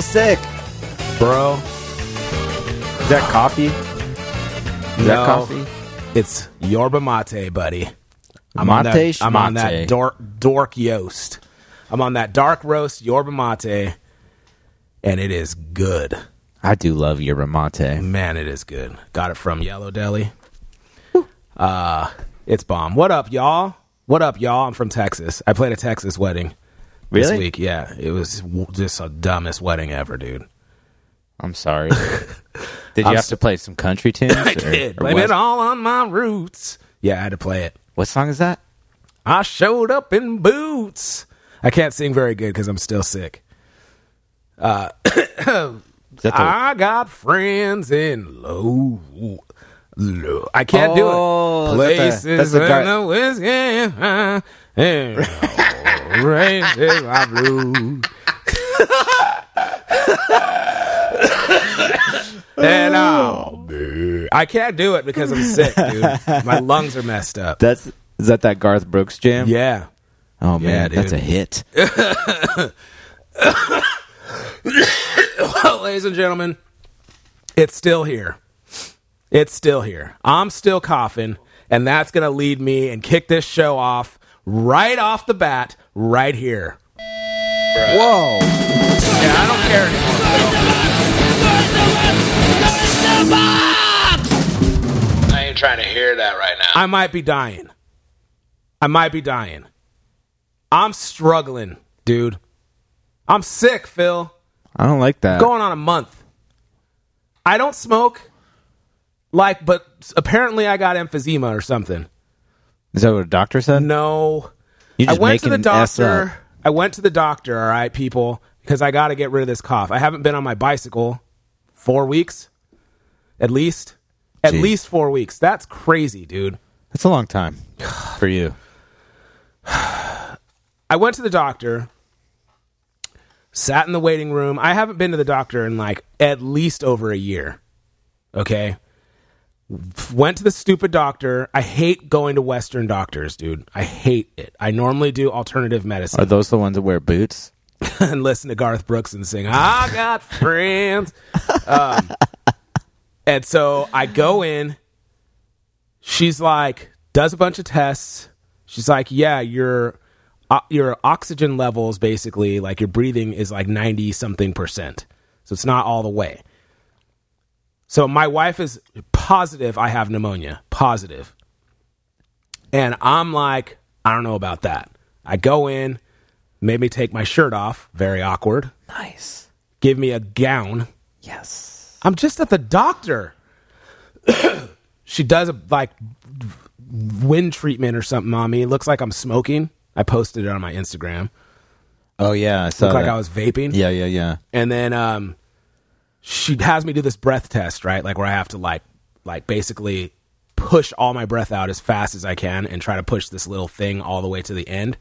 Still sick, bro. Is that coffee? Is no, that coffee? It's yerba mate, buddy. I'm Mate on that. I'm on that dork, dork yoast. I'm on that dark roast yerba mate, and it is good. I do love yerba mate. Man, it is good. Got it from Yellow Deli. Uh, it's bomb. What up, y'all? What up, y'all? I'm from Texas. I played a Texas wedding this Really? week. Yeah, it was just the dumbest wedding ever, dude. I'm sorry. Did you have to play some country tunes? I or- did. Blame it all on my roots. Yeah, I had to play it. What song is that? I showed up in boots. I can't sing very good because I'm still sick. Uh, that the, I got friends in low. low. I can't Oh, do it. Oh, that the- that's Places the in guy- the whiskey and races I blue. and I'll be. I can't do it because I'm sick, dude. My lungs are messed up. that's is that that Garth Brooks jam? Yeah. Oh man, Yeah, that's a hit. Well, ladies and gentlemen, it's still here. It's still here. I'm still coughing, and that's going to lead me and kick this show off right off the bat, right here. Whoa! And I don't care anymore. I ain't trying to hear that right now. I might be dying. I might be dying. I'm struggling, dude. I'm sick, Phil. I don't like that. going on a month. I don't smoke, like, but apparently I got emphysema or something. Is that what a doctor said? No, You I went to the doctor. I went to the doctor. All right, people, because I got to get rid of this cough. I haven't been on my bicycle four weeks, at least, at Jeez. least four weeks. That's crazy, dude. That's a long time for you. I went to the doctor, sat in the waiting room. I haven't been to the doctor in like at least over a year. Okay. Went to the stupid doctor. I hate going to Western doctors, dude. I hate it. I normally do alternative medicine Are those the ones that wear boots? and listen to Garth Brooks and sing, I got friends. Um, and so I go in. She's like, does a bunch of tests. She's like, yeah, your uh, your oxygen levels basically, like your breathing is like 90 something percent. So it's not all the way. So my wife is positive I have pneumonia. Positive. And I'm like, I don't know about that. I go in, made me take my shirt off, very awkward. Nice. Give me a gown. Yes. I'm just at the doctor. she does a like wind treatment or something on me. It looks like I'm smoking. I posted it on my Instagram. Oh yeah, I saw Looked like that. I was vaping. Yeah, yeah, yeah. And then um she has me do this breath test, right? Like where I have to like like basically push all my breath out as fast as I can and try to push this little thing all the way to the end.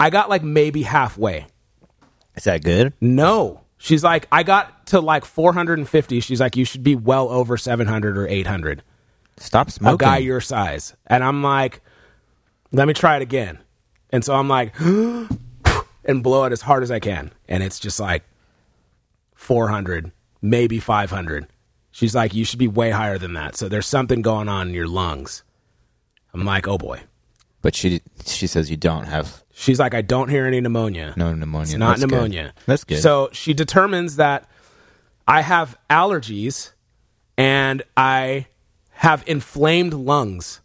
I got like maybe halfway. Is that good? No. She's like, I got to like 450. She's like, you should be well over 700 or 800. Stop smoking. A guy your size. And I'm like, let me try it again. And so I'm like, and blow it as hard as I can. And it's just like 400, maybe 500. She's like, you should be way higher than that. So there's something going on in your lungs. I'm like, oh boy. but she she says you don't have She's like, I don't hear any pneumonia. no pneumonia. It's not That's good. pneumonia. That's good. So she determines that I have allergies and I have inflamed lungs,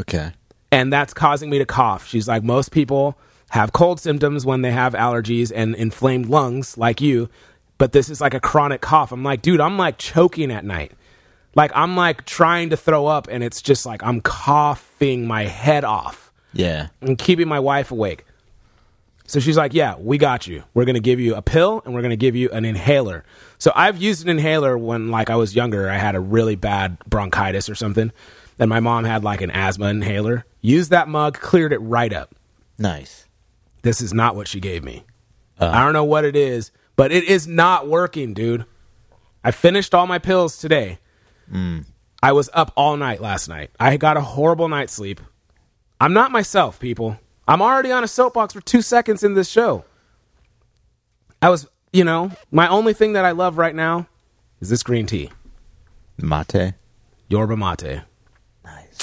okay. and that's causing me to cough. She's like, most people have cold symptoms when they have allergies and inflamed lungs, like you, but this is like a chronic cough. I'm like, dude, I'm like choking at night. Like, I'm like trying to throw up, and it's just like I'm coughing my head off Yeah. and keeping my wife awake. So she's like, "Yeah, we got you. We're going to give you a pill and we're going to give you an inhaler." So I've used an inhaler when like I was younger. I had a really bad bronchitis or something, and my mom had like an asthma inhaler. Used that mug, cleared it right up. Nice. This is not what she gave me. Uh. I don't know what it is, but it is not working, dude. I finished all my pills today. I was up all night last night. I got a horrible night's sleep. I'm not myself, people. I'm already on a soapbox for two seconds in this show. I was you know, my only thing that I love right now is this green tea, Mate. Yerba Mate. Nice.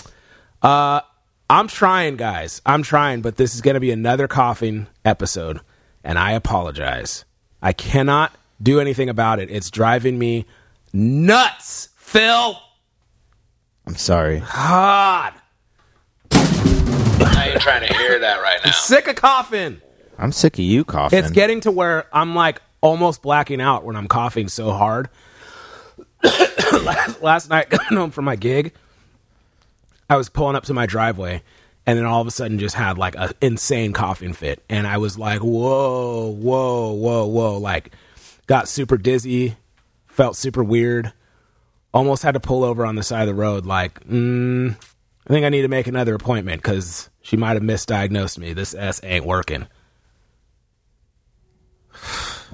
Uh, I'm trying, guys. I'm trying, but this is going to be another coughing episode, and I apologize. I cannot do anything about it. It's driving me nuts, Phil. I'm sorry. God, I ain't trying to hear that right now. sick of coughing. I'm sick of you coughing. It's getting to where I'm like almost blacking out when I'm coughing so hard. last, last night, coming home from my gig, I was pulling up to my driveway, and then all of a sudden, just had like an insane coughing fit, and I was like, "Whoa, whoa, whoa, whoa!" Like, got super dizzy, felt super weird, almost had to pull over on the side of the road. Like, mm, I think I need to make another appointment because she might have misdiagnosed me. This S ain't working.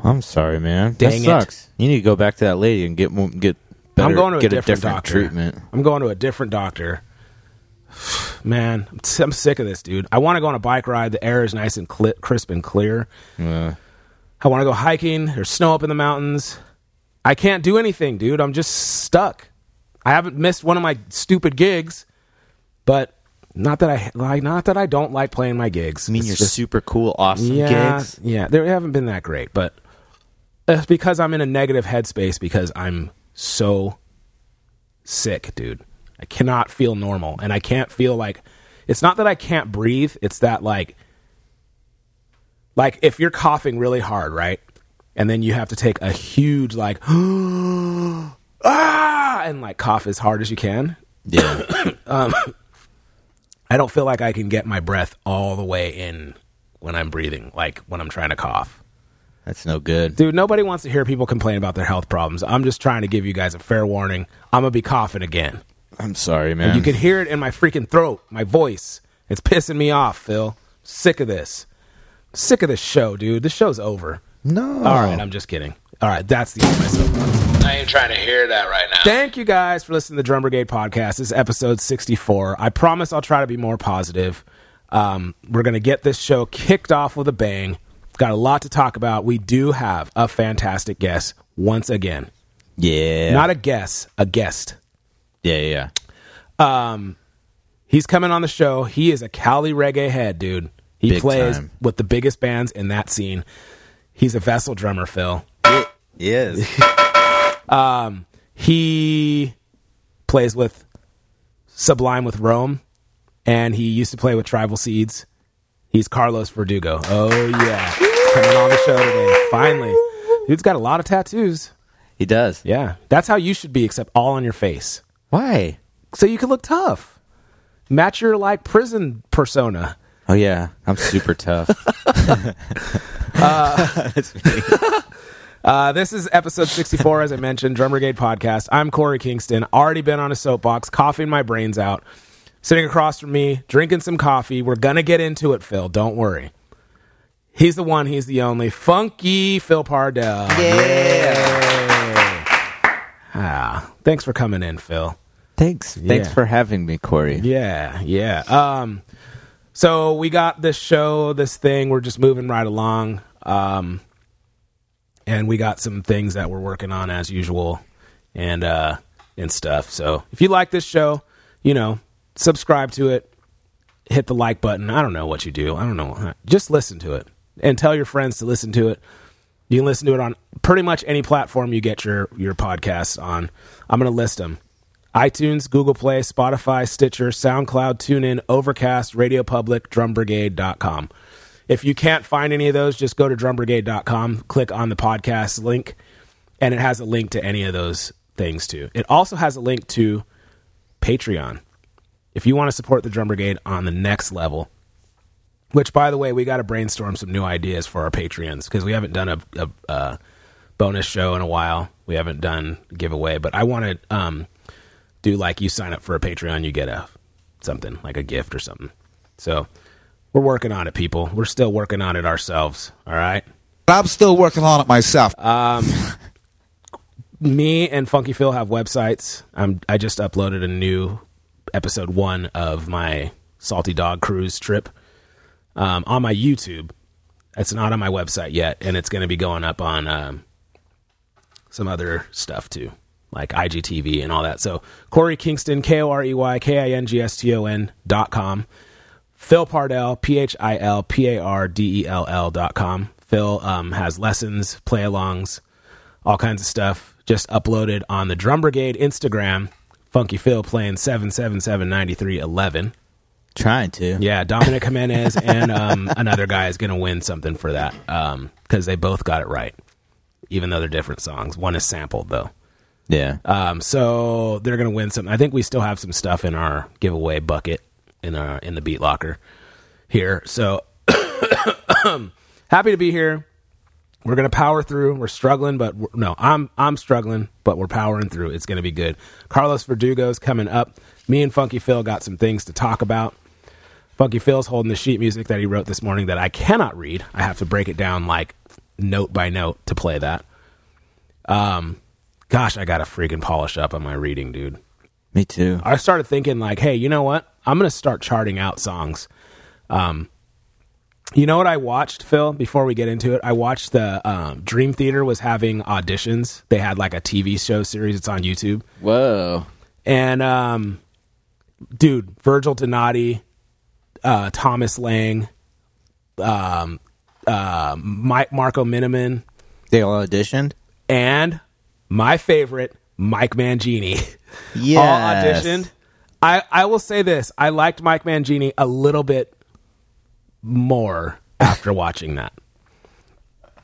I'm sorry, man. Dang it. that sucks. You need to go back to that lady and get get better. I'm going to a get different, doctor. treatment. I'm going to a different doctor. Man, I'm, t- I'm sick of this, dude. I want to go on a bike ride. The air is nice and cli- crisp and clear. I want to go hiking. There's snow up in the mountains. I can't do anything, dude. I'm just stuck. I haven't missed one of my stupid gigs, but not that I like. Not that I don't like playing my gigs. I mean, It's your just- super cool, awesome yeah, gigs. yeah. They haven't been that great, but it's because I'm in a negative headspace because I'm so sick, dude. I cannot feel normal, and I can't feel like it's not that I can't breathe. It's that like, like if you're coughing really hard, right, and then you have to take a huge like, ah, and like cough as hard as you can. Yeah. Um, I don't feel like I can get my breath all the way in when I'm breathing, like when I'm trying to cough. That's no good. Dude, nobody wants to hear people complain about their health problems. I'm just trying to give you guys a fair warning. I'm going to be coughing again. I'm sorry, man. You can hear it in my freaking throat, my voice. It's pissing me off, Phil. Sick of this. Sick of this show, dude. This show's over. no. All right, I'm just kidding. All right, that's the end of my soapbox. I ain't trying to hear that right now. Thank you guys for listening to the Drum Brigade podcast. This is episode 64. I promise I'll try to be more positive. Um, we're going to get this show kicked off with a bang. Got a lot to talk about. We do have a fantastic guest once again. yeah. Not a guest, a guest. Yeah, yeah. Um, he's coming on the show. He is a Cali reggae head, dude. He Big plays time. with the biggest bands in that scene. He's a vessel drummer, Phil. Yes. Um, he plays with Sublime with Rome, and he used to play with Tribal Seeds. He's Carlos Verdugo. Oh yeah, coming on the show today. Finally, dude's got a lot of tattoos. he does. Yeah, that's how you should be, except all on your face, Why? so you can look tough. Match your like prison persona. Oh yeah, I'm super tough. Uh, this is episode 64, as I mentioned, Drum Brigade podcast. I'm Korey Kingston. Already been on a soapbox, coughing my brains out. Sitting across from me, drinking some coffee. We're going to get into it, Phil. Don't worry. He's the one, he's the only. Funky Phil Pardell. Yeah. Ah, thanks for coming in, Phil. Thanks. Thanks for having me, Korey. Yeah, yeah. Um, so we got this show, this thing. We're just moving right along. Um, and we got some things that we're working on as usual, and uh, and stuff. So if you like this show, you know, subscribe to it, hit the like button. I don't know what you do. I don't know. Just listen to it and tell your friends to listen to it. You can listen to it on pretty much any platform you get your your podcasts on. I'm going to list them: iTunes, Google Play, Spotify, Stitcher, SoundCloud, TuneIn, Overcast, Radio Public, DrumBrigade.com. If you can't find any of those, just go to drumbrigade.com, click on the podcast link, and it has a link to any of those things too. It also has a link to Patreon. If you want to support the Drum Brigade on the next level, which by the way, we got to brainstorm some new ideas for our Patreons because we haven't done a, a, a bonus show in a while. We haven't done giveaway, but I want to um, do like you sign up for a Patreon, you get a something like a gift or something. So we're working on it, people. We're still working on it ourselves. All right. I'm still working on it myself. me and Funky Phil have websites. I'm, I just uploaded a new episode one of my Salty Dog Cruise trip um, on my YouTube. It's not on my website yet, and it's going to be going up on um, some other stuff too, like IGTV and all that. So Korey Kingston, K O R E Y K I N G S T O N dot com. Phil Pardell, P H I L P A R D E L L dot com. Phil um, has lessons, play alongs, all kinds of stuff. Just uploaded on the Drum Brigade Instagram. Funky Phil playing 777 9311. Trying to. Yeah, Dominic Jimenez and um, another guy is going to win something for that because they both got it right, even though they're different songs. One is sampled though, Yeah. um, so they're going to win something. I think we still have some stuff in our giveaway bucket in our in the beat locker here. So happy to be here. We're going to power through. We're struggling, but we're, no, I'm I'm struggling, but we're powering through. It's going to be good. Carlos Verdugo's coming up. Me and Funky Phil got some things to talk about. Funky Phil's holding the sheet music that he wrote this morning that I cannot read. I have to break it down like note by note to play that. Um, gosh, I got to freaking polish up on my reading, dude. Me too. I started thinking like, hey, you know what? I'm gonna start charting out songs. Um, you know what I watched, Phil? Before we get into it, I watched the um, Dream Theater was having auditions. They had like a TV show series. It's on YouTube, Whoa. and um, dude, Virgil Donati, uh, Thomas Lang, um, uh, Mike Marco Minnemann, They all auditioned? and my favorite, Mike Mangini. Yeah. all auditioned. I, I will say this. I liked Mike Mangini a little bit more after watching that.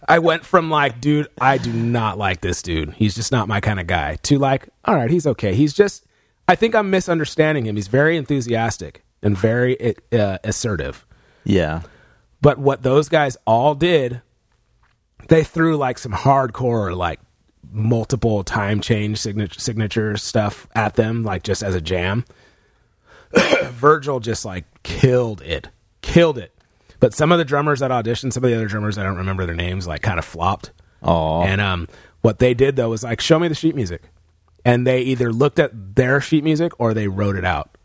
I went from like, dude, I do not like this dude. He's just not my kind of guy. To like, all right, he's okay. He's just, I think I'm misunderstanding him. He's very enthusiastic and very uh, assertive. Yeah. But what those guys all did, they threw like some hardcore, like multiple time change signature, signature stuff at them, like just as a jam. Virgil just like killed it, killed it. But some of the drummers that auditioned, some of the other drummers, I don't remember their names, like kind of flopped. Oh. And um, what they did though was like, show me the sheet music, and they either looked at their sheet music or they wrote it out,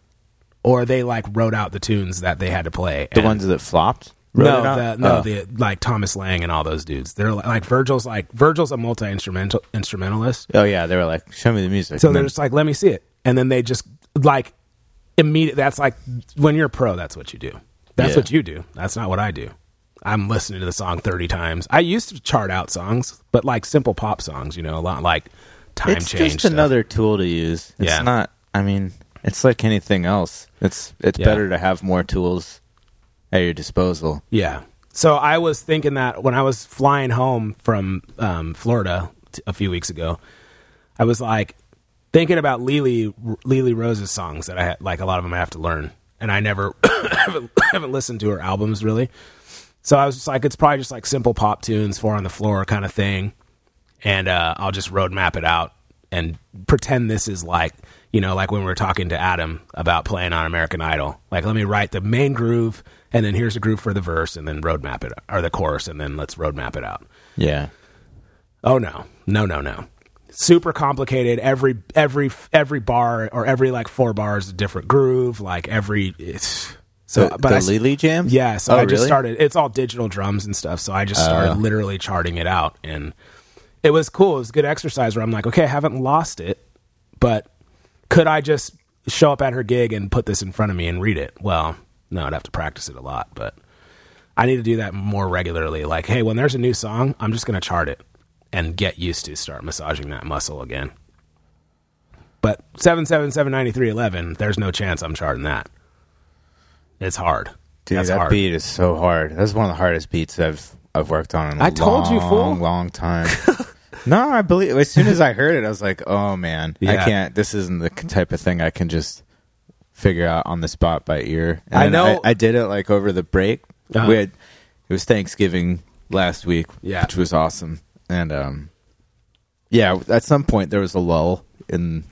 or they like wrote out the tunes that they had to play. the And- ones that flopped? Wrote no, the, no, Oh. the like Thomas Lang and all those dudes. They're like, like Virgil's like Virgil's a multi instrumental instrumentalist. Oh yeah, they were like, "Show me the music." So And they're then- just like, let me see it, and then they just like immediate. That's like when you're a pro, that's what you do. That's Yeah. what you do. That's not what I do. I'm listening to the song 30 times. I used to chart out songs, but like simple pop songs, you know, a lot like time change. it's change. just stuff. another tool to use. It's Yeah. not. I mean, it's like anything else. It's it's Yeah. better to have more tools at your disposal. Yeah. So I was thinking that when I was flying home from um, Florida t- a few weeks ago, I was like thinking about Lily Lily Rose's songs that I had, like a lot of them I have to learn, and I never haven't, haven't listened to her albums really. So I was just like, it's probably just like simple pop tunes, four on the floor kind of thing, and uh, I'll just road map it out and pretend this is like you know like when we were talking to Adam about playing on American Idol. Like, let me write the main groove, and then here's a groove for the verse, and then roadmap it or the chorus, and then let's roadmap it out. Yeah. Oh no, no, no, no. Super complicated. Every every every bar or every like four bars a different groove. Like every it's so. the, but the I Lily jams. yeah, so Oh, I just really? started. It's all digital drums and stuff. So I just started Oh. literally charting it out, and it was cool. It was a good exercise where I'm like, okay, I haven't lost it, but could I just show up at her gig and put this in front of me and read it? Well, no, I'd have to practice it a lot, but I need to do that more regularly. Like, hey, when there's a new song, I'm just going to chart it and get used to start massaging that muscle again. But seven seven seven ninety three eleven, there's no chance I'm charting that. It's hard. Dude, That's that hard. beat is so hard. That's one of the hardest beats I've I've worked on in a I told you, long, fool. long time. no, I believe. As soon as I heard it, I was like, "Oh man, I can't. This isn't the type of thing I can just figure out on the spot by ear." And I know- I, I did it like over the break. Uh-huh. We had it was Thanksgiving last week, Yeah. which was awesome, and um, yeah, at some point there was a lull in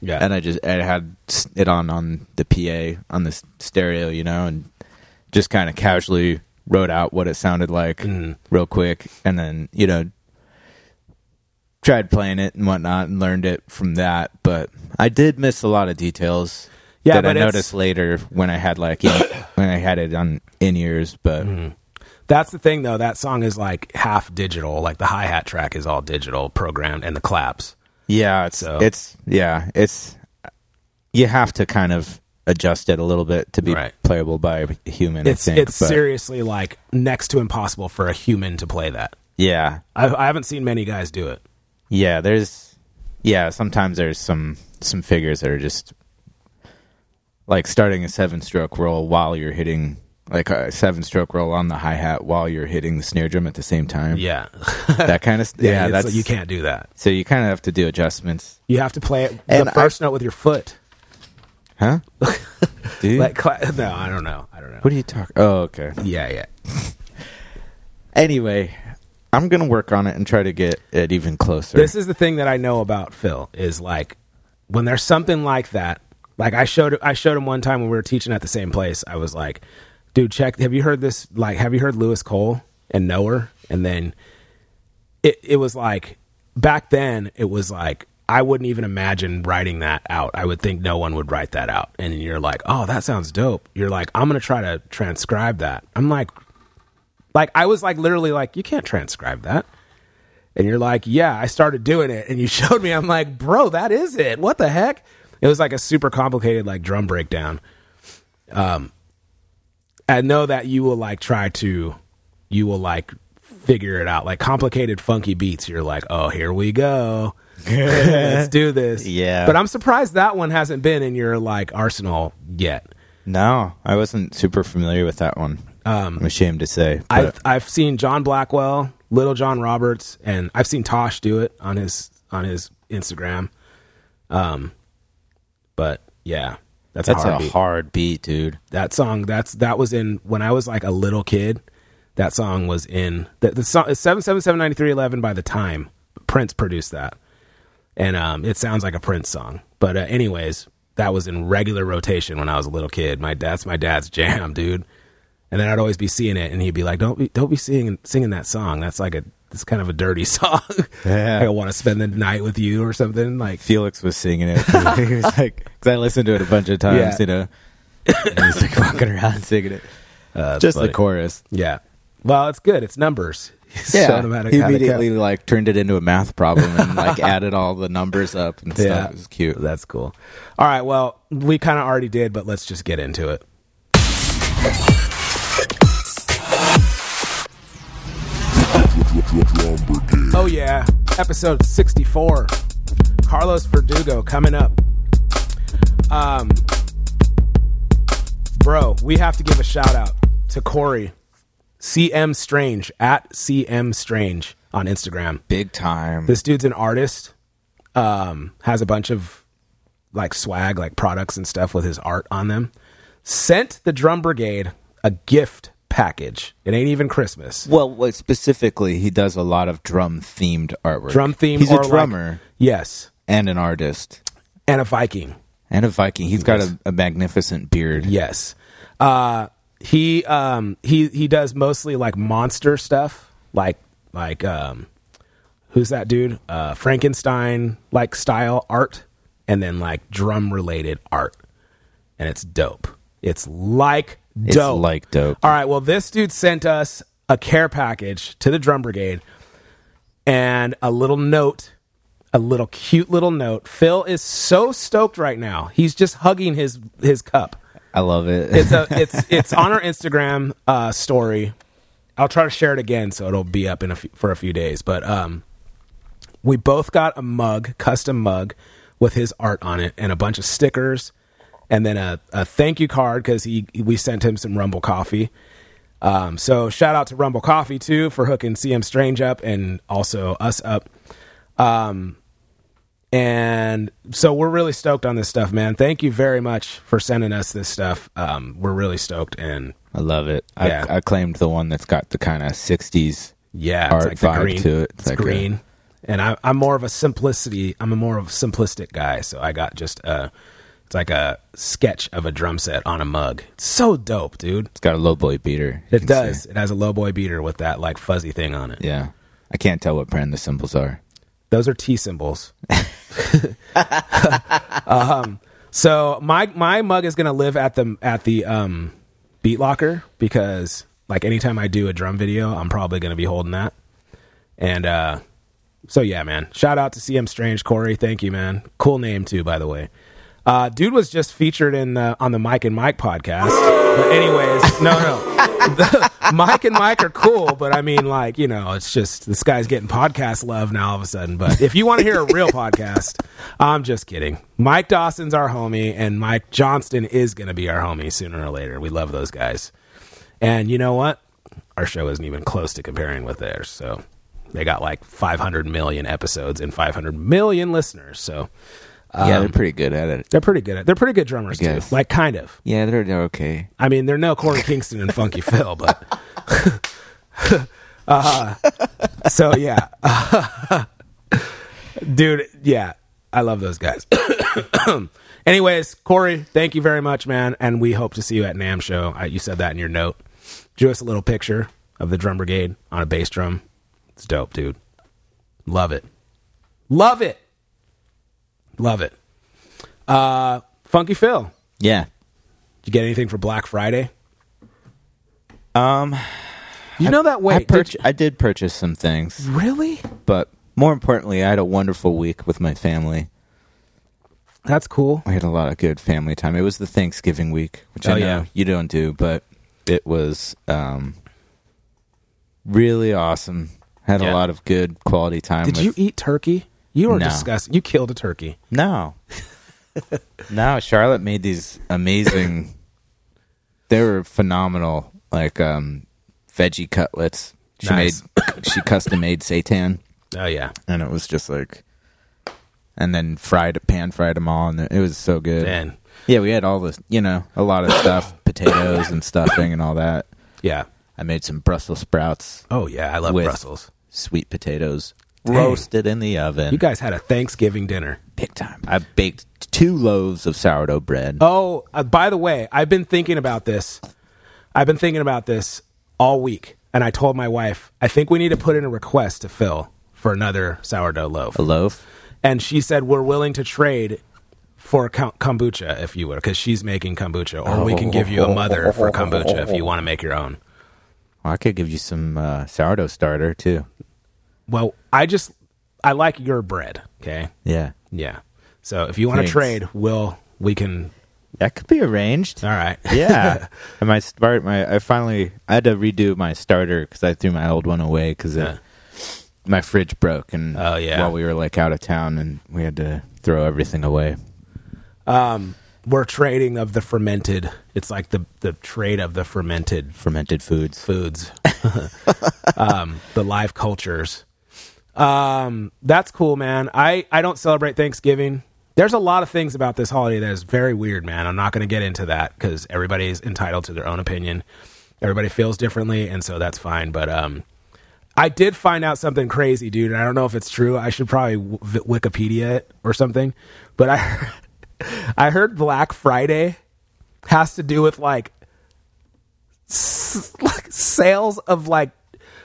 Yeah. and I just I had it on on the PA on the stereo, you know, and just kind of casually wrote out what it sounded like Mhm. real quick, and then you know tried playing it and whatnot and learned it from that. But I did miss a lot of details. Yeah, that I noticed later when I had like in, when I had it on in ears, but Mm-hmm. That's the thing, though. That song is like half digital. Like the hi hat track is all digital, programmed, and the claps. Yeah, it's So- it's yeah, it's you have to kind of adjust it a little bit to be Right. playable by a human. It's I think, it's but- seriously like next to impossible for a human to play that. Yeah, I, I haven't seen many guys do it. Yeah. There's yeah. Sometimes there's some some figures that are just like starting a seven stroke roll while you're hitting like a seven stroke roll on the hi hat while you're hitting the snare drum at the same time. Yeah, that kind of yeah. it's- that's you can't do that. So you kind of have to do adjustments, You have to play it And the first note with your foot. huh? Dude, Like cla- no, I don't know. I don't know. what are you talking? Oh, okay. Yeah, yeah. Anyway, I'm gonna work on it and try to get it even closer. This is the thing that I know about Phil is like when there's something like that. Like I showed I showed him one time when we were teaching at the same place. I was like, "Dude, check. Have you heard this? Like, have you heard Louis Cole and Knower?" And then it it was like back then it was like I wouldn't even imagine writing that out. I would think no one would write that out. And you're like, "Oh, that sounds dope." You're like, "I'm going to try to transcribe that." I'm like like I was like literally like, "You can't transcribe that." And you're like, "Yeah, I started doing it." And you showed me. I'm like, "Bro, that is it. What the heck?" It was like a super complicated like drum breakdown. Um I know that you will like try to you will like figure it out. Like complicated funky beats, you're like, "Oh, here we go." Let's do this. Yeah. But I'm surprised that one hasn't been in your like arsenal yet. no, I wasn't super familiar with that one. Um, I'm ashamed to say. I've I've seen John Blackwell, Little John Roberts, and I've seen Tosh do it on his on his Instagram. Um, but yeah, that's, that's a hard a beat. hard beat, dude. that song. That's that was in when I was like a little kid. That song was in the, the song seven seven seven ninety three eleven by the time Prince produced that, and um, it sounds like a Prince song. But uh, anyways, that was in regular rotation when I was a little kid. My dad's my dad's jam, dude. And then I'd always be seeing it, and he'd be like, "Don't be, don't be singing singing that song. That's like a it's kind of a dirty song. Yeah. I want to spend the night with you or something. Like, Felix was singing it. he was like, because I listened to it a bunch of times, Yeah. you know. And he's like walking around singing it, uh, just funny. the chorus. Yeah. Well, it's good. It's numbers. Yeah, showing them how to- he immediately like turned it into a math problem and like added all the numbers up and stuff. Yeah. It was cute. That's cool. All right. Well, we kind of already did, but let's just get into it. Oh, yeah. Episode 64. Carlos Verdugo coming up. Um, bro, we have to give a shout out to Corey, CM Strange, at CM Strange on Instagram. Big time. This dude's an artist. Um, has a bunch of like swag, like products and stuff with his art on them. Sent the Drum Brigade a gift package. It ain't even Christmas. well, specifically, he does a lot of drum themed artwork. Drum theme. He's a like- drummer yes, and an artist and a Viking. and a Viking. He's got a, a magnificent beard. Yes. Uh, he um he he does mostly like monster stuff, like like um who's that dude? Uh Frankenstein like style art and then like drum related art. And it's dope. It's like It's dope. like dope. All right, well this dude sent us a care package to the drum brigade and a little note a little cute little note. Phil is so stoked right now. He's just hugging his his cup I love it. it's a it's it's on our Instagram uh, story. I'll try to share it again so it'll be up in a few, for a few days. But um, we both got a mug, custom mug, with his art on it, and a bunch of stickers, and then a, a thank you card because he we sent him some Rumble coffee. Um, so shout out to Rumble Coffee too for hooking CM Strange up and also us up. Um, and so we're really stoked on this stuff, man. Thank you very much for sending us this stuff. Um, we're really stoked, and I love it. Yeah. I, I claimed the one that's got the kind of 60s. yeah, Art it's like the vibe green. to it. It's, It's like a- green, and I, I'm more of a simplicity. I'm a more of a simplistic guy, so I got just a. It's like a sketch of a drum set on a mug. It's so dope, dude. It's got a low boy beater. It does. It has a low boy beater with that like fuzzy thing on it. Yeah. I can't tell what brand the cymbals are. Those are T cymbals. um, so my my mug is gonna live at the at the um, Beat Locker because Like anytime I do a drum video, I'm probably going to be holding that. And uh, so yeah, man. Shout out to CM Strange, Corey. Thank you, man. Cool name too, by the way. Uh, dude was just featured in the, on the Mike and Mike podcast. But anyways, no, no. The, Mike and Mike are cool, but I mean, like you know, it's just this guy's getting podcast love now all of a sudden. But if you want to hear a real podcast, I'm just kidding. Mike Dawson's our homie, and Mike Johnston is going to be our homie sooner or later. We love those guys. And you know what? Our show isn't even close to comparing with theirs. So they got like 500 million episodes and 500 million listeners. So yeah, they're pretty good at it. they're pretty good at. They're pretty good drummers too. Like kind of. Yeah, they're, they're okay. I mean, they're no Korey Kingston and Funky Phil, but. uh, so yeah, dude. Yeah, I love those guys. Anyways, Corey, thank you very much, man, and we hope to see you at NAMM show. Uh, you said that in your note. Drew us a little picture of the drum brigade on a bass drum. It's dope, dude. Love it. Love it. Love it. Uh, Funky Phil, Yeah. did you get anything for Black Friday? Um, You know that way. I, purch- I did purchase some things, really? but more importantly, I had a wonderful week with my family. That's cool. We had a lot of good family time. It was the Thanksgiving week, which Oh, I know yeah. you don't do, but it was um, really awesome. Had Yeah. a lot of good quality time. Did with- you eat turkey? You were No. disgusting. You killed a turkey. No. no, Charlotte made these amazing they were phenomenal like um veggie cutlets. She Nice. made she custom made seitan Oh yeah, and it was just like and then fried pan fried them all and it was so good. man. Yeah, we had all this, you know, a lot of stuff, potatoes and stuffing and all that. Yeah. I made some Brussels sprouts, Oh yeah, I love Brussels. sweet potatoes. Roasted in the oven. You guys had a Thanksgiving dinner. big time. I baked two loaves of sourdough bread. Oh, uh, by the way, I've been thinking about this. I've been thinking about this all week, and I told my wife I think we need to put in a request to Phil for another sourdough loaf. A loaf? and she said we're willing to trade for kom- kombucha if you would, because she's making kombucha, or we can give you a mother for kombucha if you want to make your own. Well, I could give you some uh, sourdough starter too. Well, I just I like your bread. Okay, Yeah, yeah. So if you want to Thanks. trade, we'll we can. that could be arranged. All right. Yeah, and my start, my I finally I had to redo my starter because I threw my old one away because Yeah. my fridge broke and Oh, yeah. while we were like out of town and we had to throw everything away. Um, we're trading of the fermented. It's like the the trade of the fermented Fermented foods. foods, um, the live cultures. Um, that's cool, man. I I don't celebrate Thanksgiving. There's a lot of things about this holiday that is very weird, man. I'm not going to get into that because everybody's entitled to their own opinion. Everybody feels differently, and so that's fine. But um, I did find out something crazy, dude. and I don't know if it's true. I should probably w- Wikipedia it or something. But I I heard Black Friday has to do with like s- like sales of like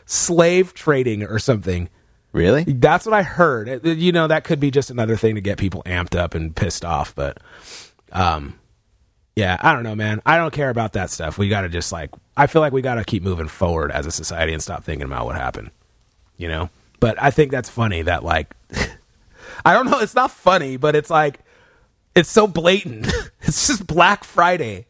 slave trading or something. Really? That's what I heard. You know, that could be just another thing to get people amped up and pissed off, but um yeah, I don't know, man. I don't care about that stuff. We got to just like I feel like we got to keep moving forward as a society and stop thinking about what happened. You know? But I think that's funny that like I don't know, it's not funny, but it's like it's so blatant. it's just Black Friday.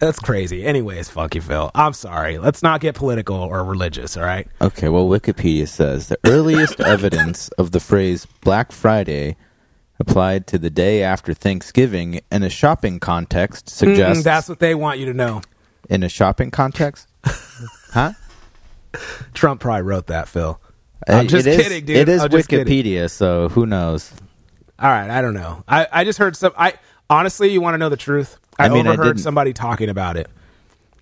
That's crazy. Anyways, Funky Phil, I'm sorry. Let's not get political or religious, all right? Okay, well, Wikipedia says the earliest evidence of the phrase Black Friday applied to the day after Thanksgiving in a shopping context suggests Mm, that's what they want you to know. in a shopping context. huh? Trump probably wrote that, Phil. I'm just is- kidding, dude. It is kidding. Wikipedia, so who knows? All right, I don't know. I, I just heard some. I honestly, you want to know the truth? I, I mean, I overheard didn't- somebody talking about it,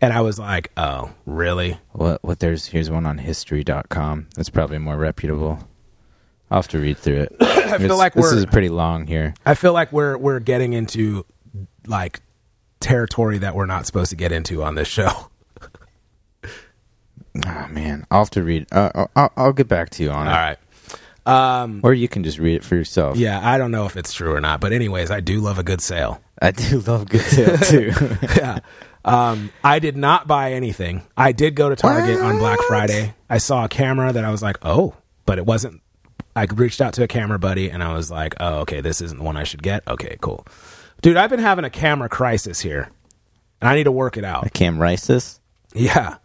and I was like, "Oh, really?" What? What? There's here's one on History.com. That's probably more reputable. I'll have to read through it. I feel like this is pretty long here. I feel like we're we're getting into like territory that we're not supposed to get into on this show. Oh man, I'll have to read. Uh, I'll- I'll, get back to you on All it, right. Um, or you can just read it for yourself. yeah, I don't know if it's true or not, but anyways, I do love a good sale. I do love good sale too. yeah. Um, I did not buy anything. I did go to Target on Black Friday. I saw a camera that I was like, oh, but it wasn't. I reached out to a camera buddy and I was like, oh, okay, this isn't the one I should get. Okay, cool. Dude, I've been having a camera crisis here. And I need to work it out. A cam crisis? Yeah.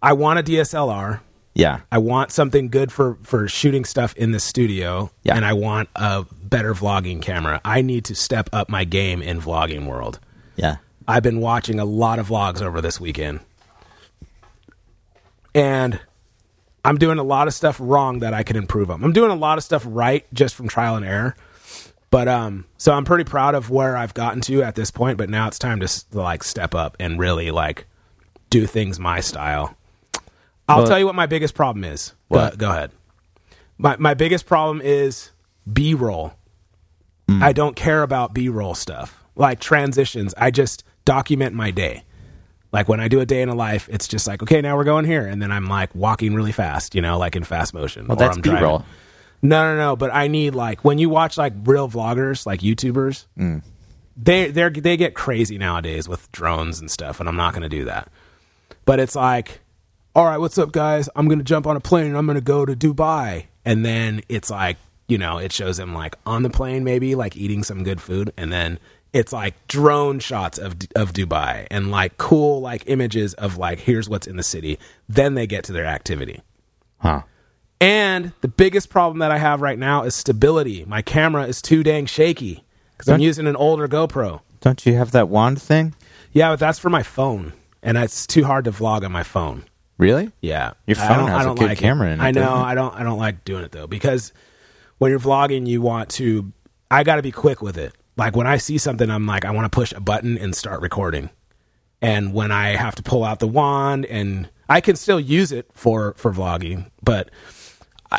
I want a DSLR. Yeah. I want something good for for shooting stuff in the studio, Yeah. and I want a better vlogging camera. I need to step up my game in vlogging world. Yeah. I've been watching a lot of vlogs over this weekend, and I'm doing a lot of stuff wrong that I can improve on. I'm doing a lot of stuff right just from trial and error. But um, so I'm pretty proud of where I've gotten to at this point. But now it's time to like step up and really like do things my style. I'll Well- tell you what my biggest problem is. Go-? Go, ahead. My my biggest problem is B roll. Mm. I don't care about B roll stuff like transitions. I just document my day. Like when I do a day in a life, it's just like okay, now we're going here, and then I'm like walking really fast, you know, like in fast motion. Well, or that's B roll. No, no, no. But I need like when you watch like real vloggers, like YouTubers, mm. they they they get crazy nowadays with drones and stuff, and I'm not going to do that. But it's like, all right, what's up, guys? I'm going to jump on a plane and I'm going to go to Dubai, and then it's like, you know, it shows them like on the plane, maybe like eating some good food, and then it's like drone shots of of Dubai and like cool like images of like here's what's in the city. Then they get to their activity. Huh. And the biggest problem that I have right now is stability. My camera is too dang shaky because I'm using an older GoPro. Don't you have that wand thing? Yeah, but that's for my phone, and it's too hard to vlog on my phone. Really? Yeah, Your I phone don't- has I a don't good like camera in it, I know. I don't. I don't like doing it though because when you're vlogging, you want to. I got to be quick with it. Like when I see something, I'm like, I want to push a button and start recording. And when I have to pull out the wand, and I can still use it for for vlogging, but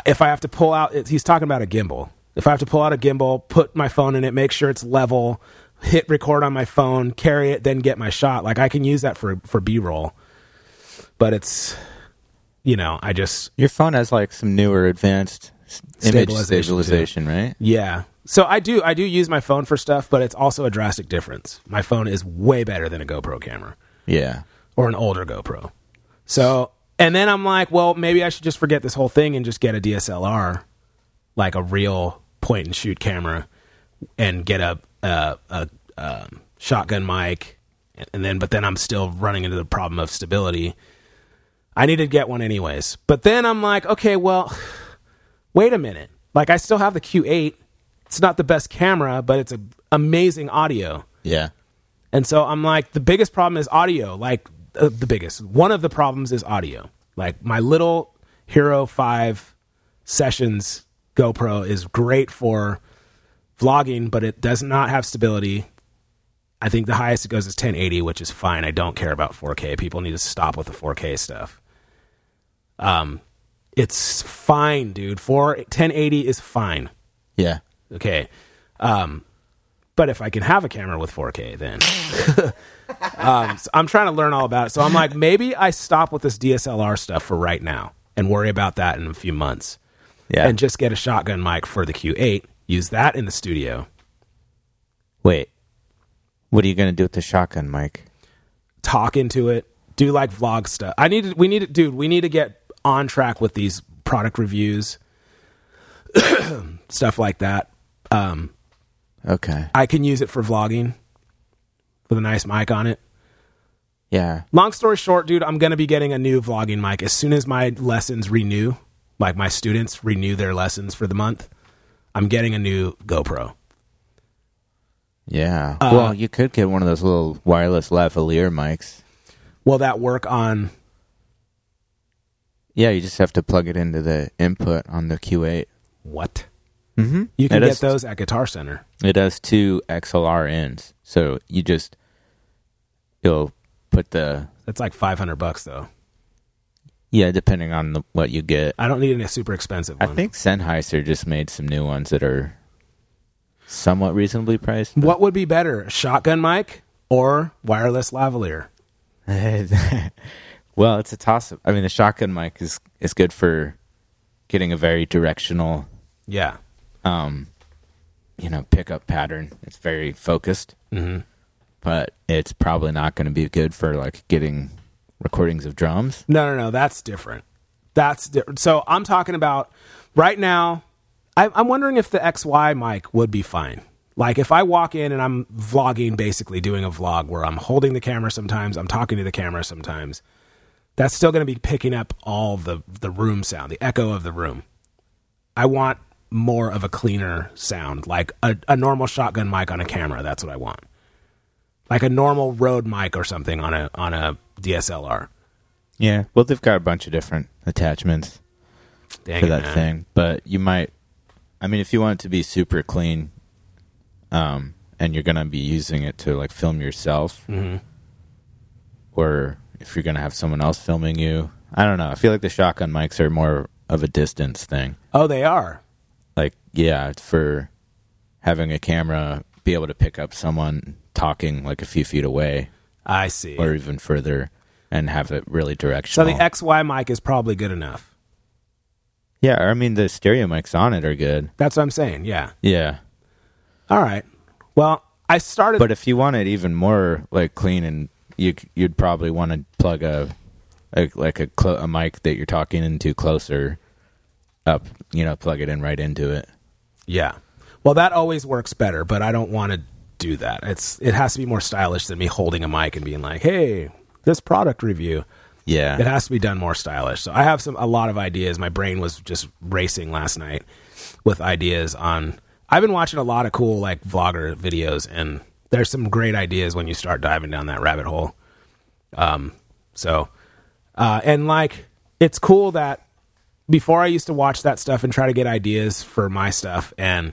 if I have to pull out, he's talking about a gimbal. If I have to pull out a gimbal, put my phone in it, make sure it's level, hit record on my phone, carry it, then get my shot. Like I can use that for for B roll, but it's you know I just Your phone has like some newer advanced image Stabilization, stabilization, right? yeah. So I do I do use my phone for stuff, but it's also a drastic difference. My phone is way better than a GoPro camera Yeah. or an older GoPro. So and then I'm like, well, maybe I should just forget this whole thing and just get a DSLR, like a real point and shoot camera, and get a a, a, um shotgun mic, and then but then I'm still running into the problem of stability. I need to get one anyways, but then I'm like, okay, well, wait a minute. Like I still have the Q8. It's not the best camera, but it's a amazing audio. Yeah. And so I'm like, the biggest problem is audio. Like uh, the biggest, one of the problems is audio. Like my little Hero Five Sessions GoPro is great for vlogging, but it does not have stability. I think the highest it goes is 1080, which is fine. I don't care about 4K. People need to stop with the 4K stuff. Um, it's fine, dude. For 1080 is fine. Yeah. Okay. Um, but if I can have a camera with 4K, then um, so I'm trying to learn all about it. So I'm like, maybe I stop with this DSLR stuff for right now and worry about that in a few months, Yeah. and just get a shotgun mic for the Q8. Use that in the studio. Wait. What are you going to do with the shotgun mic? Talk into it. Do like vlog stuff. I need to. We need to, dude. We need to get on track with these product reviews, stuff like that. Um, Okay. I can use it for vlogging with a nice mic on it. Yeah. long story short, dude, I'm gonna be getting a new vlogging mic as soon as my lessons renew. Like my students renew their lessons for the month. I'm getting a new GoPro. Yeah. Uh, well, you could get one of those little wireless lavalier mics. Will that work on? Yeah, you just have to plug it into the input on the Q8. What? Mm-hmm. You can it get has, those at Guitar Center. It has two XLR ends, so you just you'll put the That's like 500 bucks though. yeah, depending on the, what you get. I don't need a super expensive I think Sennheiser just made some new ones that are somewhat reasonably priced. What would be better, shotgun mic or wireless lavalier? well, it's a toss up. I mean, the shotgun mic is is good for getting a very directional, Yeah. um, you know, pickup pattern. It's very focused. hmm but it's probably not going to be good for like getting recordings of drums. No, no, no. That's different. That's different. So I'm talking about right now. I, I'm wondering if the XY mic would be fine. Like if I walk in and I'm vlogging, basically doing a vlog where I'm holding the camera sometimes, I'm talking to the camera sometimes. That's still going to be picking up all the the room sound, the echo of the room. I want more of a cleaner sound, like a, a normal shotgun mic on a camera. That's what I want. Like a normal Rode mic or something on a on a DSLR. Yeah, well, they've got a bunch of different attachments Dang for it, that man. thing, but you might. I mean, if you want it to be super clean, um, and you're gonna be using it to like film yourself, Mhm. or if you're gonna have someone else filming you, I don't know. I feel like the shotgun mics are more of a distance thing. Oh, they are. Like, yeah, for having a camera be able to pick up someone talking like a few feet away I see. or even further, and have it really directional. so the XY mic is probably good enough. yeah, I mean the stereo mics on it are good. That's what I'm saying. Yeah. Yeah. All right. Well, I started. But if you want it even more like clean, and you you'd probably want to plug a, a like a clo- a mic that you're talking into closer up. You know, plug it in right into it. yeah. Well, that always works better, but I don't want to do that. It's it has to be more stylish than me holding a mic and being like, "Hey, this product review." Yeah, It has to be done more stylish. So I have some a lot of ideas. My brain was just racing last night with ideas on. I've been watching a lot of cool like vlogger videos, and there's some great ideas when you start diving down that rabbit hole. Um, so, uh, and like it's cool that before I used to watch that stuff and try to get ideas for my stuff, and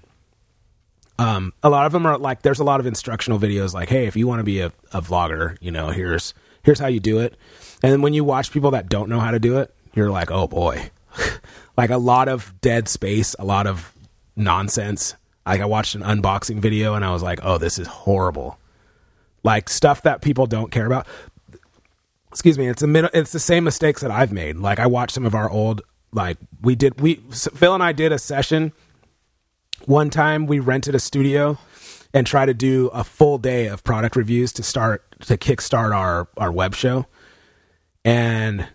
um, a lot of them are like there's a lot of instructional videos like, hey, if you want to be a, a vlogger, you know, here's here's how you do it. And then when you watch people that don't know how to do it, you're like, oh boy, like a lot of dead space, a lot of nonsense. Like I watched an unboxing video and I was like, oh, this is horrible. Like stuff that people don't care about. Excuse me, it's a it's the same mistakes that I've made. Like I watched some of our old like we did we Phil and I did a session one time we rented a studio and tried to do a full day of product reviews to start to kickstart our our web show and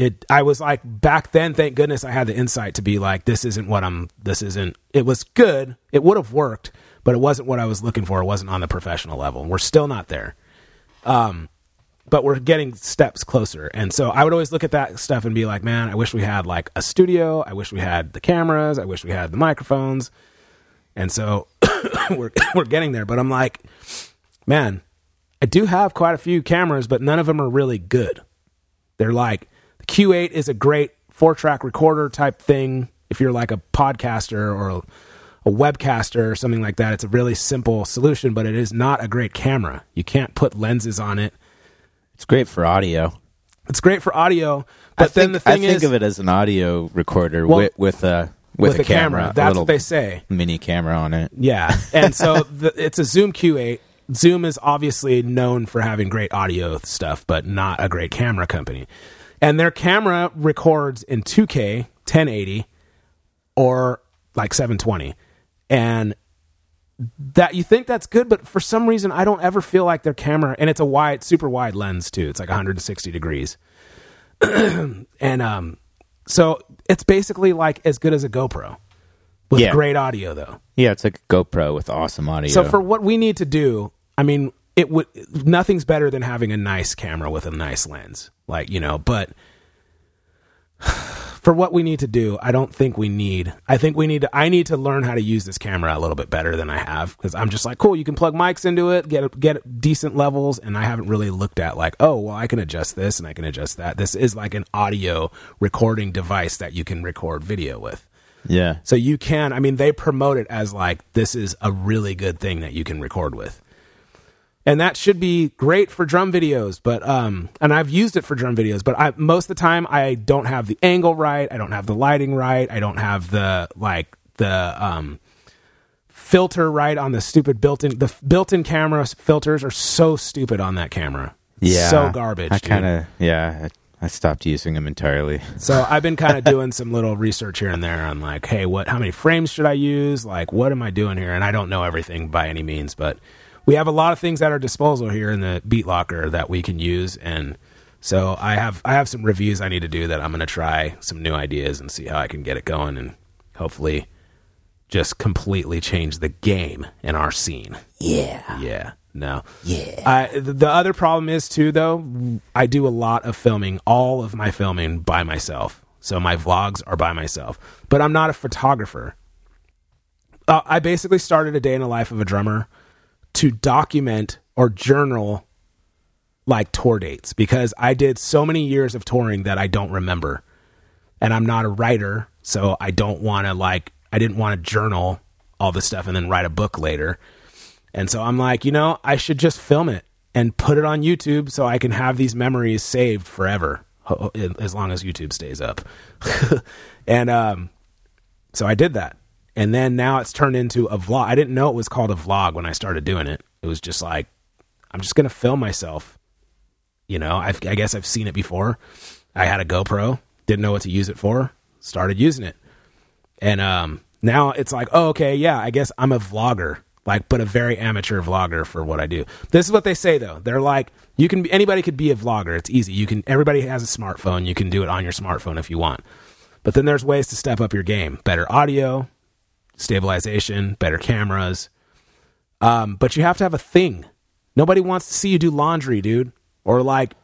it i was like back then thank goodness i had the insight to be like this isn't what i'm this isn't it was good it would have worked but it wasn't what i was looking for it wasn't on the professional level we're still not there. Um but we're getting steps closer and so i would always look at that stuff and be like man i wish we had like a studio i wish we had the cameras i wish we had the microphones and so we're we're getting there but i'm like man i do have quite a few cameras but none of them are really good. They're like q8 is a great four track recorder type thing if you're like a podcaster or a, a webcaster or something like that it's a really simple solution but it is not a great camera you can't put lenses on it it's great for audio. it's great for audio but I then think, the thing is I think of it as an audio recorder Well, with with a with, with a camera. a that's what they say mini camera on it. Yeah, and so the, it's a Zoom Q8. Zoom is obviously known for having great audio stuff, but not a great camera company. And their camera records in 2K, 1080, or like 720. And that you think that's good, but for some reason I don't ever feel like their camera and it's a wide, super wide lens too. It's like 160 degrees. and um so it's basically like as good as a GoPro with Yeah. great audio though. Yeah, it's like a GoPro with awesome audio. So for what we need to do, I mean, it would nothing's better than having a nice camera with a nice lens, like you know. But for what we need to do, I don't think we need. I think we need to. I need to learn how to use this camera a little bit better than I have because I'm just like, cool. You can plug mics into it, get get decent levels, and I haven't really looked at like, oh, well, I can adjust this and I can adjust that. This is like an audio recording device that you can record video with. yeah, So you can, I mean, they promote it as like this is a really good thing that you can record with. And that should be great for drum videos, but um and I've used it for drum videos, but I most of the time I don't have the angle right, I don't have the lighting right, I don't have the like the um filter right on the stupid built-in the built-in camera filters are so stupid on that camera. yeah, So garbage. I kind of yeah, I, I stopped using them entirely. So I've been kind of doing some little research here and there on like, hey, what, how many frames should I use? Like, what am I doing here? And I don't know everything by any means, but we have a lot of things at our disposal here in the Beat Locker that we can use, and so I have I have some reviews I need to do that I'm going to try some new ideas and see how I can get it going, and hopefully just completely change the game in our scene. Yeah. Yeah. No. Yeah. I, the other problem is too, though. I do a lot of filming, all of my filming by myself. So my vlogs are by myself, but I'm not a photographer. Uh, I basically started a day in the life of a drummer to document or journal like tour dates because I did so many years of touring that I don't remember. And I'm not a writer, so I don't want to like I didn't want to journal all this stuff and then write a book later. And so I'm like, you know, I should just film it and put it on YouTube so I can have these memories saved forever as long as YouTube stays up. and um so I did that. And then now it's turned into a vlog. I didn't know it was called a vlog when I started doing it. It was just like I'm just going to film myself. You know, I've, I guess I've seen it before. I had a GoPro, didn't know what to use it for, started using it. And um, now it's like, oh, okay, yeah, I guess I'm a vlogger, like, but a very amateur vlogger for what I do. This is what they say though. They're like, you can anybody could be a vlogger. It's easy. You can. Everybody has a smartphone. You can do it on your smartphone if you want. But then there's ways to step up your game. Better audio, stabilization, better cameras. Um, but you have to have a thing. Nobody wants to see you do laundry, dude, or like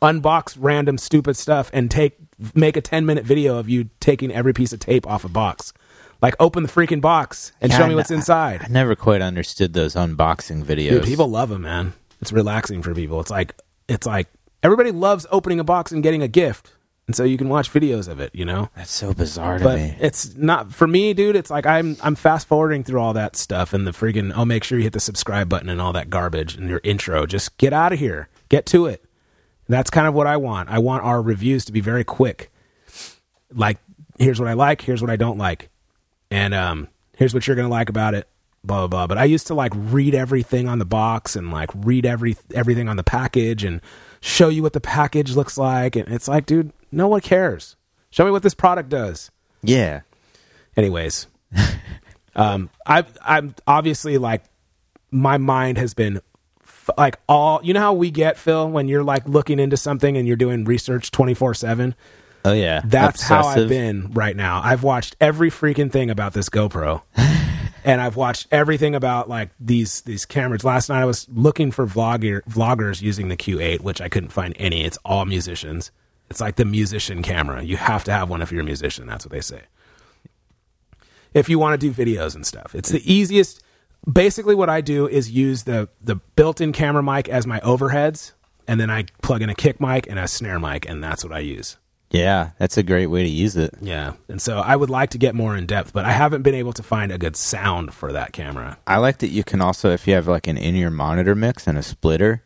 unbox random stupid stuff and take make a 10 minute video of you taking every piece of tape off a box. Like open the freaking box and Yeah, show me what's inside. I never quite understood those unboxing videos. Dude, people love them, man. It's relaxing for people. It's like it's like everybody loves opening a box and getting a gift. And so you can watch videos of it, you know? That's so bizarre to But me. it's not for me, dude. It's like I'm I'm fast forwarding through all that stuff and the freaking oh make sure you hit the subscribe button and all that garbage and your intro. Just get out of here. Get to it. That's kind of what I want. I want our reviews to be very quick. Like here's what I like, here's what I don't like. And um here's what you're going to like about it. Blah blah blah. But I used to like read everything on the box and like read every everything on the package and show you what the package looks like and it's like, dude, no one cares. Show me what this product does yeah. anyways um i i'm obviously like my mind has been f- like all you know how we get phil when you're like looking into something and you're doing research 24 7 Oh yeah. that's how i've been right now i've watched every freaking thing about this gopro and i've watched everything about like these these cameras last night i was looking for vlogger vloggers using the q8 which i couldn't find any it's all musicians it's like the musician camera you have to have one if you're a musician that's what they say if you want to do videos and stuff. It's the easiest. Basically, what I do is use the the built-in camera mic as my overheads, and then I plug in a kick mic and a snare mic, and that's what I use. Yeah, that's a great way to use it. Yeah, and so I would like to get more in depth, but I haven't been able to find a good sound for that camera. I like that you can also, if you have like an in-ear monitor mix and a splitter,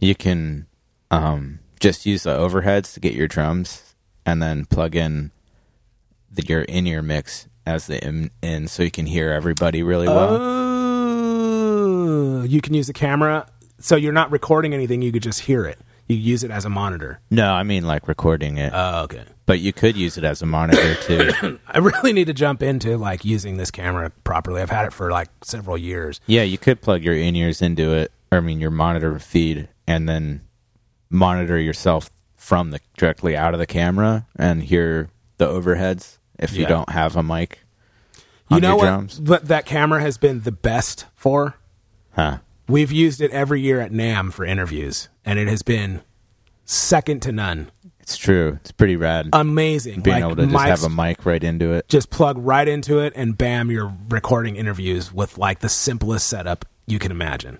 you can um, just use the overheads to get your drums, and then plug in the, your in-ear mix as the in, in, so you can hear everybody really well. Oh, you can use the camera, so you're not recording anything. You could just hear it. You use it as a monitor. no, I mean like recording it, Oh, okay. but you could use it as a monitor too. I really need to jump into like using this camera properly. I've had it for like several years. yeah, you could plug your in-ears into it, or I mean your monitor feed, and then monitor yourself from the directly out of the camera and hear the overheads if you don't have a mic. You know what? drums. But that camera has been the best for. Huh. We've used it every year at NAMM for interviews, and it has been second to none. It's true. It's pretty rad. Amazing. being Like, able to just have a mic right into it. just plug right into it, and bam, you're recording interviews with like the simplest setup you can imagine.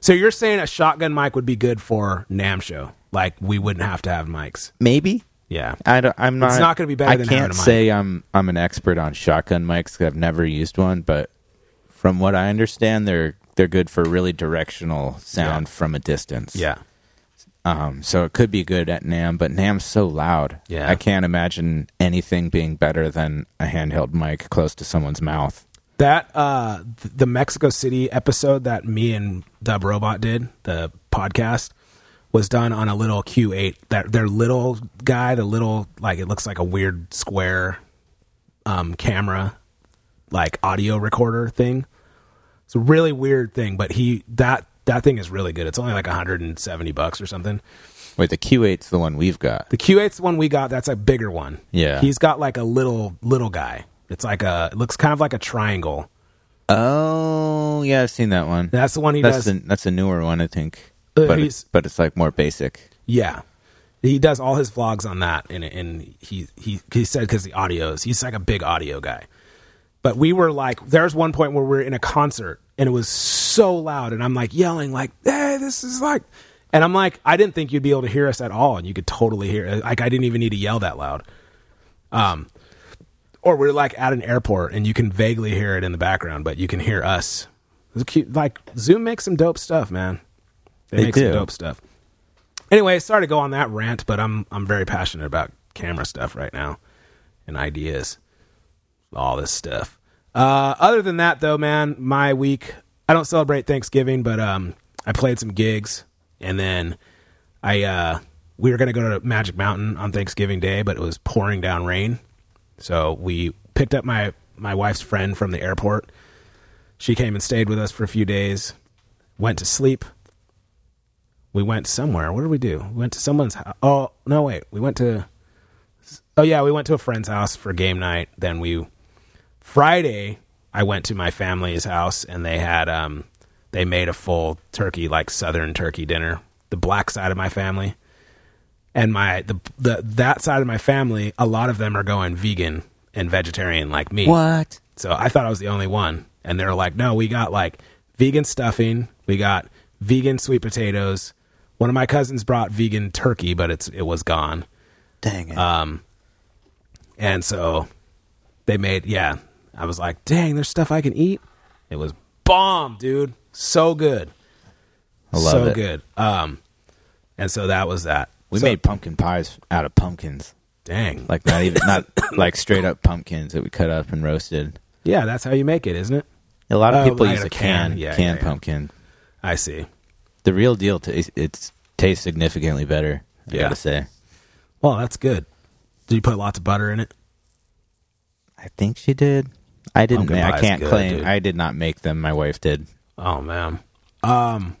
So you're saying a shotgun mic would be good for NAMM show? Like we wouldn't have to have mics. Maybe. Yeah. I don't, I'm not. It's not gonna be better I than can't a mic. say I'm I'm an expert on shotgun mics I've never used one, but from what I understand, they're they're good for really directional sound Yeah. from a distance. Yeah. Um, so it could be good at NAMM, but NAMM's so loud. Yeah. I can't imagine anything being better than a handheld mic close to someone's mouth. That uh the Mexico City episode that me and Dub Robot did, the podcast, was done on a little Q8. That their little guy, the little like it looks like a weird square um camera, like audio recorder thing. It's a really weird thing, but he that that thing is really good. It's only like 170 bucks or something. Wait, the Q8's the one we've got. The Q8's the one we got. That's a bigger one. Yeah. He's got like a little little guy. It's like a it looks kind of like a triangle. Oh, yeah, I've seen that one. That's the one he That's does. a, that's a newer one, I think. Uh, but it's, but it's like more basic. Yeah, he does all his vlogs on that, and and he he he said because the audios, he's like a big audio guy. But we were like, there's one point where we're in a concert and it was so loud, and I'm like yelling like, "Hey, this is like," and I'm like, I didn't think you'd be able to hear us at all, and you could totally hear. It. Like I didn't even need to yell that loud. Um, or we're like at an airport and you can vaguely hear it in the background, but you can hear us. It's cute. Like Zoom makes some dope stuff, man. They, They make do. some dope stuff. Anyway, sorry to go on that rant, but I'm I'm very passionate about camera stuff right now and ideas, all this stuff. Uh, other than that, though, man, my week I don't celebrate Thanksgiving, but um, I played some gigs, and then I uh, we were gonna go to Magic Mountain on Thanksgiving Day, but it was pouring down rain, so we picked up my my wife's friend from the airport. She came and stayed with us for a few days. Went to sleep. We went somewhere. What did we do? We went to someone's house. Oh no, wait. We went to. Oh yeah, we went to a friend's house for game night. Then we Friday. I went to my family's house and they had um they made a full turkey like southern turkey dinner. The black side of my family and my the the that side of my family, a lot of them are going vegan and vegetarian like me. What? So I thought I was the only one. And they're like, no, we got like vegan stuffing. We got vegan sweet potatoes. One of my cousins brought vegan turkey, but it's it was gone. Dang it. Um, and so they made yeah. I was like, dang, there's stuff I can eat. It was bomb, dude. So good. I love so it. good. Um, and so that was that. We So- made pumpkin pies out of pumpkins. dang Like not even not like straight up pumpkins that we cut up and roasted. yeah. That's how you make it, isn't it? A lot of Oh, people use a a can. can, Yeah, canned yeah, yeah. pumpkin. I see. The real deal, t- it tastes significantly better. I Yeah. gotta say. Well, that's good. Did you put lots of butter in it? I think she did. I didn't. Pumpkin ma- I pie's can't good, claim. dude. I did not make them. My wife did. Oh man. Um.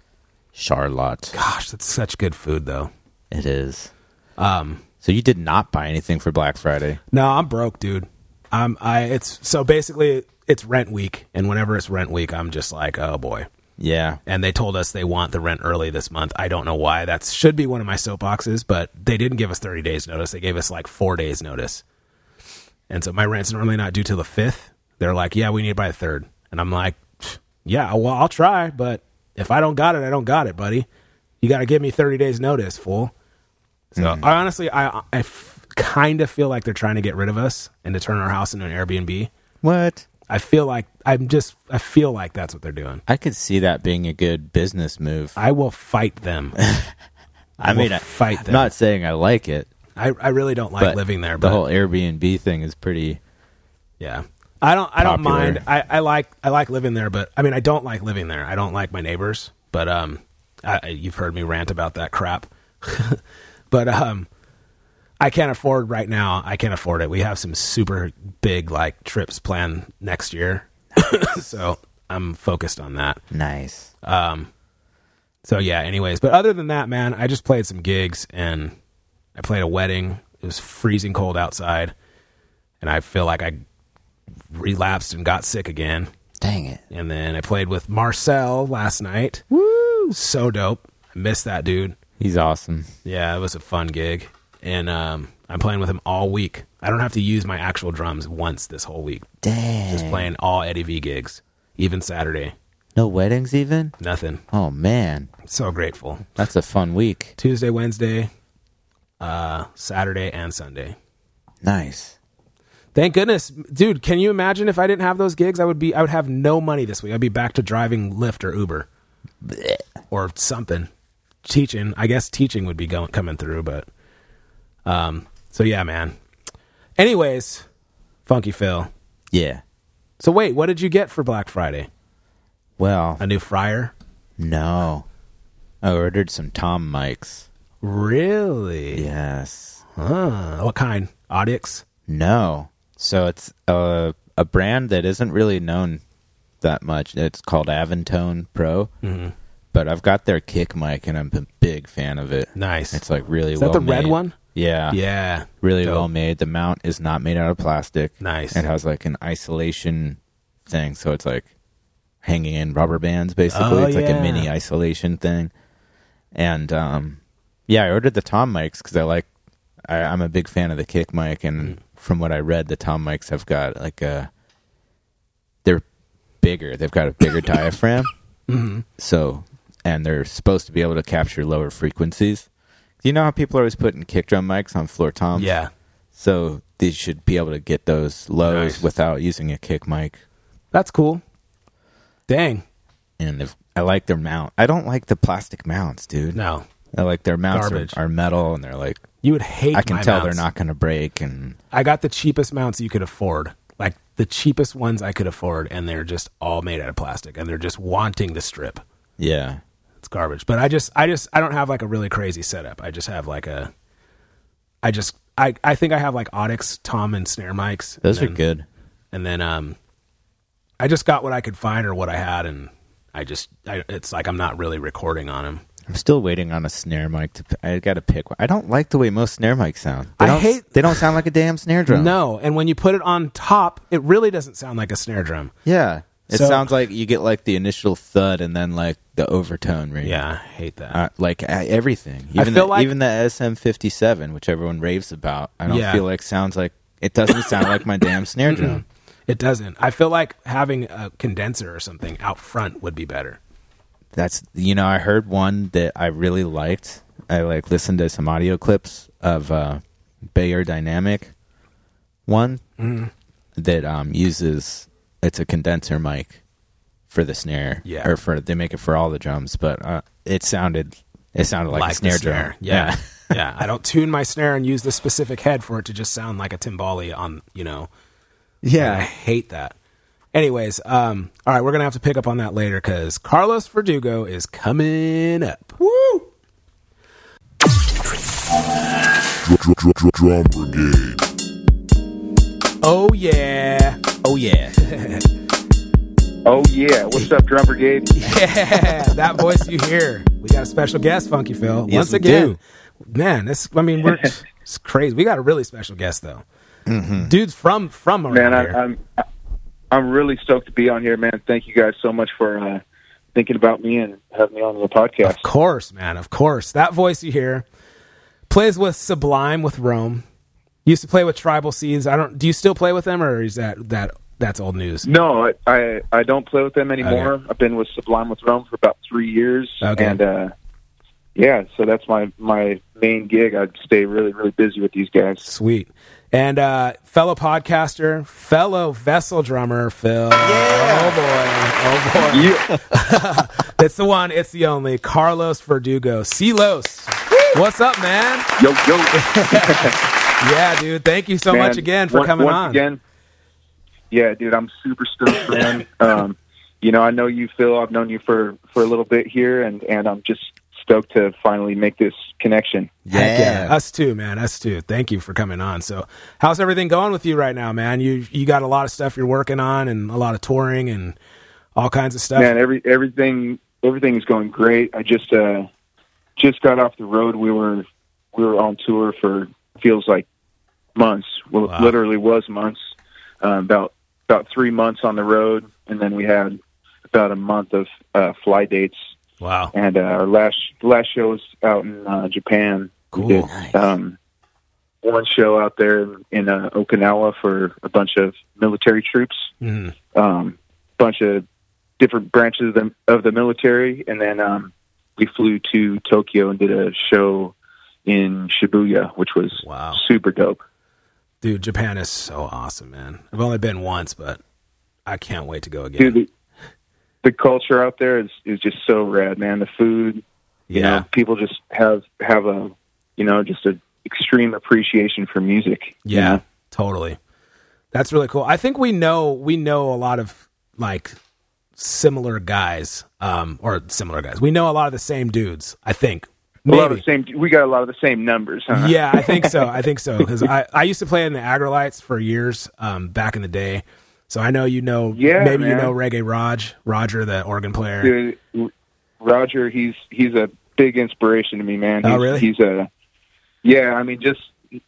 Charlotte. Gosh, that's such good food, though. It is. Um, So you did not buy anything for Black Friday. no, I'm broke, dude. I'm I. It's so basically it's rent week, and whenever it's rent week, I'm just like, oh boy. Yeah. And they told us they want the rent early this month. I don't know why. That should be one of my soapboxes, but they didn't give us 30 days notice. They gave us like four days notice. And so my rent's normally not due till the fifth. They're like, yeah, we need to buy a third. And I'm like, yeah, well, I'll try, but if I don't got it, I don't got it, buddy. You got to give me 30 days notice, fool. So I honestly, I, I kind of feel like they're trying to get rid of us and to turn our house into an Airbnb. What? I feel like I'm just, I feel like that's what they're doing. I could see that being a good business move. I will fight them. I will mean, I, fight I'm them. not saying I like it, I, I really don't like but living there. the But the whole Airbnb thing is pretty. yeah, I don't. I don't Popular. mind. I, I like. I like living there, but I mean, I don't like living there. I don't like my neighbors. But um, I, I- you've heard me rant about that crap. but um, I can't afford right now. I can't afford it. We have some super big like trips planned next year, so I'm focused on that. Nice. Um. So yeah, anyways, but other than that, man, I just played some gigs and I played a wedding. It was freezing cold outside, and I feel like I relapsed and got sick again. Dang it. And then I played with Marcel last night. Woo! So dope. I missed that dude. He's awesome. Yeah, it was a fun gig. And um, I'm playing with him all week. I don't have to use my actual drums once this whole week. Dang. Just playing all Eddie V gigs, even Saturday. No weddings even? Nothing. Oh man, So grateful. that's a fun week. Tuesday, Wednesday, uh, Saturday, and Sunday. Nice. Thank goodness, dude. Can you imagine if I didn't have those gigs? I would be. I would have no money this week. I'd be back to driving Lyft or Uber or something. Teaching, I guess teaching would be going coming through, but um. So yeah, man. Anyways, Funky Phil. Yeah. So wait, what did you get for Black Friday? Well, A new fryer? no. I ordered some Tom mics. Really? Yes. Huh. What kind? Audix? No. So it's a a brand that isn't really known that much. It's called Avantone Pro, Mm-hmm. but I've got their kick mic, and I'm a big fan of it. Nice. It's like really Is that well the red made. one? Yeah, Yeah. really Dope. well made. The mount is not made out of plastic. Nice. It has like an isolation thing, so it's like hanging in rubber bands. Basically, Oh, it's like a mini isolation thing. And um, yeah, I ordered the Tom mics because I like. I, I'm a big fan of the kick mic, and Mm. From what I read, the Tom mics have got like a. They're bigger. They've got a bigger diaphragm. Mm-hmm. So, and they're supposed to be able to capture lower frequencies. You know how people are always putting kick drum mics on floor toms? Yeah. So they should be able to get those lows Nice. without using a kick mic. That's cool. Dang. And if I like their mount, I don't like the plastic mounts, dude. No. I like their mounts are, are metal, and they're like You would hate I can tell mounts. they're not going to break. And I got the cheapest mounts you could afford. Like the cheapest ones I could afford and they're just all made out of plastic and they're just wanting to strip. yeah, It's garbage. But I just I just I don't have like a really crazy setup. I just have like a I just I I think I have like Audix, tom and snare mics. those and are good. And then um I just got what I could find or what I had and I just I, it's like I'm not really recording on them. I'm still waiting on a snare mic to. I got to pick one. I don't like the way most snare mics sound. They I don't, hate- They don't sound like a damn snare drum. No, and when you put it on top, it really doesn't sound like a snare drum. Yeah, it So- sounds like you get like the initial thud and then like the overtone ring. Yeah, I hate that. uh, like uh, everything. I Even feel the, like- even the SM57, which everyone raves about, I don't Yeah. feel like sounds like it doesn't sound like my damn snare drum. It doesn't. I feel like having a condenser or something out front would be better. That's you know I heard one that I really liked. I like listened to some audio clips of uh, Beyerdynamic one Mm-hmm. that um, uses it's a condenser mic for the snare. Yeah. or for they make it for all the drums, but uh, it sounded it sounded like, a the snare, drum. Yeah. yeah. I don't tune my snare and use the specific head for it to just sound like a timbali on, you know. Yeah, I hate that. Anyways, um, all right, we're gonna have to pick up on that later because Carlos Verdugo is coming up. Woo! Drum, brigade. Oh yeah, Oh yeah. Oh yeah, what's up, Drum Brigade? yeah! That voice you hear. We got a special guest, Funky Phil. Yes, Once we again, do. man, this. I mean, we're it's crazy. We got a really special guest though. Dude's from from around Man, I, here. I'm I'm really stoked to be on here, man. Thank you guys so much for uh, thinking about me and having me on the podcast. Of course, man. Of course. That voice you hear plays with Sublime with Rome. Used to play with Tribal Seeds. I don't. Do you still play with them, or is that that that's old news? No, I, I I don't play with them anymore. Okay. I've been with Sublime with Rome for about three years, Okay. and uh, yeah, so that's my my main gig. I'd stay really really busy with these guys. Sweet. And uh, fellow podcaster, fellow vessel drummer, Phil. Yeah. Oh boy. Oh boy. Yeah, It's the one. It's the only. Carlos Verdugo. Celos. What's up, man? yo yo, Yeah, dude. Thank you so man. much again for Once- coming once on. Again, yeah, dude, I'm super stoked, man. um, you know, I know you, Phil. I've known you for for a little bit here, and and I'm just stoked to finally make this connection. Heck yeah. Us too, man. Us too. Thank you for coming on. So, how's everything going with you right now, man? You you got a lot of stuff you're working on and a lot of touring and all kinds of stuff. Man, every everything everything is going great. I just uh just got off the road. We were we were on tour for feels like months. Well, Wow. literally was months. Um, about about three months on the road, and then we had about a month of uh, fly dates. Wow. And uh, our last last show was out in uh, Japan. Cool. Did um, one show out there in uh, Okinawa for a bunch of military troops Mhm. um, bunch of different branches of the, of the military, and then um, we flew to Tokyo and did a show in Shibuya, which was Wow. super dope. Dude, Japan is so awesome, man. I've only been once, but I can't wait to go again. Dude, the, culture out there is is just so rad, man. The food, you yeah. know, people just have have a you know just a extreme appreciation for music. you Yeah, know? totally. That's really cool. I think we know we know a lot of like similar guys, um, or similar guys. We know a lot of the same dudes. I think. a lot of the same. We got a lot of the same numbers. Huh? yeah, I think so. I think so because I, I used to play in the Aggrolites for years um, back in the day, So I know you know. Yeah, maybe you know Reggae Raj, Roger, the organ player. Dude, Roger, he's he's a big inspiration to me, man. Oh, He's, really? He's a yeah. I mean, just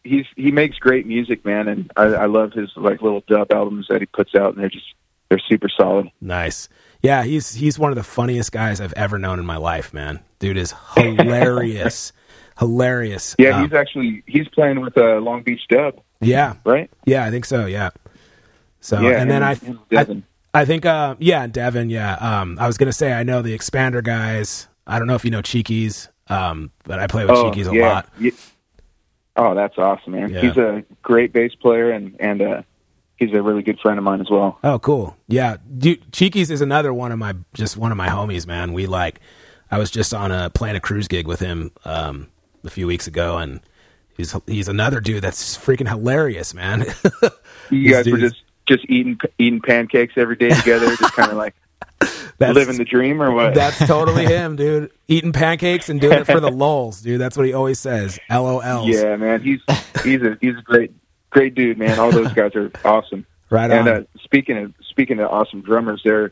he's he makes great music, man, and I, I love his like little dub albums that he puts out, and they're just they're super solid. Nice. Yeah, he's he's one of the funniest guys I've ever known in my life, man. Dude is hilarious, hilarious. Yeah, Um, he's actually he's playing with uh, Long Beach Dub, yeah, right? yeah. I think so. Yeah. So yeah, and then I, and I Devin. I think uh yeah, Devin, yeah. Um I was gonna say I know the expander guys. I don't know if you know Cheekies, um, but I play with Cheekies a Oh, yeah. lot. Ye- Oh, that's awesome, man. Yeah. He's a great bass player, and and uh, he's a really good friend of mine as well. Oh, cool. Yeah, Dude, Cheekies is another one of my just one of my homies, man. We like I was just on a playing a cruise gig with him um a few weeks ago and he's he's another dude that's freaking hilarious, man. You guys were just just eating eating pancakes every day together, just kind of like That's- living the dream, or what? That's totally him, dude. Eating pancakes and doing it for the lulls, dude. That's what he always says. LOLs. Yeah, man, he's he's a he's a great great dude, man. All those guys are awesome. Right and uh, speaking of speaking of awesome drummers, their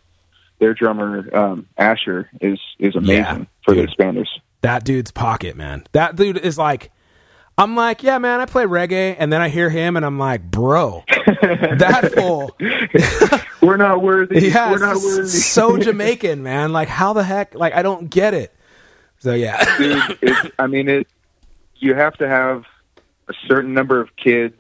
their drummer um, Asher is is amazing Yeah, for dude. the expanders. that dude's pocket, man. That dude is like, I'm like, yeah, man, I play reggae, and then I hear him, and I'm like, bro, that fool, We're not worthy. yeah, We're not worthy. so Jamaican, man. Like, how the heck? Like, I don't get it. So yeah, Dude, it, I mean it. You have to have a certain number of kids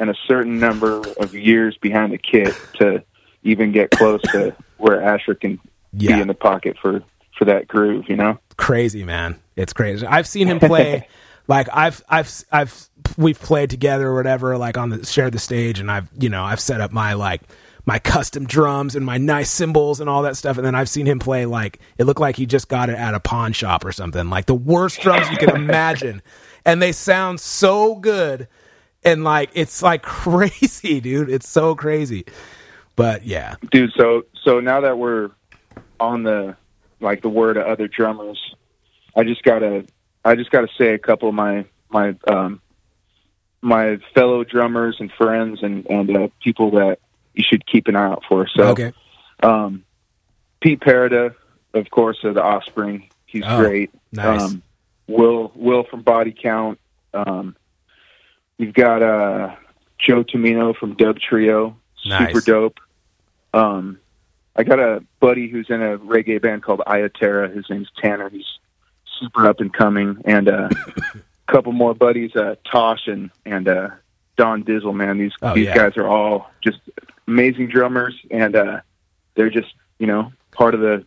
and a certain number of years behind the kit to even get close to where Asher can Yeah. be in the pocket for for that groove. You know. crazy, man. It's crazy. I've seen him play. Like I've I've I've we've played together or whatever. Like on the shared the stage, and I've you know I've set up my like my custom drums and my nice cymbals and all that stuff. And then I've seen him play like it looked like he just got it at a pawn shop or something. Like the worst drums you can imagine, and they sound so good. And like it's like crazy, dude. It's so crazy. But yeah, dude so so now that we're on the like the word of other drummers i just gotta i just gotta say a couple of my my um my fellow drummers and friends and and uh, people that you should keep an eye out for so okay, um pete parada of course of the offspring he's Oh, great nice. um will will from body count um you've got uh joe tomino from dub trio Nice. super dope um I got a buddy who's in a reggae band called Ayaterra. His name's Tanner. He's super up and coming, and uh, a couple more buddies, uh, Tosh and and uh, Don Dizzle. Man, these Oh, these yeah. guys are all just amazing drummers, and uh, they're just you know part of the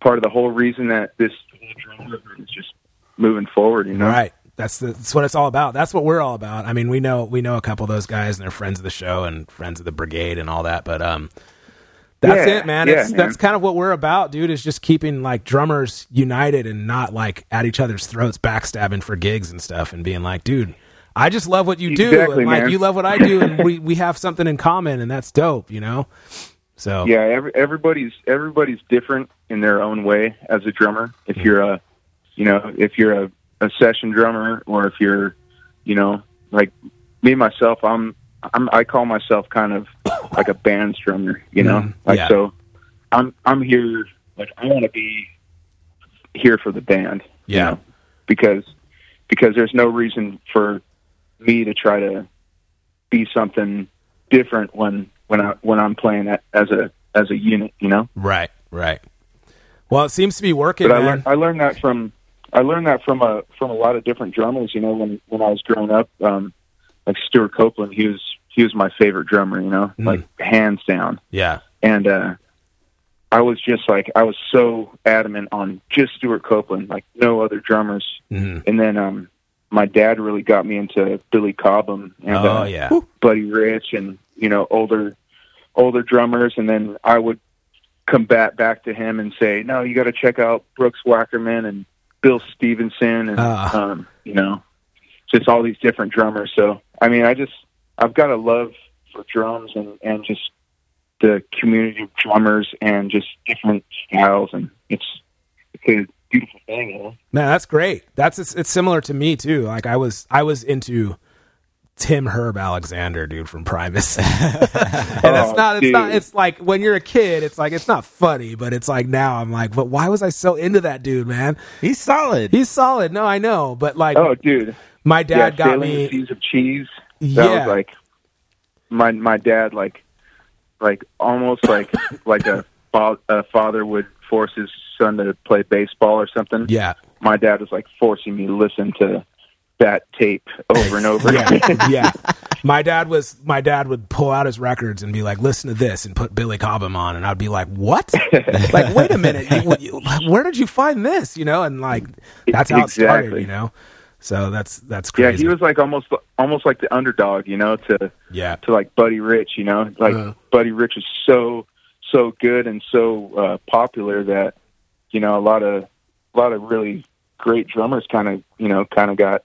part of the whole reason that this whole drum movement is just moving forward. You know, Right. That's the, that's what it's all about. That's what we're all about. I mean, we know we know a couple of those guys and they're friends of the show and friends of the brigade and all that. But um, that's Yeah, it, man. yeah, man. that's kind of what we're about, dude. Is just keeping like drummers united and not like at each other's throats, backstabbing for gigs and stuff, and being like, dude. I just love what you do, Exactly, and like man. you love what I do, and we, we have something in common, and that's dope, you know. So yeah every, everybody's everybody's different in their own way as a drummer if mm-hmm. you're a you know if you're a, a session drummer or if you're you know like me myself i'm i'm i call myself kind of like a band drummer you know Mm, like yeah. so i'm i'm here like i want to be here for the band you Yeah. know, because because there's no reason for me to try to be something different when when I when I'm playing as a as a unit, you know. right, right. Well, it seems to be working, But I learned I learned that from I learned that from a from a lot of different drummers, you know, when when I was growing up. Um, like Stewart Copeland, he was he was my favorite drummer, you know, Mm. like hands down. yeah, And uh, I was just like I was so adamant on just Stewart Copeland, like no other drummers. Mhm. And then um, my dad really got me into Billy Cobham and Oh, uh, yeah. Buddy Rich and you know older older drummers, and then I would combat back to him and say, "No, you got to check out Brooks Wackerman and Bill Stevenson and Ah. um, you know just all these different drummers." So I mean, I just I've got a love for drums and and just the community of drummers and just different styles, and it's it's a beautiful thing. You know? Man, that's great. That's it's, it's similar to me too. Like I was I was into Tim Herb Alexander, dude from Primus. and it's Oh, not, it's not, it's like when you're a kid, it's like, it's not funny, but it's like now I'm like, but why was I so into that dude, man? He's solid. He's solid. No, I know, but like Oh, dude. my dad yeah, got sailing the me. seas of cheese. That Yeah. was like my my dad like like almost like like a, fa- a father would force his son to play baseball or something. Yeah. My dad was like forcing me to listen to that tape over and over. Yeah, yeah. My dad was. My dad would pull out his records and be like, "Listen to this," and put Billy Cobham on, and I'd be like, "What? like, wait a minute, you, you, where did you find this?" You know, and like that's how it started. You know, so that's that's crazy. yeah, he was like almost almost like the underdog, you know, to yeah, to like Buddy Rich, you know, like Uh-huh. Buddy Rich is so so good and so uh, popular that you know a lot of a lot of really great drummers kind of you know kind of got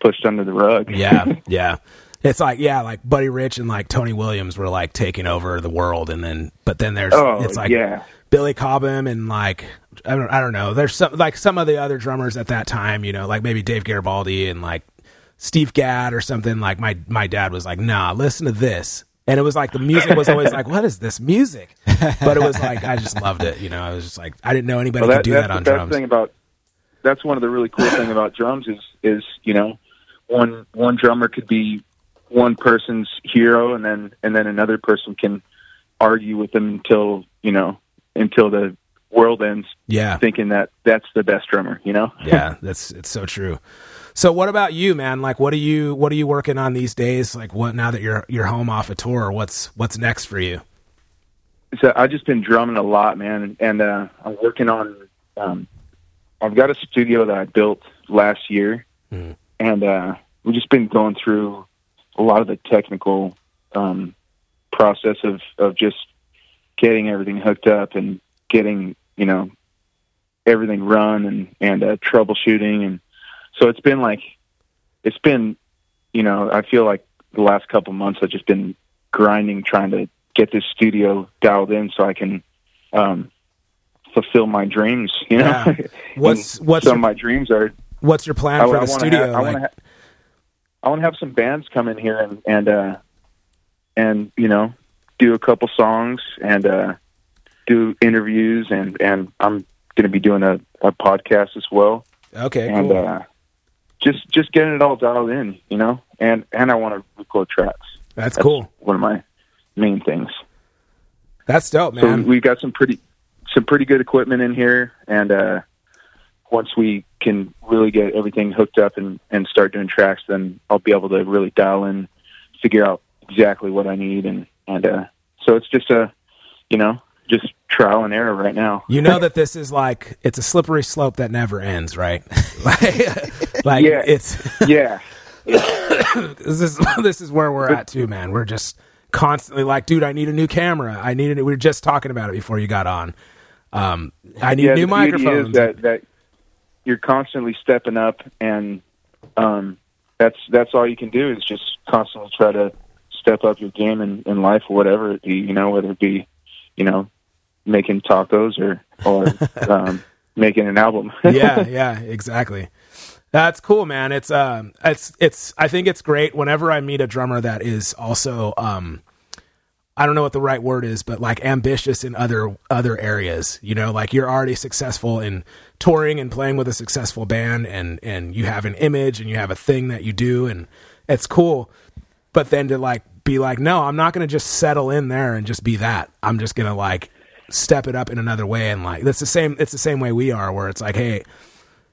pushed under the rug. yeah, yeah. It's like yeah, like Buddy Rich and like Tony Williams were like taking over the world, and then but then there's oh it's like yeah, Billy Cobham and like I don't I don't know. There's some like some of the other drummers at that time, you know, like maybe Dave Garibaldi and like Steve Gadd or something. Like my my dad was like, "Nah, listen to this." And it was like the music was always like, "What is this music?" But it was like I just loved it, you know. I was just like I didn't know anybody well, could do that on the drums. thing about that's one of the really cool thing about drums is is you know one one drummer could be one person's hero and then and then another person can argue with them until you know until the world ends Yeah. thinking that that's the best drummer you know yeah, that's it's so true. So what about you, man? Like what are you what are you working on these days? Like what now that you're you're home off a tour, what's what's next for you? so I've just been drumming a lot, man, and uh, I'm working on. Um, I've got a studio that I built last year, Mhm. and uh, we've just been going through a lot of the technical um, process of of just getting everything hooked up and getting you know everything run and and uh, troubleshooting, and so it's been like it's been you know I feel like the last couple months I've just been grinding trying to get this studio dialed in so I can um, fulfill my dreams. You know, Yeah. What's- what's some your- of my dreams are. What's your plan I, for I the wanna studio? Have, I want to. Like- Ha- I want to have some bands come in here and and uh, and you know do a couple songs and uh, do interviews and and I'm going to be doing a, a podcast as well okay, and cool. uh, just just getting it all dialed in, you know, and and I want to record tracks. That's That's cool. One of my main things. That's dope, So man. we've got some pretty some pretty good equipment in here, and uh, once we can really get everything hooked up and and start doing tracks, then I'll be able to really dial in, figure out exactly what I need, and and uh, so it's just a, you know, just trial and error right now. you know that this is like it's a slippery slope that never ends, right? like, like Yeah. it's yeah, this is this is where we're at too, man. We're just constantly like, dude, I need a new camera. I need a new, we were just talking about it before you got on. Um, I need yeah. new microphones. that that you're constantly stepping up, and um, that's that's all you can do is just constantly try to step up your game in, in life, or whatever it be. You know, whether it be, you know, making tacos or or um, making an album. yeah, yeah, exactly. That's cool, man. It's um, it's it's. I think it's great whenever I meet a drummer that is also um, I don't know what the right word is, but like ambitious in other other areas. You know, like you're already successful in touring and playing with a successful band, and and you have an image and you have a thing that you do, and it's cool. But then to like be like, no, I'm not going to just settle in there and just be that. I'm just going to like step it up in another way, and like that's the same. It's the same way we are, where it's like, hey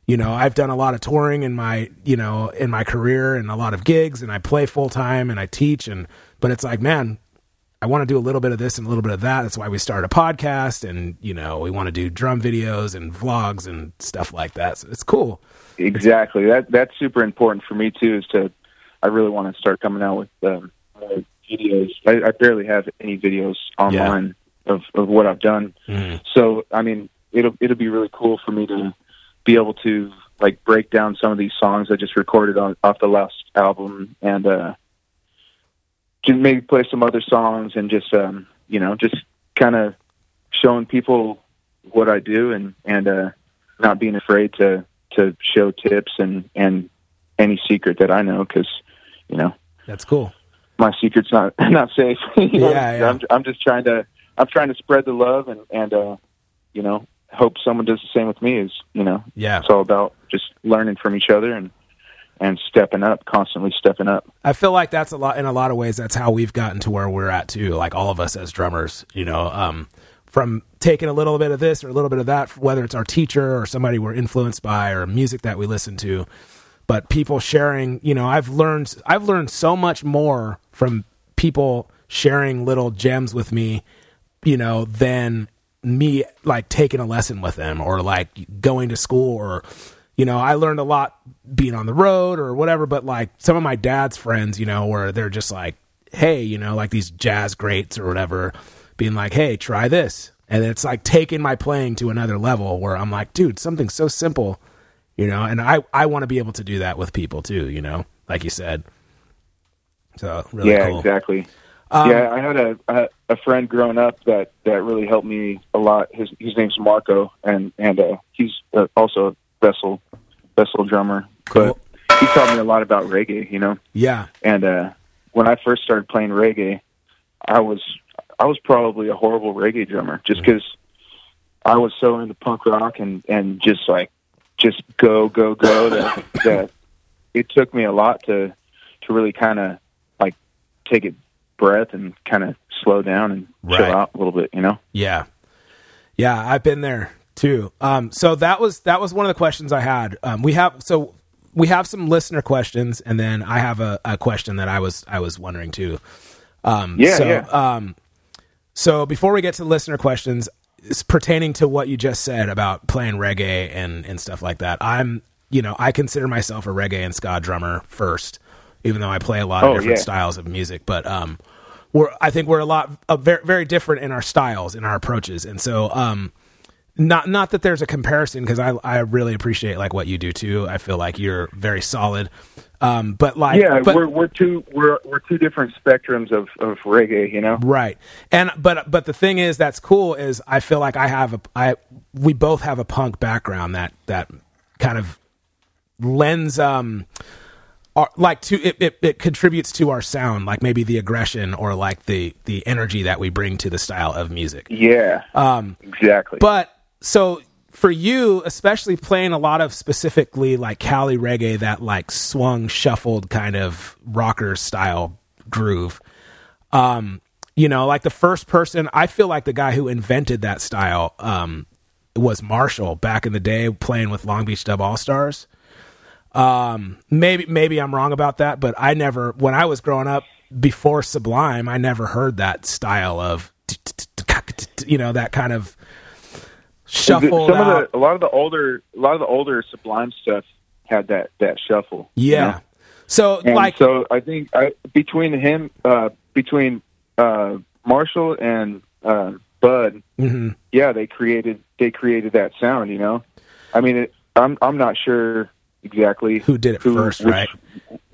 you know i've done a lot of touring in my you know in my career and a lot of gigs and i play full time and i teach and but it's like man i want to do a little bit of this and a little bit of that that's why we started a podcast and you know we want to do drum videos and vlogs and stuff like that so it's cool exactly. That that's super important for me too. Is to I really want to start coming out with um, videos. I, I barely have any videos online of of what I've done. Mhm. So I mean, it'll it'll be really cool for me to be able to like break down some of these songs I just recorded on off the last album and uh just maybe play some other songs and just um you know just kind of showing people what I do and and uh not being afraid to to show tips and and any secret that I know because you know That's cool. My secret's not not safe. You know? Yeah, yeah. I'm I'm just trying to I'm trying to spread the love and and uh, you know hope someone does the same with me. Is you know Yeah. it's all about just learning from each other and and stepping up, constantly stepping up. I feel like that's a lot in a lot of ways. That's how we've gotten to where we're at too. Like all of us as drummers, you know, um, from taking a little bit of this or a little bit of that, whether it's our teacher or somebody we're influenced by or music that we listen to, but people sharing. You know, I've learned I've learned so much more from people sharing little gems with me, you know, than me like taking a lesson with them or like going to school or you know, I learned a lot being on the road or whatever, but like some of my dad's friends, you know, where they're just like, hey, you know, like these jazz greats or whatever, being like, hey, try this. And it's like taking my playing to another level where I'm like, dude, something so simple, you know, and I, I want to be able to do that with people too, you know, like you said. So really yeah, cool. Um, exactly. yeah, I had a, a a friend growing up that that really helped me a lot. His his name's Marco, and and uh, he's uh, also a vessel vessel drummer. Cool. But he taught me a lot about reggae. You know, Yeah. and uh, when I first started playing reggae, I was I was probably a horrible reggae drummer just because I was so into punk rock and and just like just go go go that that it took me a lot to to really kind of like take a breath and kind of slow down and Right. chill out a little bit, you know. Yeah. Yeah, I've been there too. Um, so that was that was one of the questions I had. Um, we have so we have some listener questions, and then I have a, a question that I was I was wondering too. Um, Yeah, so, yeah. Um, so before we get to the listener questions, pertaining to what you just said about playing reggae and and stuff like that, I'm you know I consider myself a reggae and ska drummer first, even though I play a lot of Oh, different yeah. styles of music, but um, we're I think we're a lot uh, very very different in our styles in our approaches, and so um, not not that there's a comparison because I I really appreciate like what you do too. I feel like you're very solid, um, but like Yeah, but, we're we're two we're we're two different spectrums of of reggae, you know. Right. And but but the thing is that's cool is I feel like I have a I we both have a punk background that that kind of lends um our, like to it, it it contributes to our sound like maybe the aggression or like the the energy that we bring to the style of music. Yeah. Um exactly. But so for you, especially playing a lot of specifically like Cali reggae, that like swung, shuffled kind of rocker style groove. Um, you know, like the first person, I feel like the guy who invented that style um, was Marshall back in the day, playing with Long Beach Dub All Stars. Um, maybe maybe I'm wrong about that, but I never, when I was growing up before Sublime, I never heard that style of, you know, that kind of shuffled Some out. of the a lot of the older a lot of the older Sublime stuff had that that shuffle. you yeah. know? So And like, so I think I, between him, uh, between uh, Marshall and uh, Bud, mhm. yeah, they created they created that sound. You know, I mean, it, I'm I'm not sure exactly Who did it first, which, right?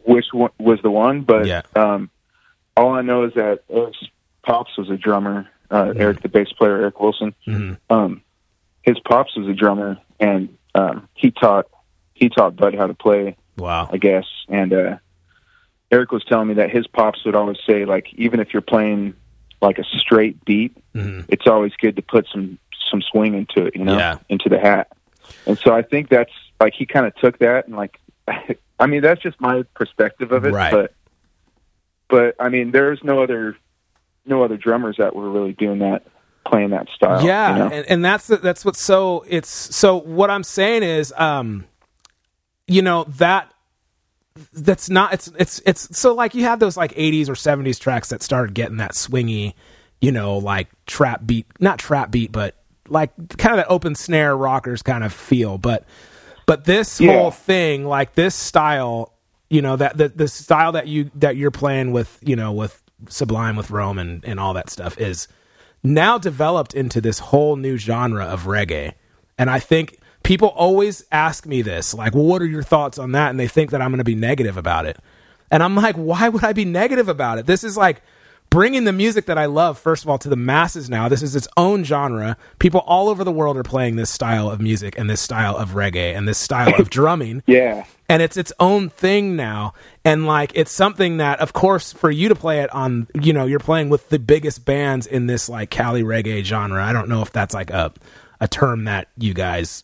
Which one was the one, but Yeah. um, all I know is that Eric's pops was a drummer. Uh, Mm-hmm. Eric, the bass player, Eric Wilson. Mhm. Um, his pops was a drummer, and um, he taught he taught Bud how to play. wow. I guess. And uh, Eric was telling me that his pops would always say, like, even if you're playing like a straight beat, Mhm. it's always good to put some some swing into it, you know, Yeah. into the hat. And so I think that's like he kind of took that and like, I mean, that's just my perspective of it, Right. but but I mean, there's no other no other drummers that were really doing that, playing that style. yeah you know? and, and that's the, that's what's so it's so what i'm saying is um you know that that's not it's it's it's so like you have those like 80s or 70s tracks that started getting that swingy you know like trap beat not trap beat but like kind of that open snare rockers kind of feel but but this Yeah. whole thing like this style you know that the the style that you that you're playing with you know with sublime with rome and and all that stuff is now developed into this whole new genre of reggae. And I think people always ask me this, like, well, what are your thoughts on that? And they think that I'm going to be negative about it. And I'm like, why would I be negative about it? This is like bringing the music that I love first of all to the masses now. This is its own genre. People all over the world are playing this style of music and this style of reggae and this style of drumming Yeah. and it's its own thing now and like it's something that of course for you to play it on you know you're playing with the biggest bands in this like cali reggae genre i don't know if that's like a a term that you guys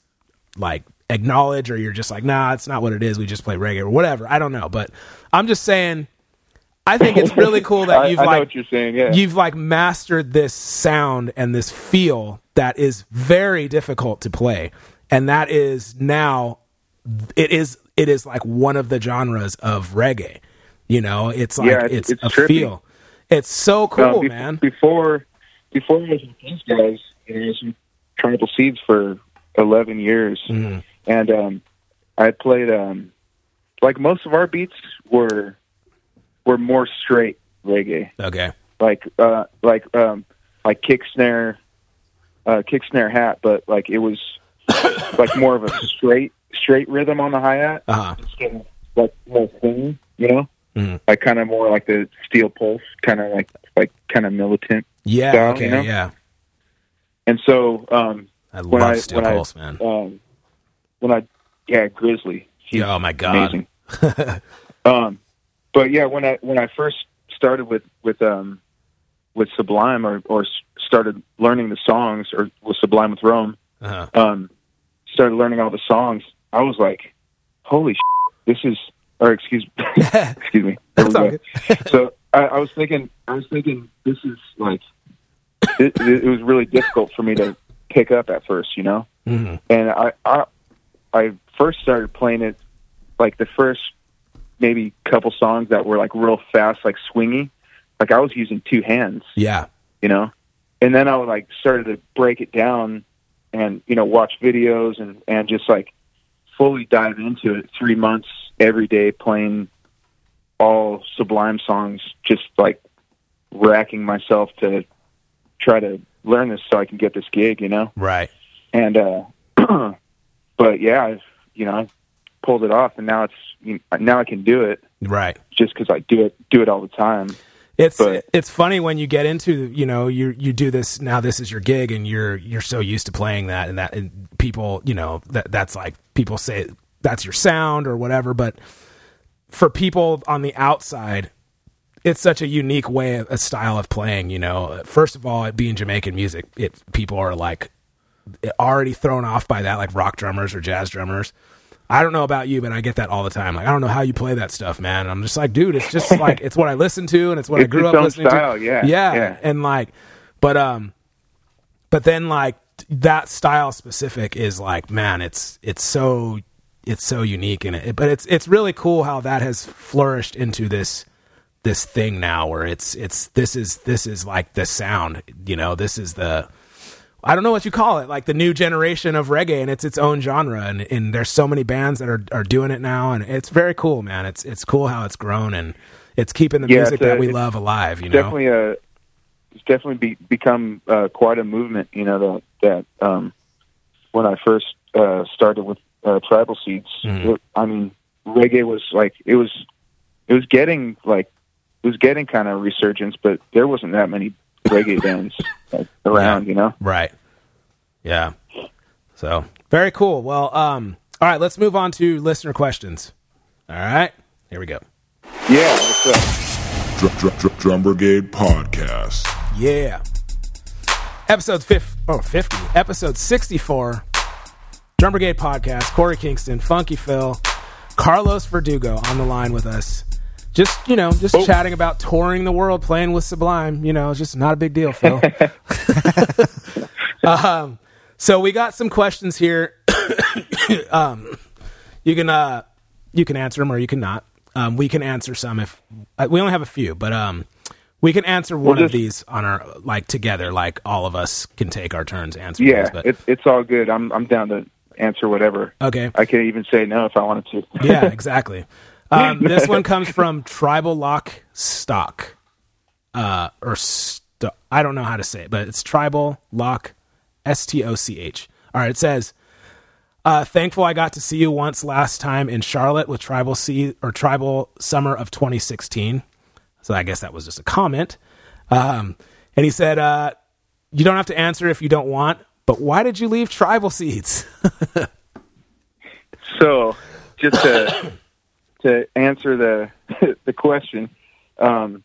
like acknowledge or you're just like nah it's not what it is we just play reggae or whatever i don't know but i'm just saying i think it's really cool that you've I know like what you're saying. Yeah. you've like mastered this sound and this feel that is very difficult to play and that is now it is it is like one of the genres of reggae you know it's like Yeah, it's, it's- it's a trippy. feel it's so cool Um, be- man Before, before I was with these guys, you know, I was with Tribal Seeds for eleven years, Mhm. and um, I played um, like most of our beats were were more straight reggae, okay like uh, like um, like kick snare, uh, kick snare hat, but like it was like more of a straight straight rhythm on the hi hat uh-huh instead of like more thin, you know, Mhm. like kind of more like the steel pulse, kind of like like kind of militant. yeah Style, okay you know? yeah And so um, i when love I steel when I pulse man um, when I yeah Grizzly, he's oh my God. amazing. um, but yeah, when I when I first started with with um with Sublime or or started learning the songs or with Sublime with Rome, uh-huh. um, started learning all the songs. I was like, holy, this is or excuse excuse me. That's all go. so I, I was thinking, I was thinking, this is like, it, it was really difficult for me to pick up at first, you know. Mhm. And I, I, I first started playing it, like the first maybe a couple songs that were like real fast, like swingy. Like I was using two hands, yeah you know. And then I would like started to break it down, and you know watch videos and and just like fully dive into it. Three months every day playing all Sublime songs, just like racking myself to try to learn this so I can get this gig, you know. right And uh but yeah, I've you know I pulled it off, and now it's you know, now I can do it. Right. Just because I do it do it all the time. It's But- it's funny when you get into you know you you do this now this is your gig and you're you're so used to playing that and that and people you know that that's like people say that's your sound or whatever but for people on the outside it's such a unique way a style of playing you know. First of all it being Jamaican music it people are like already thrown off by that like rock drummers or jazz drummers I don't know about you, but I get that all the time. Like, I don't know how you play that stuff, man. And I'm just like, dude, it's just like it's what I listen to, and it's what I grew up listening style, to. yeah, yeah, yeah. and like, but um, but then like that style specific is like, man, it's it's so it's so unique in it. But it's it's really cool how that has flourished into this this thing now, where it's it's this is this is like the sound, you know, this is the I don't know what you call it, like the new generation of reggae, and it's its own genre, and, and there's so many bands that are, are doing it now, and it's very cool, man. It's it's cool how it's grown, and it's keeping the Yeah, music a- that we love alive. You know, definitely a it's definitely be, become uh, quite a movement. You know that that um, when I first uh, started with uh, Tribal Seeds, it- I mean reggae was like it was it was getting like it was getting kind of resurgence, but there wasn't that many reggae bands like, around. You know, right? Yeah. So very cool. Well, um, all right, let's move on to listener questions. All right, here we go. yeah. What's up? Drum, drum, drum, Drum Brigade Podcast. Yeah. Episode 50, oh, 50. Episode 64. Drum Brigade Podcast. Korey Kingston, Funky Phil, Carlos Verdugo on the line with us. Just, you know, just chatting about touring the world, playing with Sublime. You know, it's just not a big deal, Phil. um, so we got some questions here. um, you can uh, you can answer them or you can not. Um, we can answer some if uh, we only have a few, but um, we can answer one of just- these on our like together. Like all of us can take our turns answering. Yeah, these, but it's it's all good. I'm I'm down to answer whatever. okay. I can even say no if I wanted to. yeah, exactly. Um, this one comes from Tribal Lock Stock, uh, or st- I don't know how to say it, but it's Tribal Lock, S T O C H. All right, it says, uh, "Thankful I got to see you once last time in Charlotte with Tribal C or Tribal Summer of 2016." So I guess that was just a comment. Um, and he said, uh, "You don't have to answer if you don't want, but why did you leave Tribal Seeds?" So, just to to answer the the question, um,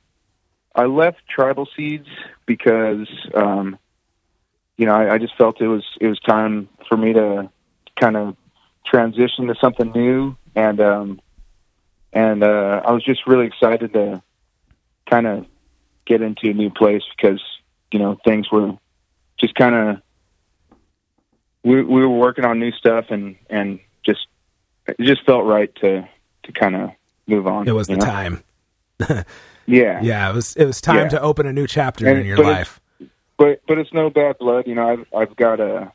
I left Tribal Seeds because um, you know I, I just felt it was it was time for me to kind of transition to something new, and um, and uh, I was just really excited to kind of get into a new place because you know things were just kind of we we were working on new stuff and and just it just felt right to to kind of move on. it was the know? time. Yeah, Yeah, it was. It was time Yeah. to open a new chapter And- in your but life. but but it's no bad blood. You know, I've I've got uh,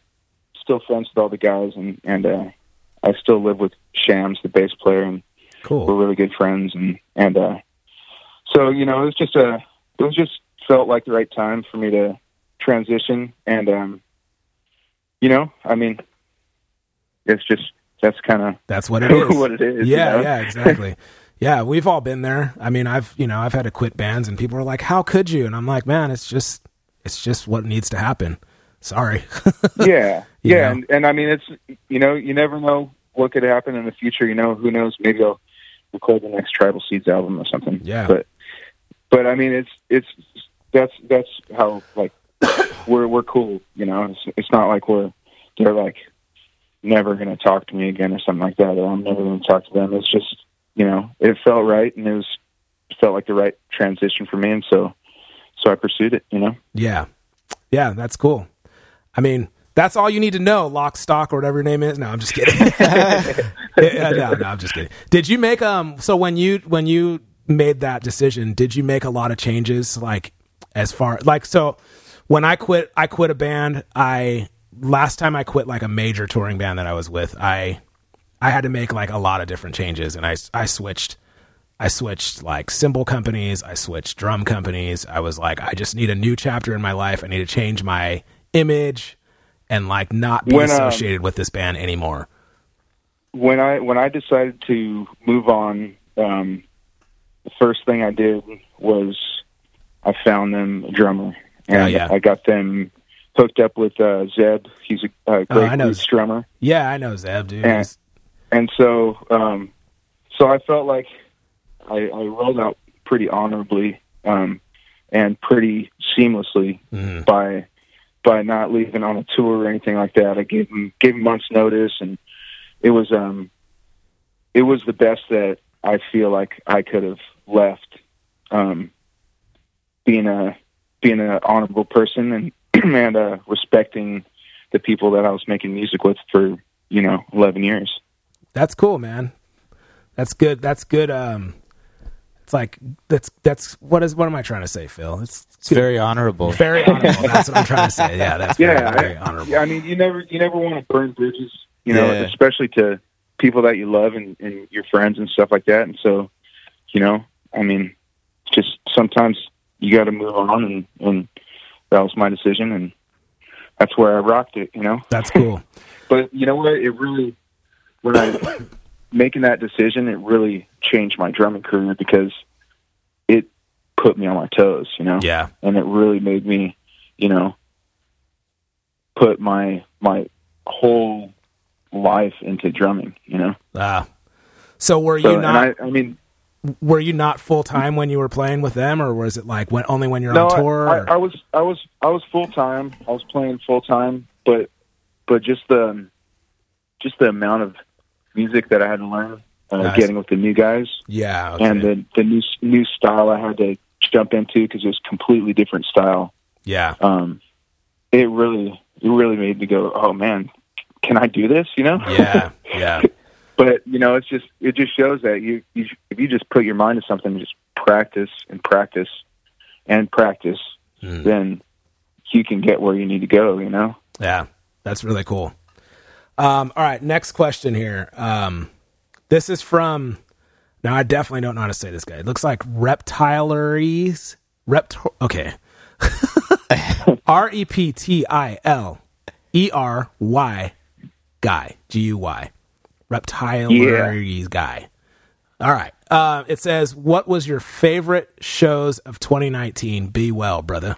still friends with all the guys, and and uh, I still live with Shams, the bass player, and we're really good friends. And and uh, so you know, it was just a it was just felt like the right time for me to transition, and um, you know, I mean, it's just that's kind of That's what it is. what it is. you Yeah, know? yeah, exactly. yeah, we've all been there. I mean, I've you know I've had to quit bands, and people are like, "How could you?" And I'm like, "Man, it's just it's just what needs to happen." Sorry. yeah, yeah, and, and I mean, it's you know, you never know what could happen in the future. You know, who knows? Maybe I'll record the next Tribal Seeds album or something. Yeah. but but I mean, it's it's that's that's how like we're we're cool. You know, it's it's not like we're they're like never going to talk to me again or something like that, or I'm never going to talk to them. It's just you know, it felt right, and it was felt like the right transition for me, and so so I pursued it. You know. yeah, yeah, that's cool. I mean, that's all you need to know. Lock, stock, or whatever your name is. No, I'm just kidding. Yeah, no, no, I'm just kidding. Did you make um? So when you when you made that decision, did you make a lot of changes? Like as far like so, when I quit, I quit a band. I last time I quit like a major touring band that I was with. I I had to make like a lot of different changes, and I I switched. I switched like cymbal companies. I switched drum companies. I was like, I just need a new chapter in my life. I need to change my image and like not be When, um, associated with this band anymore. when I when I decided to move on, um, the first thing I did was I found them a drummer, and Oh, yeah. I got them hooked up with uh, Zeb. He's a, a Oh, great I know. drummer, Yeah, I know Zeb, dude. He's- and so um, so I felt like I, I rolled out pretty honorably um, and pretty seamlessly Mhm. by by not leaving on a tour or anything like that. I gave him gave him months notice, and it was um it was the best that I feel like I could have left. Um, being a being an honorable person and and uh, respecting the people that I was making music with for you know eleven years. That's cool, man. That's good. That's good. Um, it's like that's that's what is what am I trying to say, Phil? It's It's very honorable. very honorable. that's what I'm trying to say. Yeah, that's very, yeah, very I, honorable. yeah. I mean, you never you never want to burn bridges, you know, Yeah. especially to people that you love and, and your friends and stuff like that. And so, you know, I mean, just sometimes you got to move on, and and that was my decision, and that's where I rocked it, you know. That's cool. But you know what? It really, when I making that decision, it really changed my drumming career because it put me on my toes, you know Yeah, and it really made me, you know, put my my whole life into drumming. You know, ah. so were you and not I, I mean, were you not full time when you were playing with them, or was it like when only when you're no, on tour? I, or- I was I was I was full time. I was playing full time, but but just the just the amount of music that I had to learn, uh, Nice. getting with the new guys, yeah, okay. and the the new new style I had to jump into because it was completely different style. yeah, Um, it really it really made me go, oh man, can I do this? You know? yeah, yeah, but you know, it's just it just shows that you, you if you just put your mind to something, and just practice and practice and practice, Hmm. then you can get where you need to go. You know? yeah. That's really cool. Um, all right, next question here. Um, this is from. Now I definitely don't know how to say this guy. It looks like reptileries. Rept. Okay. R e p t i l e r y guy. G u y. Reptileries guy. All right. Uh, it says, "What was your favorite shows of 2019?" Be well, brother.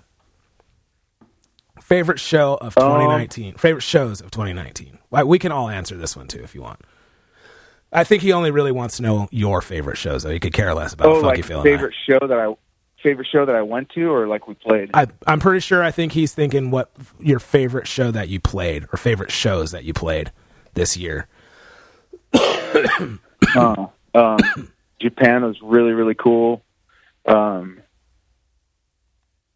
Favorite show of Um, 2019. favorite shows of 2019. Like, we can all answer this one too if you want. I think he only really wants to know your favorite shows. Though he could care less about Oh, Funky like Phil. and I. favorite show that I favorite show that I went to, or like we played. I, I'm pretty sure. I think he's thinking what your favorite show that you played or favorite shows that you played this year. Uh, um, Japan was really really cool. Um,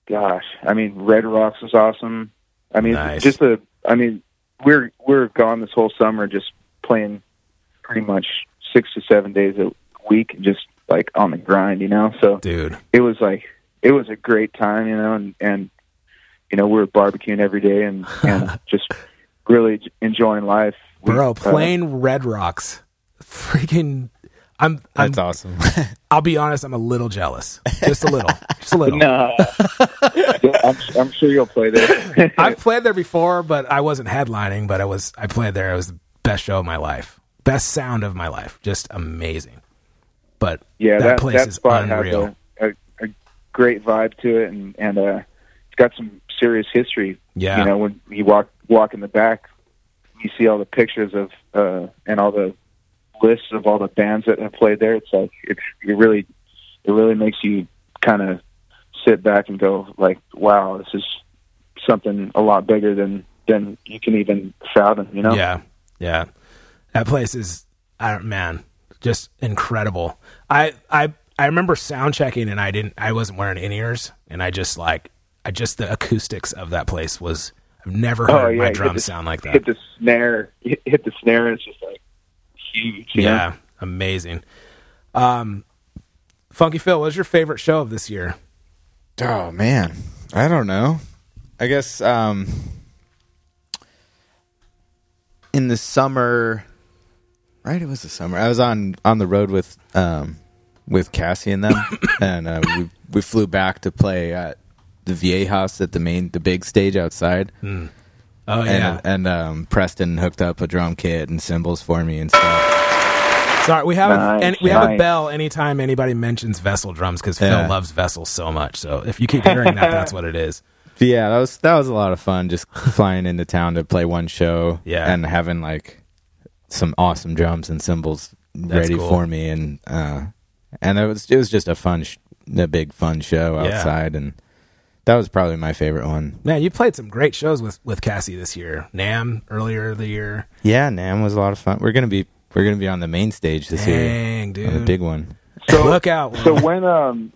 gosh, I mean, Red Rocks was awesome. I mean, Nice. just a. I mean, we're we're gone this whole summer, just playing pretty much six to seven days a week, just like on the grind, you know. So Dude, it was like it was a great time, you know, and and you know we were barbecuing every day and and just really enjoying life. We, bro, uh, playing Red Rocks, freaking. I'm. I'm That's awesome. I'll be honest. I'm a little jealous, just a little, just a little. No, I'm, I'm sure you'll play there. I've played there before, but I wasn't headlining. But I was. I played there. It was the best show of my life, best sound of my life, just amazing. But yeah, that, that place that is spot unreal. has a, a, a great vibe to it, and and uh, it's got some serious history. Yeah. you know, when you walk walk in the back, you see all the pictures of uh, and all the lists of all the bands that have played there. It's like it's it really it really makes you kind of sit back and go like, wow, this is something a lot bigger than than you can even fathom. You know? Yeah, yeah. That place is, I don't, man, just incredible. I, I, I remember sound checking and I didn't, I wasn't wearing in ears, and I just like, I just the acoustics of that place was. I've never oh, heard Oh yeah, my drums the- sound like that. Hit the snare, hit, hit the snare. and It's just like huge. you know? Yeah, amazing. Um, Funky Phil, what was your favorite show of this year? Oh man, I don't know. I guess um in the summer, right? It was the summer. I was on on the road with um with Cassie and them, and uh, we we flew back to play at the VA house at the main the big stage outside. Oh And, yeah, and um, Preston hooked up a drum kit and cymbals for me and stuff. sorry, we have a, and we have a bell anytime anybody mentions Vessel drums because Yeah. Phil loves Vessel so much. So if you keep hearing that, that's what it is. Yeah, that was that was a lot of fun. Just flying into town to play one show, Yeah. and having like some awesome drums and cymbals That's ready cool. for me, and uh, and it was it was just a fun, sh- a big fun show Yeah. outside, and that was probably my favorite one. Man, you played some great shows with with Cassie this year. NAMM earlier the year. Yeah, NAMM was a lot of fun. We're gonna be we're gonna be on the main stage this year, Dang, on the big one. So Look out. So when um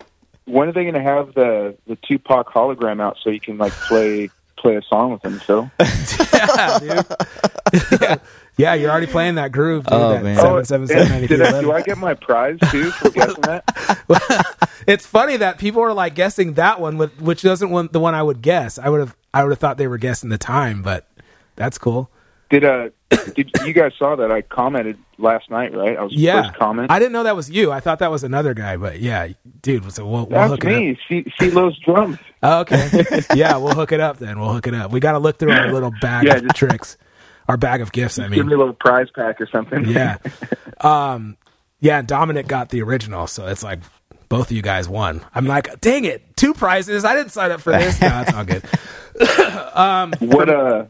when are they going to have the the Tupac hologram out so you can like play play a song with him? So yeah, dude. yeah, you're already playing that groove, dude. Oh, that man. seven seven seven ninety did I, do. I get my prize too for guessing that? It's funny that people are like guessing that one, with- which doesn't want the one I would guess. I would have I would have thought they were guessing the time, but that's cool. Did uh did you guys saw that I commented last night? Right, I was Yeah, first comment. I didn't know that was you. I thought that was another guy, but yeah, dude. So we'll, we'll That's hook it up. me. See, see those drums. Oh, okay. yeah, we'll hook it up then. We'll hook it up. We got to look through our little bag Yeah, of just- tricks, our bag of gifts. I mean, Give me a little prize pack or something. yeah, um, yeah. Dominic got the original, so it's like both of you guys won. I'm like, dang it, two prizes. I didn't sign up for this. No, it's all good. What uh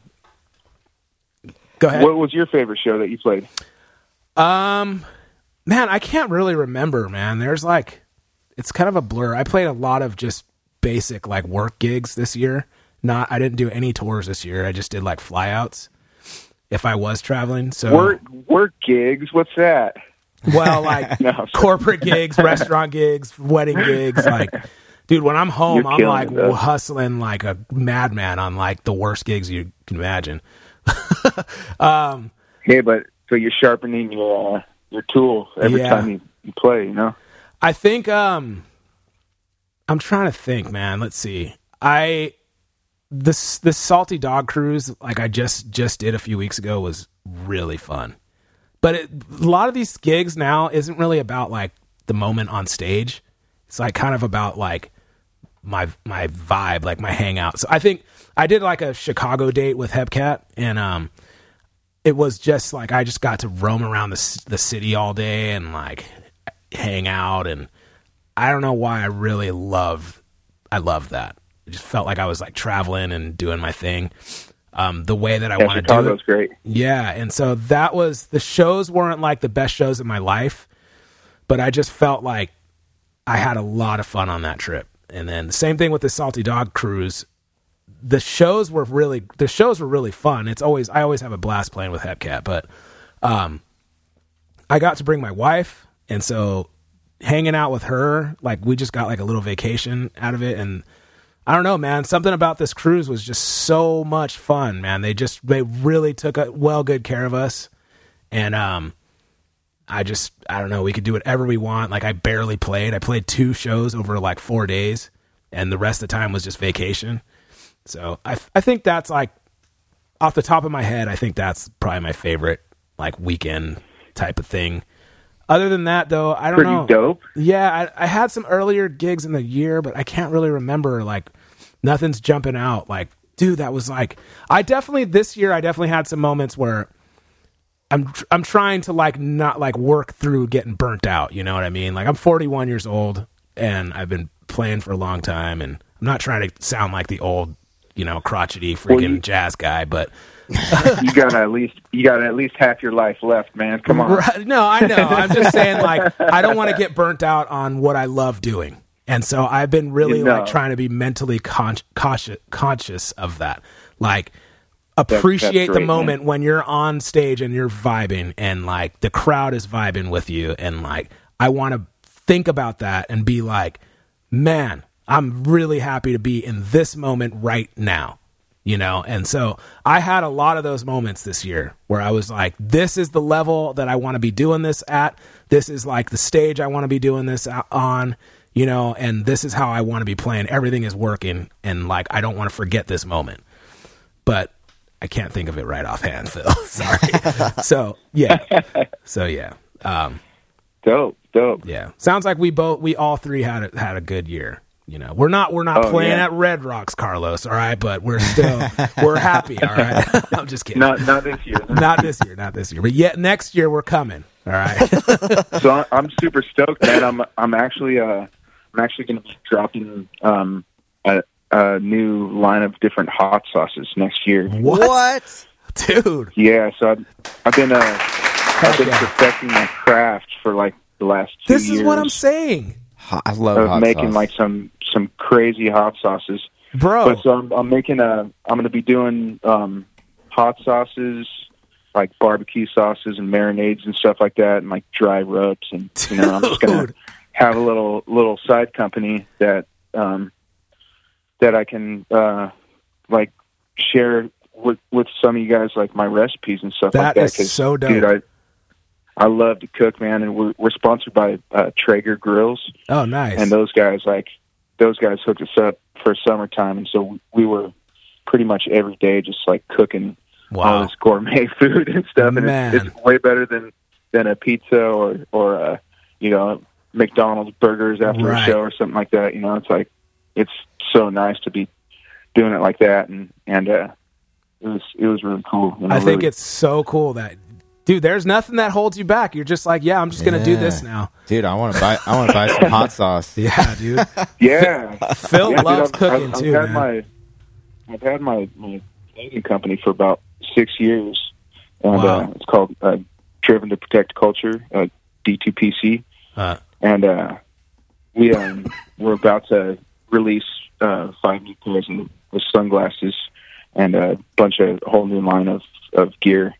Go ahead. what was your favorite show that you played? Um, man, I can't really remember. Man, there's like, it's kind of a blur. I played a lot of just basic like work gigs this year. Not, I didn't do any tours this year. I just did like flyouts. If I was traveling, so Work work gigs. What's that? well, like No, corporate gigs, restaurant gigs, wedding gigs. Like, dude, when I'm home, You're I'm like hustling like a madman on like the worst gigs you can imagine. um, Hey, but so you're sharpening your uh, your tool every Yeah. time you, you play. You know. I think um I'm trying to think, man. Let's see. I this this salty dog cruise like I just just did a few weeks ago was really fun. But it, a lot of these gigs now isn't really about like the moment on stage. It's like kind of about like my my vibe, like my hangout. So I think I did like a Chicago date with Hepcat and um it was just like I just got to roam around the the city all day and like hang out and I don't know why I really love I love that. It just felt like I was like traveling and doing my thing. Um, the way that I Yeah, want to do it. Great. Yeah, and so that was the shows weren't like the best shows in my life, but I just felt like I had a lot of fun on that trip. And then the same thing with the Salty Dog cruise. The shows were really the shows were really fun. It's always I always have a blast playing with Hepcat, but um I got to bring my wife and so hanging out with her, like we just got like a little vacation out of it and I don't know, man. Something about this cruise was just so much fun, man. They just they really took a well good care of us, and um, I just I don't know. We could do whatever we want. Like I barely played. I played two shows over like four days, and the rest of the time was just vacation. So I I think that's like off the top of my head. I think that's probably my favorite like weekend type of thing. Other than that, though, I don't Pretty know. dope. Yeah, I, I had some earlier gigs in the year, but I can't really remember. Like, nothing's jumping out. Like, dude, that was like, I definitely this year, I definitely had some moments where I'm tr- I'm trying to like not like work through getting burnt out. You know what I mean? Like, I'm 41 years old and I've been playing for a long time, and I'm not trying to sound like the old, you know, crotchety freaking you- jazz guy, but you got at least you got at least half your life left, man. Come on. Right. No, I know. I'm just saying, like, I don't want to get burnt out on what I love doing. And so I've been really You know. like trying to be mentally con- cautious, conscious of that. Like, appreciate the great, moment when you're on stage and you're vibing and like the crowd is vibing with you. And like, I want to think about that and be like, man, I'm really happy to be in this moment right now you know and so i had a lot of those moments this year where i was like this is the level that i want to be doing this at this is like the stage i want to be doing this on you know and this is how i want to be playing. Everything is working and like i don't want to forget this moment. But i can't think of it right offhand phil. Sorry. So yeah. So yeah. Um Dope, dope. yeah. Sounds like we both we all three had a, had a good year you know. We're not we're not Oh, playing yeah. at red rocks carlos all right? But we're still we're happy all right? I'm just kidding. Not not this year. not this year not this year. But yet next year we're coming all right? So I'm super stoked, man. I'm I'm actually uh I'm actually going to be dropping um a, a new line of different hot sauces next year. what, dude Yeah, so I've, I've been uh I've been yeah. perfecting my craft for like the last two this years is what i'm saying Hot- I love of hot making sauce. like some some crazy hot sauces. bro But so I'm, I'm making a. I'm going to be doing um, hot sauces, like barbecue sauces and marinades and stuff like that, and like dry rubs, and you know, I'm just going Dude. to have a little little side company that um, that I can uh, like share with with some of you guys, like my recipes and stuff That like that. is so dope. dude. I I love to cook, man, and we're we're sponsored by uh, Traeger Grills oh nice and those guys like those guys hooked us up for summertime and so we were pretty much every day just like cooking all this gourmet food and stuff and it's, it's way better than than a pizza or or uh you know McDonald's burgers after Right. a show or something like that you know it's like it's so nice to be doing it like that and and uh it was it was really cool you know, i think really- it's so cool that dude there's nothing that holds you back you're just like yeah i'm just gonna do this now dude. I want to buy. I want to buy some hot sauce. yeah dude yeah phil Yeah, dude, loves I've- cooking I've, too I've had man. my I've had my my clothing company for about six years, and Wow. uh, it's called uh, Driven to Protect Culture, uh, D2PC, Uh, and uh, we um, we're about to release uh, five new pairs of, of sunglasses and a bunch of a whole new line of of gear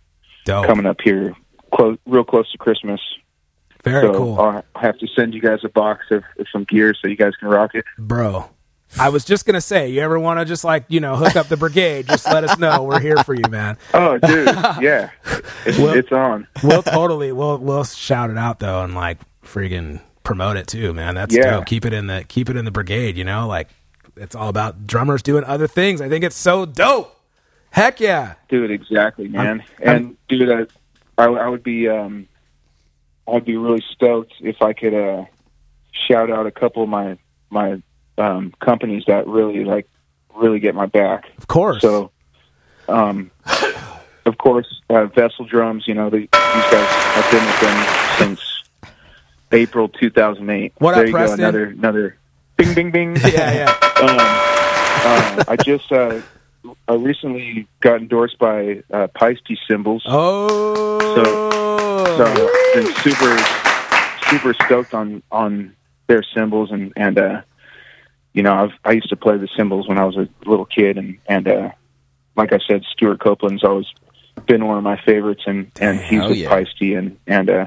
dope coming up here, close, real close to Christmas. very so cool I'll have to send you guys a box of, of some gear so you guys can rock it. bro. I was just gonna say, you ever want to just like you know hook up the brigade? Just let us know. We're here for you, man. Oh, dude, yeah, it's, Well- it's on. We'll totally we'll we'll shout it out though and like freaking promote it too, man. That's Yeah. dope. Keep it in the keep it in the brigade. You know, like it's all about drummers doing other things. I think it's so dope. Heck yeah. Dude, exactly, man. I'm- and dude, I, I, I would be, um, I'd be really stoked if I could uh, shout out a couple of my my um, companies that really like really get my back. Of course. So, um, of course, uh, Vessel Drums. You know, the, these guys. I've been with them since April 2008. What up, there you Preston? go, another another bing bing bing. Yeah, yeah. um, uh, I just uh, I recently got endorsed by uh, Paiste Cymbals. Oh. So been super super stoked on on their cymbals and and uh you know I've I used to play the cymbals when I was a little kid and and uh like I said Stewart Copeland's always been one of my favorites and and he's Hell with yeah. Peisty and and uh,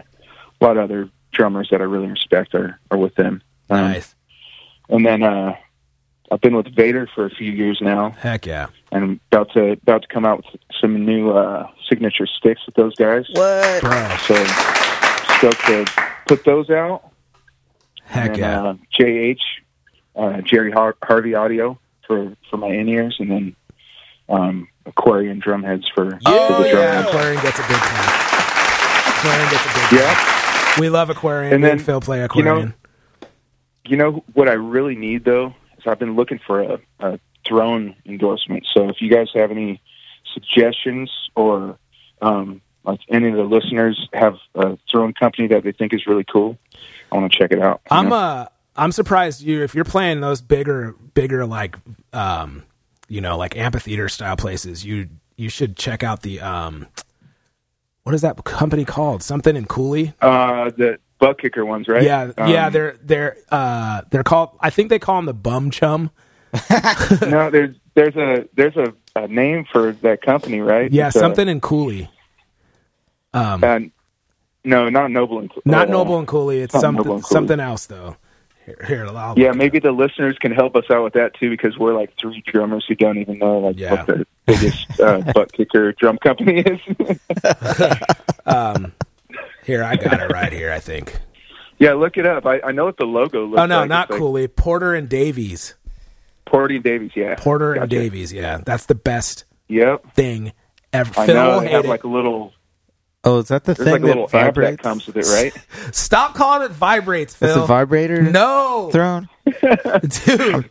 a lot of other drummers that I really respect are are with them. Um, nice. And then uh I've been with Vater for a few years now Heck yeah. and I'm about to about to come out with some new uh signature sticks with those guys. What? Bro. So stoked to put those out. Heck and, yeah. Uh, JH, uh, Jerry Har- Harvey Audio for for my in ears, and then um, Aquarian drum heads for, for oh the drum yeah. Aquarian gets a big clap. Aquarian gets a big Yeah. clap. We love Aquarian. And then, Phil play you know, You know what I really need though is I've been looking for a, a drone endorsement. So if you guys have any suggestions or um, like any of the listeners have a drone company that they think is really cool, I want to check it out. I'm know? uh I'm surprised you if you're playing those bigger bigger like um you know like amphitheater style places you you should check out the um what is that company called? Something in Cooley? Uh, the butt kicker ones, right? yeah Um, yeah they're they're uh they're called I think they call them the bum chum. No, there's there's a there's a, a name for that company, right? yeah It's, uh, something in Cooley. Um uh, no, not Noble and not uh, Noble and Cooley. It's something Cooley. something else though here, here I'll Yeah, maybe the listeners can help us out with that too, because we're like three drummers who don't even know like Yeah. what the biggest uh, butt kicker drum company is. um here I got it right here I think yeah, look it up. I, I know what the logo looks like. oh no like. not It's like Cooley Porter and Davies Porter and Davies. Yeah, Porter and Davies yeah that's the best Yep, thing ever. I Phil know. They have it. like a little. Oh, is that the There's thing like a little that amp that vibrates? comes with it, right? Stop calling it vibrates, That's Phil. a vibrator no, throne. dude.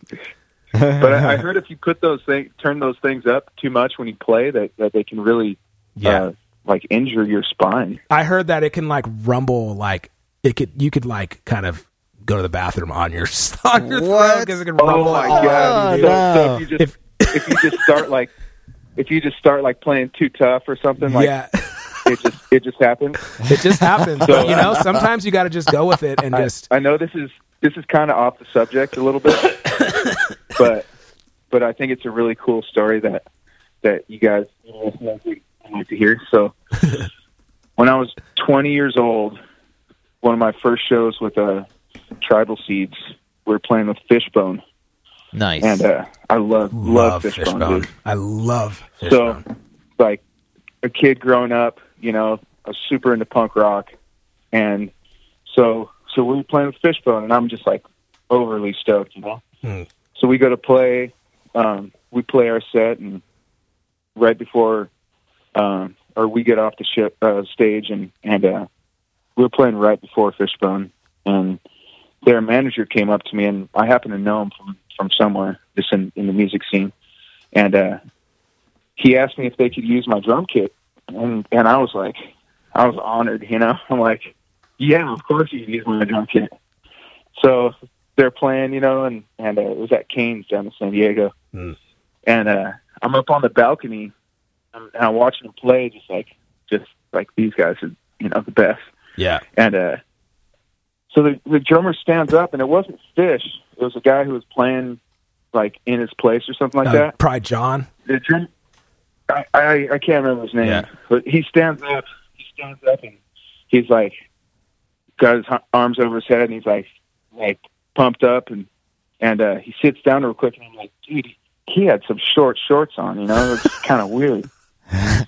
but I, I heard if you put those things, turn those things up too much when you play, that that they can really, Yeah. uh, like injure your spine. I heard that it can like rumble, like it could. You could like kind of go to the bathroom on your on your throat because it can Oh rumble. my all god! over So, no. so if you just if, you just start like if you just start like playing too tough or something, like yeah, it just it just happens. it just happens. So- you know, sometimes you got to just go with it and I, just. I know this is this is kind of off the subject a little bit, but but I think it's a really cool story that that you guys you know, listeners would like to hear. So when I was 20 years old, one of my first shows with uh, Tribal Seeds, we were playing with Fishbone, Nice. and uh, I love love, Love Fishbone. fishbone. I love So, like a kid growing up, you know, I was super into punk rock, and so so we were playing with Fishbone, and I'm just like overly stoked, you know. Hmm. So we go to play, um, we play our set, and right before, um, or we get off the ship uh, stage, and and uh, we were playing right before Fishbone, and their manager came up to me, and I happen to know him from from somewhere, just in in the music scene, and. uh he asked me if they could use my drum kit, and and I was like, I was honored, you know. I'm like, yeah, of course you can use my drum kit. So they're playing, you know, and and uh, it was at Canes down in San Diego, Hmm. and uh, I'm up on the balcony, and I'm watching them play, just like just like these guys are, you know, the best. Yeah. And uh, so the the drummer stands up, and it wasn't Fish. It was a guy who was playing like in his place or something like Uh, that probably John. the drum. I, I I can't remember his name, Yeah. but he stands up. He stands up and he's like got his arms over his head and he's like like pumped up and and uh he sits down real quick and I'm like, dude, he had some short shorts on, you know, it's kind of weird.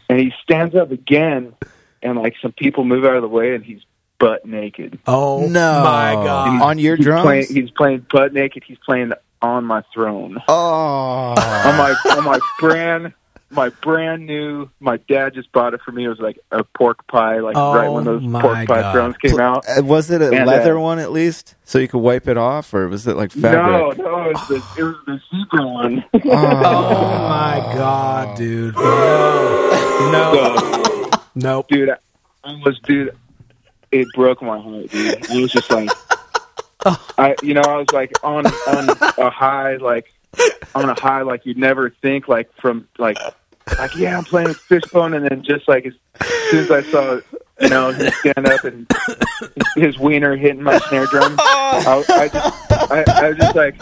And he stands up again and like some people move out of the way and he's butt naked. Oh No. my god. He's, On your he's drums? Playing, he's playing butt naked. He's playing on my throne. oh. on my on my brand my brand new my dad just bought it for me it was like a pork pie like Oh, right when those my pork pie God. thrones came out Uh, was it a And, leather uh, one at least, so you could wipe it off, or was it like no fabric? no no, it was the, it was the zebra one Oh my god, dude. No. No. so Nope. dude I was dude it broke my heart, dude. It was just like, I, you know, I was like on on a high, like on a high, like you'd never think, like from like, like yeah, I'm playing with Fishbone, and then just like as soon as I saw, you know, him stand up and his wiener hitting my snare drum, I, I just, I, I was just like,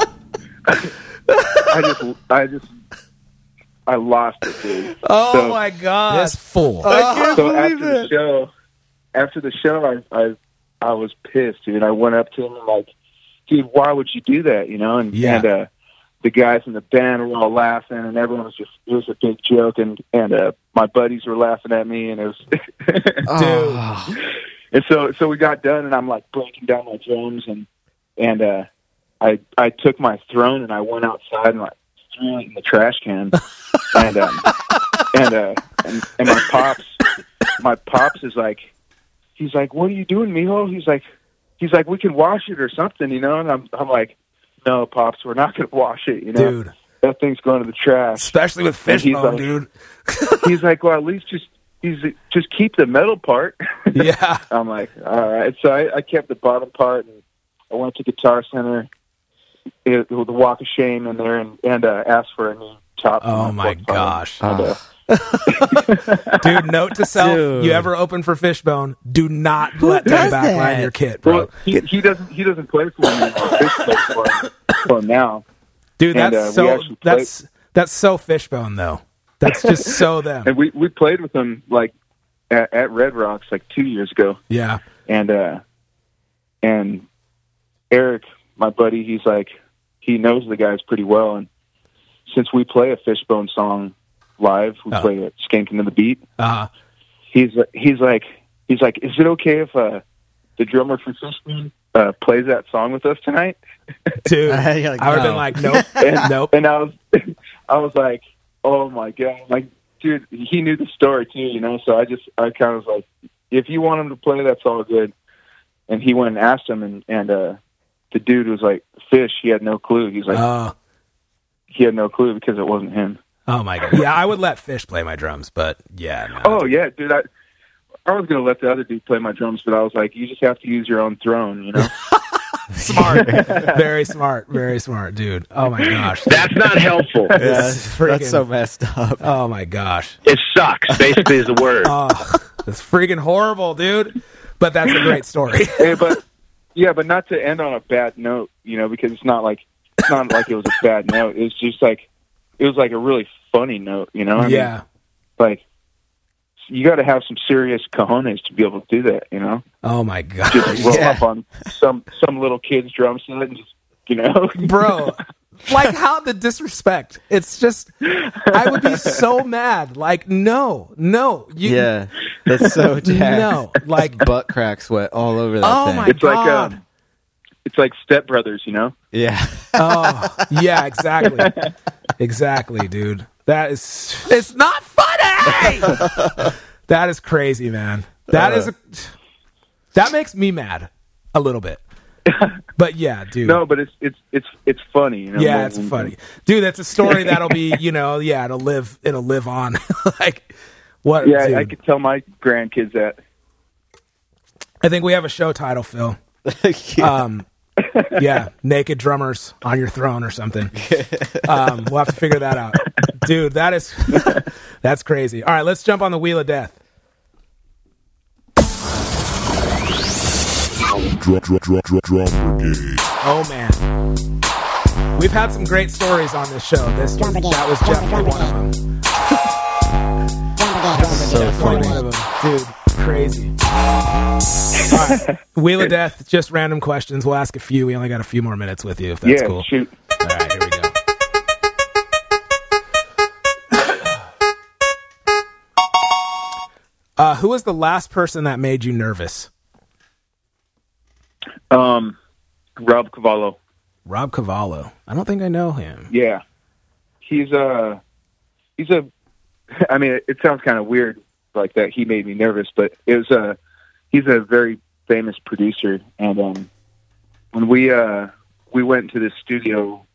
I just, I just, I lost it, dude. Oh So- my god! This fool. so after the show, after the show, I, I I was pissed, dude. I went up to him and like, dude, why would you do that? You know, and Yeah. and uh, the guys in the band were all laughing, and everyone was just it was a big joke, and and uh, my buddies were laughing at me, and it was. Dude. And so so we got done, and I'm like breaking down my drums, and and uh, I I took my throne and I went outside and like threw it in the trash can, and um, and uh, and, and my pops, my pops is like, he's like, what are you doing, Mijo? He's like, he's like, we can wash it or something, you know, and I'm I'm like, no, pops, we're not gonna wash it, you know, Dude. that thing's going to the trash. Especially with And he's Fishbone, like- dude. He's like, well, at least just he's just keep the metal part. Yeah. I'm like, all right. So I, I kept the bottom part, and I went to Guitar Center it, with the Walk of Shame in there, and and uh, asked for a new top. Oh my gosh. And, uh, Dude, note to self: Dude. you ever open for Fishbone, do not let them does backline your kit, bro. well, he, he doesn't he doesn't play for me. anymore. Fish plays for for now. Dude, and, that's uh, so that's that's so Fishbone though. That's just so them. And we we played with them like at, at Red Rocks like two years ago. Yeah. and uh and Eric, my buddy, he's like he knows the guys pretty well and since we play a fishbone song live, we Oh. play it skanking to the beat, Uh-huh. he's he's like he's like, Is it okay if uh the drummer for Fishbone uh plays that song with us tonight? dude. You're I like, would have been like, nope. And, nope. and I was I was like, Oh my god like dude, he knew the story too, you know, so I just I kinda was like, if you want him to play, that's all good. And he went and asked him, and and uh, the dude was like, "Fish." He had no clue. He's like, Oh, he had no clue because it wasn't him. Oh my god. Yeah, I would let Fish play my drums, but yeah. No. Oh yeah, dude. I I was gonna let the other dude play my drums, but I was like, you just have to use your own throne, you know. smart. very smart. Very smart, dude. Oh my gosh. That's not helpful. Yeah, This is that's so messed up. Oh my gosh. It sucks, basically, is the word. Oh, that's freaking horrible, dude. But that's a great story. hey, but yeah, but not to end on a bad note, you know, because it's not like it's not like it was a bad note. It's just like it was like a really funny note, you know. I mean, yeah. like you got to have some serious cojones to be able to do that, you know. Oh my god. just roll Yeah. up on some some little kid's drum set and just you know bro like how the disrespect it's just i would be so mad like no no you Yeah, that's so jacked. no like butt crack sweat all over that oh thing. my It's like, god um, it's like step brothers you know yeah, oh yeah exactly exactly dude that is it's not funny! That is crazy man. That is a, that makes me mad a little bit. But yeah dude. No but it's it's it's it's funny you know? Yeah more it's funny. Dude that's a story that'll be you know yeah it'll live it'll live on. Like what yeah dude. I could tell my grandkids that. I think we have a show title phil. Yeah. um yeah naked drummers on your throne or something um we'll have to figure that out dude that is that's crazy all right let's jump on the wheel of death brigade. oh man we've had some great stories on this show this Drum was, Brigade. that was Drum definitely one of them Drum so funny. one of them. dude crazy right wheel of death just random questions we'll ask a few we only got a few more minutes with you if that's yeah cool shoot All right, here we go. Uh, who was the last person that made you nervous? um rob cavallo Rob Cavallo. I don't think I know him. yeah he's a he's a i mean it, it sounds kind of weird like that he made me nervous but it was a he's a very famous producer and um when we uh we went to this studio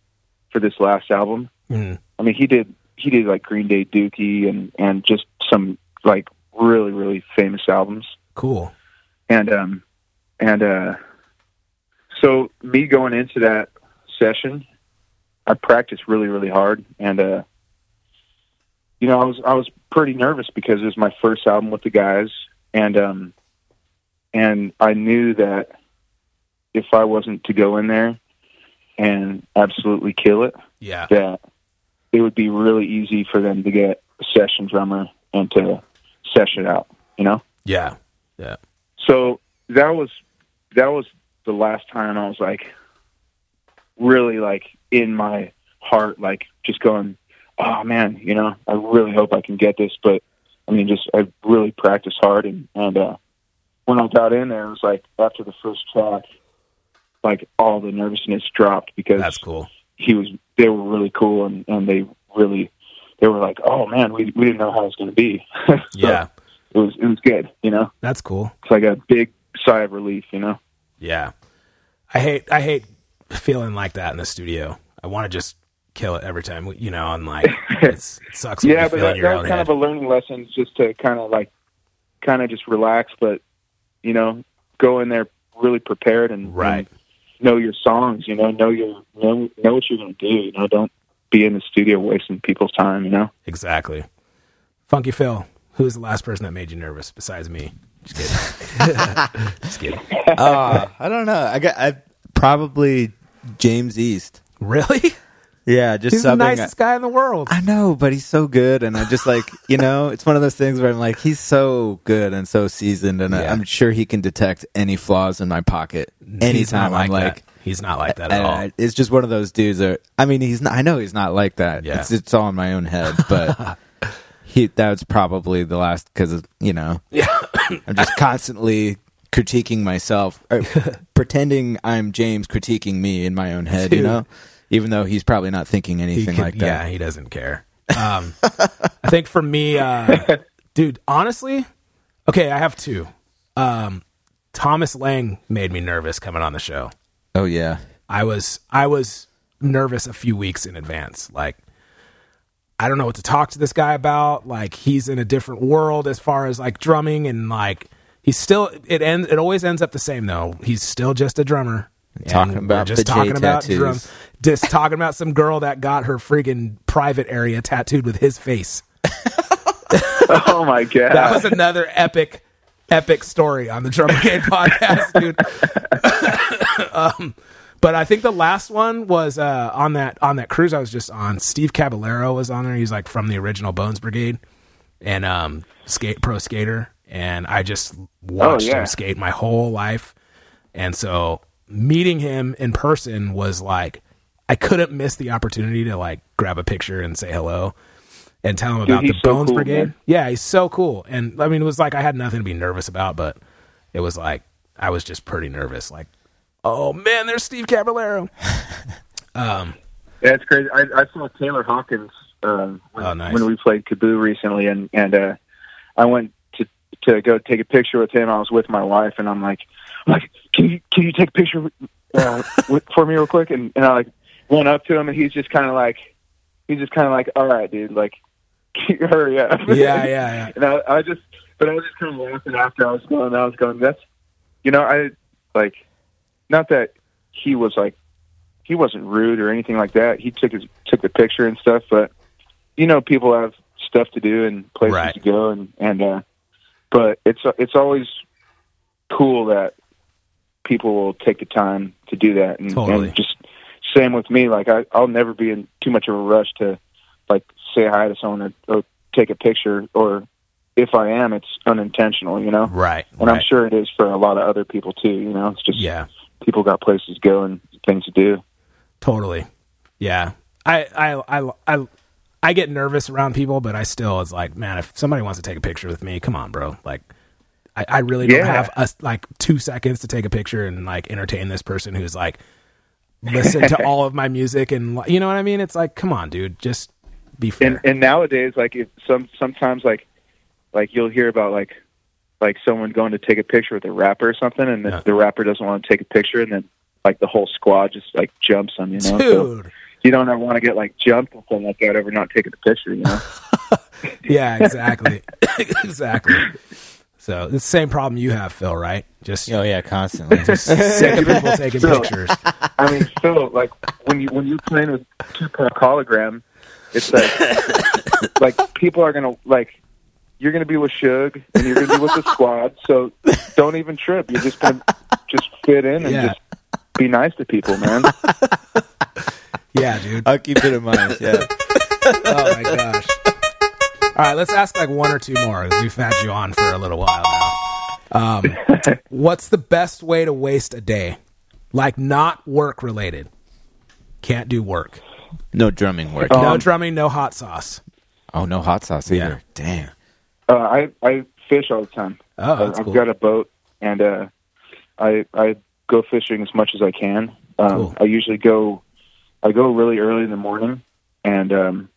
for this last album Mm. I mean, he did he did like Green Day, Dookie, and and just some like really really famous albums. Cool. And um, and uh, so me going into that session, I practiced really, really hard, and uh, you know, I was I was pretty nervous because it was my first album with the guys, and um, and I knew that if I wasn't to go in there and absolutely kill it, Yeah. that it would be really easy for them to get a session drummer and to session out, you know. Yeah. Yeah. So that was that was the last time I was like really like in my heart, like just going, oh man, you know, I really hope I can get this. But I mean, just I really practiced hard, and and uh, when I got in there, it was like after the first track, like all the nervousness dropped because That's cool. he was they were really cool and and they really they were like, oh man, we we didn't know how it was going to be. So Yeah. it was it was good, you know. That's cool. It's like a big sigh of relief, you know. Yeah. I hate I hate feeling like that in the studio. I want to just kill it every time, you know, and like it's, it sucks yeah, but feel in that, your that own was kind head. of a learning lesson, just to kind of like, kind of just relax, but you know, go in there really prepared and, Right. and know your songs. You know, know your know know what you're going to do. You know, don't be in the studio wasting people's time. You know. Exactly. Funky Phil, who's the last person that made you nervous besides me? Just kidding. just kidding. Uh, I don't know. I got I probably James East. Really? Yeah, just He's the nicest guy in the world. I know, but he's so good, and I just like you know, it's one of those things where I'm like, he's so good and so seasoned, and I, Yeah. I'm sure he can detect any flaws in my pocket anytime. not I'm like, that. he's not like that at all. I- it's just one of those dudes that I mean, he's not. I know he's not like that. Yeah. It's, it's all in my own head, but he that was probably the last because you know, Yeah. I'm just constantly critiquing myself, or pretending I'm James critiquing me in my own head. You know, even though he's probably not thinking anything could- like that. Yeah, he doesn't care. Um, I think for me, uh, dude, honestly, okay, I have two. Um, Thomas Lang made me nervous coming on the show. Oh yeah. I was I was nervous a few weeks in advance. Like I don't know what to talk to this guy about. Like he's in a different world as far as like drumming and like he's still it ends it always ends up the same though. He's still just a drummer. Talking And we're about just talking about tattoos. drum just talking about some girl that got her friggin' private area tattooed with his face. oh my god. That was another epic, epic story on the Drum Brigade podcast, dude. um, but I think the last one was uh, on that on that cruise I was just on. Steve Caballero was on there. He's like from the original Bones Brigade and um, skate pro skater. And I just watched yeah. him skate my whole life. And so meeting him in person was like I couldn't miss the opportunity to like grab a picture and say hello and tell him about the so Bones cool, Brigade. man. Yeah, he's so cool. And I mean, it was like I had nothing to be nervous about, but it was like I was just pretty nervous. Like, oh man, there's Steve Caballero. Yeah, it's crazy. I, I saw Taylor Hawkins um, when, Oh, nice. when we played KAABOO recently, and and uh, I went to to go take a picture with him. I was with my wife, and I'm like, like, can you can you take a picture uh, with, for me real quick? And and I like went up to him, and he's just kind of like, he's just kind of like, all right, dude, like, hurry up. Yeah, yeah, yeah. and I, I just, but I was just kind of laughing after I was going. I was going, that's, you know, I like, not that he was like he wasn't rude or anything like that. He took his took the picture and stuff, but you know, people have stuff to do and places Right. to go, and and uh, but it's it's always cool that people will take the time to do that, and, Totally. and just same with me. Like I, I'll never be in too much of a rush to like say hi to someone or, or take a picture, or if I am, it's unintentional, you know. Right. And I'm sure it is for a lot of other people too. You know, it's just Yeah, people got places to go and things to do. totally. Yeah. I, I, I, I, I get nervous around people, but I still, it's like, man, if somebody wants to take a picture with me, come on, bro. Like, I, I really don't Yeah. have us like two seconds to take a picture and like entertain this person who's like listen to all of my music and you know what I mean. It's like, come on, dude, just be fair. and and nowadays like if some sometimes like like you'll hear about like like someone going to take a picture with a rapper or something and the, Yeah. the rapper doesn't want to take a picture and then like the whole squad just like jumps on you know so dude. you don't ever want to get like jumped or something like that over not taking a picture you know Yeah, exactly, exactly. So it's the same problem you have, Phil, right? Just Oh yeah, constantly. Just sick of people taking So- pictures. I mean, still, like when you when you're playing with Tupac hologram, it's like like people are gonna like you're gonna be with Suge and you're gonna be with the squad. So don't even trip. You're just gonna just fit in and Yeah. just be nice to people, man. Yeah, dude. I'll keep it in mind. Yeah. Oh my gosh. All right, let's ask like one or two more. 'cause We've had you on for a little while now. Um, what's the best way to waste a day? Like not work related. Can't do work. No drumming work. no Um, drumming, no hot sauce. oh, no hot sauce either. Yeah. Dang. Uh, I I fish all the time. Oh, Uh, I've cool. got a boat and uh, I I go fishing as much as I can. Um, Cool. I usually go I go really early in the morning, and um,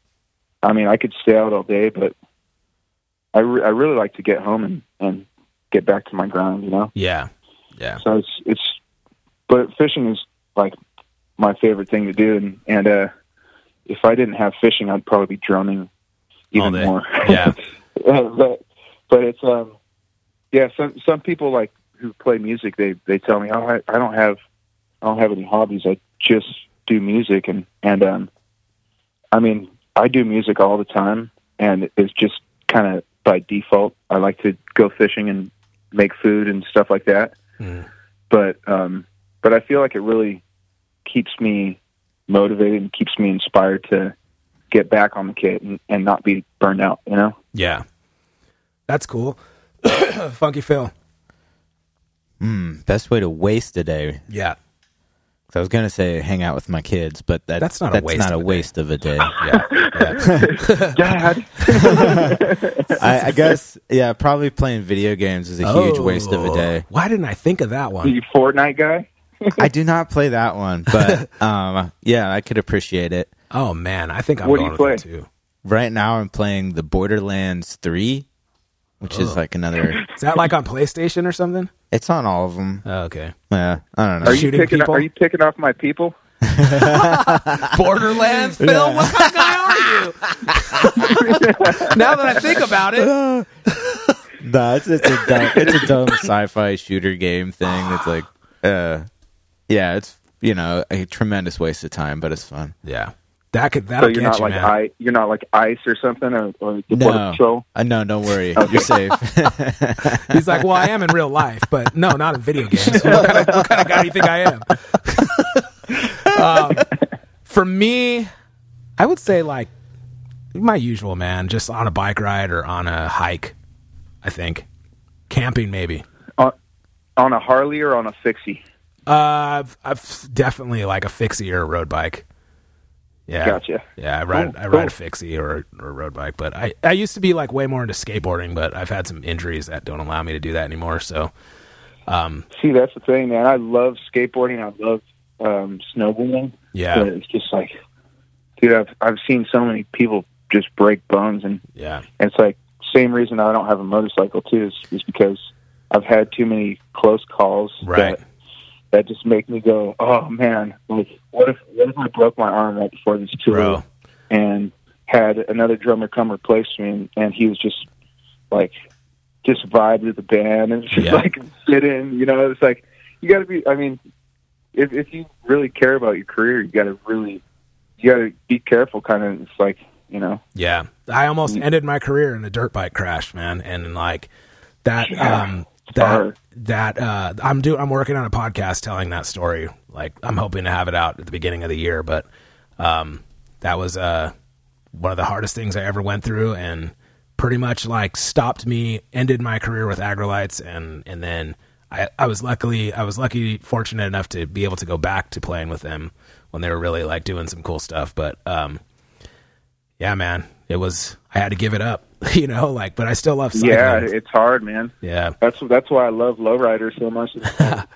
I mean I could stay out all day, but I re- I really like to get home and and get back to my grind. You know, Yeah. Yeah. so it's it's but fishing is like my favorite thing to do, and and uh, if I didn't have fishing, I'd probably be drumming even more. Yeah. But but it's um yeah some some people like who play music they they tell me oh I, I don't have I don't have any hobbies I just do music and and um I mean I do music all the time and it's just kind of by default I like to go fishing and make food and stuff like that Mm. but um but I feel like it really keeps me motivated and keeps me inspired to get back on the kit and, and not be burned out you know Yeah. That's cool. Funky Phil. Hmm. Best way to waste a day. Yeah. 'Cause I was gonna say hang out with my kids, but that, That's not a waste not of a a day. waste of a day. Yeah. yeah. Dad I, I guess yeah, probably playing video games is a huge waste of a Oh. day. Why didn't I think of that Are one? you Fortnite guy? I do not play that one, but um, yeah, I could appreciate it. Oh man, I think I'm What do going you with that play? too. Right now, I'm playing the Borderlands Three, which is like another. Is that like on PlayStation or something? It's on all of them. Oh, okay. Yeah, I don't know. Are you Shooting picking? people? Are you picking off my people? Borderlands, Phil. What kind of guy are you? now that I think about it, No, it's, it's a dumb, it's a dumb sci-fi shooter game thing. It's like, uh, yeah, it's you know a tremendous waste of time, but it's fun. yeah, that could that'll you're get not you, like man. I, you're not like ice or something, or, or the No, patrol. uh, no, don't worry, you're safe. He's like, well, I am in real life, but no, not in video games. What kind of, what kind of guy do you think I am? um, for me, I would say like my usual man, just on a bike ride or on a hike. I think camping maybe. On, on a Harley or on a fixie? Uh, I've, I've definitely like a fixie or a road bike. Yeah, Gotcha. Yeah, I ride Cool, I ride a fixie or or a road bike, but I I used to be like way more into skateboarding, but I've had some injuries that don't allow me to do that anymore. So um, See, that's the thing, man. I love skateboarding. I love um, snowboarding. yeah, But it's just like, dude, I've I've seen so many people just break bones, and, yeah, and it's like same reason I don't have a motorcycle too is, is because I've had too many close calls Right. that that just make me go, oh man, like what if what if I broke my arm right before this tour? bro. and had another drummer come replace me, and, and he was just like just vibed with the band and just Yeah. like fit in. You know, it's like you got to be. I mean, if if you really care about your career, you got to really you got to be careful. Kind of, it's like you know, Yeah, I almost Mm. ended my career in a dirt bike crash, man, and like that. Yeah, um, that hard. That uh, I'm doing. I'm working on a podcast telling that story. Like I'm hoping to have it out at the beginning of the year, but um, that was uh one of the hardest things I ever went through, and pretty much like stopped me, ended my career with Aggrolites, and and then I, I was luckily I was lucky fortunate enough to be able to go back to playing with them when they were really like doing some cool stuff. But um, yeah, man, it was I had to give it up, you know, like, but I still love cycling. yeah, it's hard, man. yeah, That's that's why I love lowrider so much.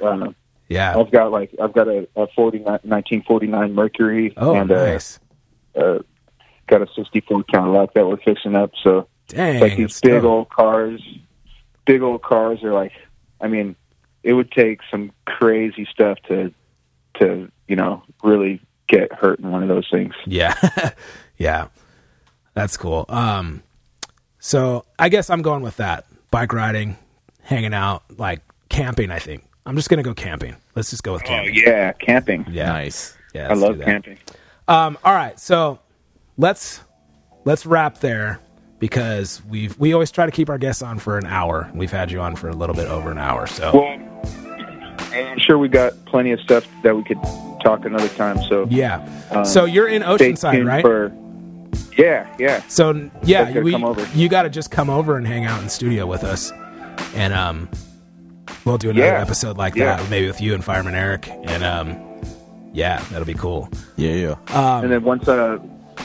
uh, yeah. I've got like I've got a, a 40, 1949 Mercury Oh, and uh, nice. uh, got a 64 Cadillac that we're fixing up. So Dang, like these big dope. old cars. Big old cars are like, I mean, it would take some crazy stuff to, to you know, really get hurt in one of those things. Yeah. yeah. That's cool. Um so I guess I'm going with that. Bike riding, hanging out, like camping. I think I'm just gonna go camping. Let's just go with camping. Oh yeah, camping. yeah, Nice. yeah. I love camping. Um, all right, so let's let's wrap there because we've we always try to keep our guests on for an hour. We've had you on for a little bit over an hour, so Well, I'm sure we got plenty of stuff that we could talk another time. So yeah. um, so you're in stay Oceanside, right? For, yeah, yeah. So yeah, we, come over. you got to just come over and hang out in studio with us, and um, we'll do another Yeah. episode like Yeah. that, maybe with you and Fireman Eric, and um, yeah, that'll be cool. Yeah, yeah. and then once uh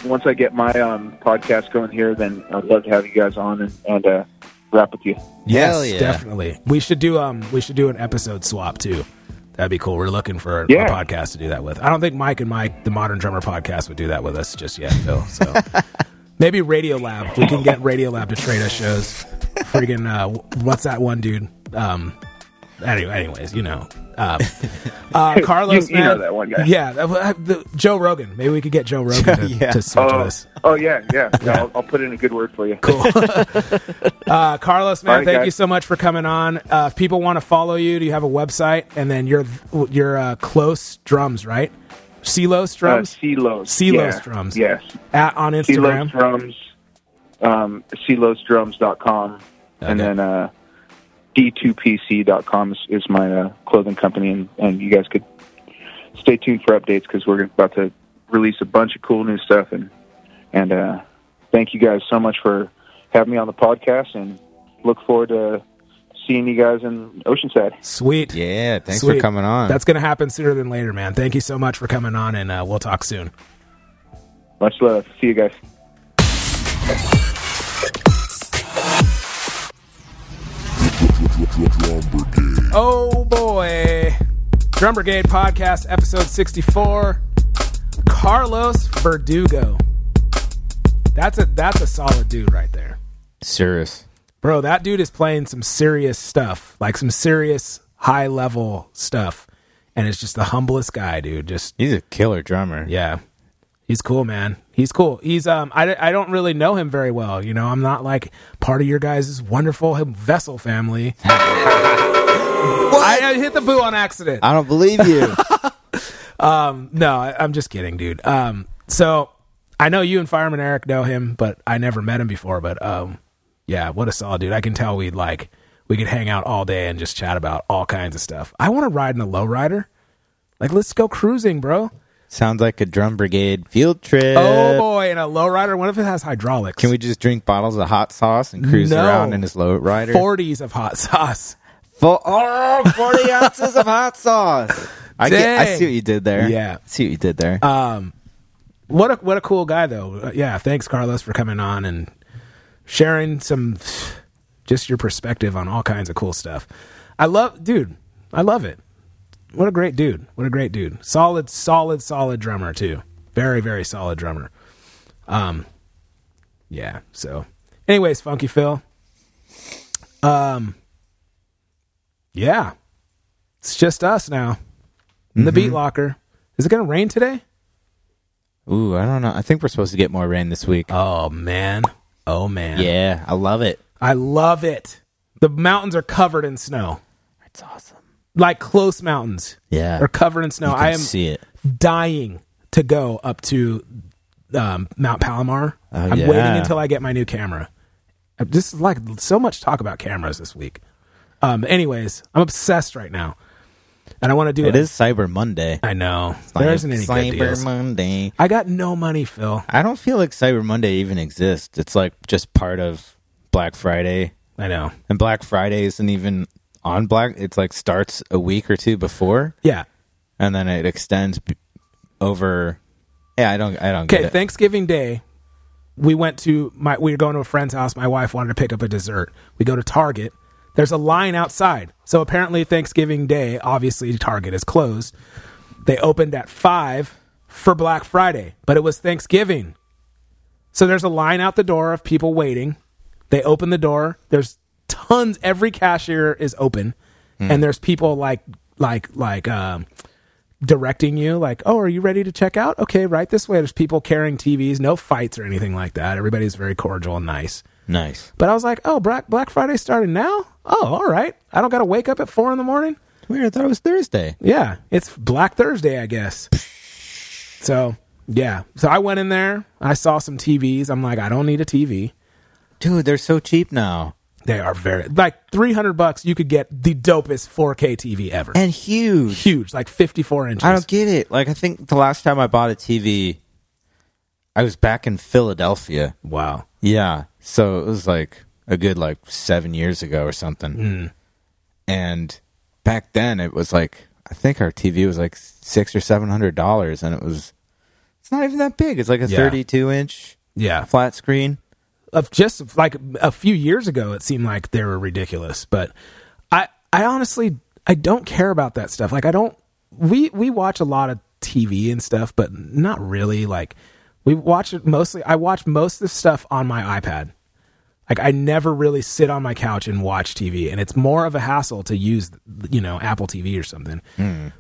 once I get my um podcast going here, then I'd love to have you guys on and, and uh, wrap with you. Yes, yeah. definitely. We should do um, we should do an episode swap too. That'd be cool. We're looking for a, Yeah. a podcast to do that with. I don't think Mike and Mike, the Modern Drummer podcast, would do that with us just yet, Phil. So maybe Radio Lab. We can get Radio Lab to trade us shows. Freaking uh, what's that one dude? Um, anyway, anyways, you know. Um, uh, Carlos, You- you know that one guy. Yeah, that- uh, the, Joe Rogan. Maybe we could get Joe Rogan to, Yeah. to switch Oh, us. oh yeah, yeah. yeah. I'll, I'll put in a good word for you. Cool. uh, Carlos, man, right, thank guys. you so much for coming on. Uh, if people want to follow you, do you have a website? And then your your uh, close drums, right? Celos Uh, drums Celos. Celos yeah. drums. Yes. at on Celos Instagram. drums. Um, celosdrums.com. And then uh, d2pc.com is, is my uh, clothing company, and, and you guys could stay tuned for updates because we're about to release a bunch of cool new stuff. And and uh, thank you guys so much for having me on the podcast, and look forward to seeing you guys in Oceanside. Sweet. Yeah, thanks Sweet. for coming on. That's going to happen sooner than later, man. Thank you so much for coming on, and uh, we'll talk soon. Much love. See you guys. Oh boy. Drum Brigade Podcast, episode 64. Carlos Verdugo. That's a that's a solid dude right there. serious. Bro, that dude is playing some serious stuff, like some serious high level stuff. And it's just the humblest guy, dude. Just He's a killer drummer. yeah. He's cool, man. He's cool. He's um I, I don't really know him very well, you know. I'm not like part of your guys' wonderful vessel family. I, I hit the boo on accident. I don't believe you. um No, I, I'm just kidding, dude. Um, so I know you and Fireman Eric know him, but I never met him before. But um, yeah, what a solid dude. I can tell we'd like we could hang out all day and just chat about all kinds of stuff. I want to ride in a lowrider. Like, let's go cruising, bro. Sounds like a drum brigade field trip. oh boy, and a lowrider. What if it has hydraulics? Can we just drink bottles of hot sauce and cruise No. around in his lowrider? forties of hot sauce? Full, oh, 40 ounces of hot sauce. I, get, I Dang. see what you did there. Yeah. I see what you did there. What a what a cool guy though. Uh, yeah, thanks Carlos for coming on and sharing some just your perspective on all kinds of cool stuff. I love dude, I love it. What a great dude. What a great dude. Solid solid solid drummer too. Very very solid drummer. Um yeah, so anyways, Funky Phil. Um yeah. It's just us now. In the beat locker. Is it going to rain today? Ooh, I don't know. I think we're supposed to get more rain this week. Oh man. Oh man. yeah, I love it. I love it. The mountains are covered in snow. It's awesome. Like close mountains Yeah. are covered in snow. I am see it. dying to go up to um, Mount Palomar. Oh, I'm yeah. waiting until I get my new camera. Uh, This is like so much talk about cameras this week. Um, anyways, I'm obsessed right now, and I want to do it. It is Cyber Monday. I know there isn't any Cyber good deals. Monday. I got no money, Phil. I don't feel like Cyber Monday even exists. It's like just part of Black Friday. I know. And Black Friday isn't even on Black. It's like starts a week or two before, Yeah. and then it extends b- over. Yeah, I don't. I don't Okay, it. Thanksgiving Day, we went to my. We were going to a friend's house. My wife wanted to pick up a dessert. We go to Target. There's a line outside. So apparently, Thanksgiving Day, obviously, Target is closed. They opened at five for Black Friday, but it was Thanksgiving. So there's a line out the door of people waiting. They open the door. There's tons. Every cashier is open, and there's people like like like um, directing you. Like, oh, are you ready to check out? Okay, right this way. There's people carrying TVs. No fights or anything like that. Everybody's very cordial and nice. Nice. But I was like, oh, Black Black Friday starting now? Oh, all right. I don't got to wake up at four in the morning. Weird. I thought it was Thursday. Yeah, it's Black Thursday, I guess. So yeah, so I went in there. I saw some TVs. I'm like, I don't need a TV. Dude, they're so cheap now. They are very like 300 bucks. You could get the dopest 4K TV ever. And huge. Huge, like 54 inches. I don't get it. Like I think the last time I bought a TV, I was back in Philadelphia. wow. Yeah. So it was like a good like seven years ago or something. Hmm. And back then it was like I think our TV was like six or seven hundred dollars, and it was it's not even that big. It's like a Yeah. thirty-two inch Yeah, flat screen. Of just like a few years ago it seemed like they were ridiculous but i i honestly i don't care about that stuff. Like i don't we we watch a lot of tv and stuff but not really like we watch it mostly i watch most of the stuff on my ipad. Like i never really sit on my couch and watch tv and it's more of a hassle to use you know apple tv or something.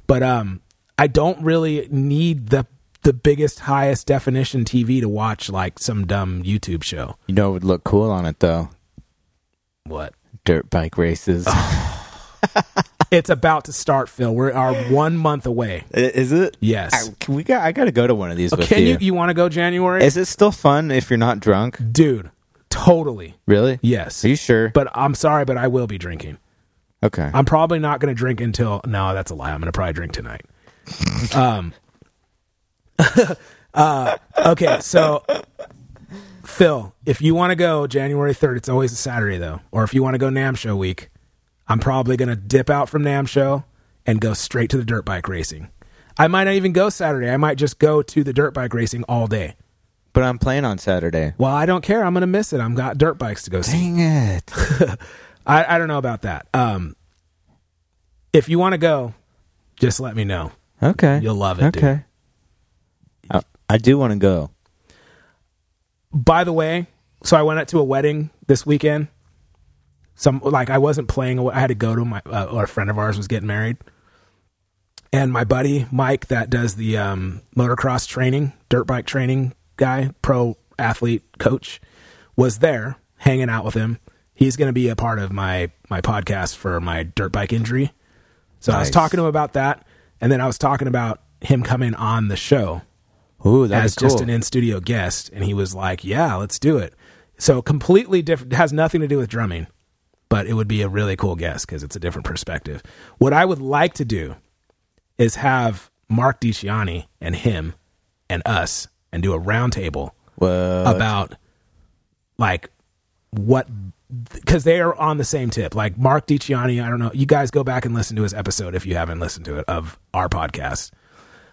But um i don't really need the the biggest highest definition tv to watch like some dumb youtube show You know, it would look cool on it though. what Dirt bike races. It's about to start, Phil. We are one month away. Is it? Yes. I, can we got. I got to go to one of these with Can you. you? You want to go January? Is it still fun if you're not drunk? Dude, totally. Really? Yes. Are you sure? But I'm sorry, but I will be drinking. okay. I'm probably not going to drink until. No, that's a lie. I'm going to probably drink tonight. Um. uh. Okay. So, Phil, if you want to go January 3rd, it's always a Saturday though. Or if you want to go NAMM Show week, I'm probably going to dip out from NAMM Show and go straight to the dirt bike racing. I might not even go Saturday. I might just go to the dirt bike racing all day. but I'm playing on Saturday. Well, I don't care. I'm going to miss it. I've got dirt bikes to go see. Dang it. I, I don't know about that. Um, if you want to go, just let me know. Okay. You'll love it, dude. Okay. I, I do want to go. By the way, so I went out to a wedding this weekend. Some like I wasn't playing. I had to go to my uh, or a friend of ours was getting married, and my buddy Mike that does the um, motocross training, dirt bike training guy, pro athlete coach, was there hanging out with him. He's going to be a part of my my podcast for my dirt bike injury. So I was talking to him about that, and then I was talking about him coming on the show Ooh, as just an in studio guest, and he was like, "Yeah, let's do it." So completely different, has nothing to do with drumming, but it would be a really cool guest because it's a different perspective. What I would like to do is have Mark DiCiani and him and us and do a roundtable about like what because they are on the same tip. Like Mark DiCiani, I don't know. You guys go back and listen to his episode if you haven't listened to it of our podcast.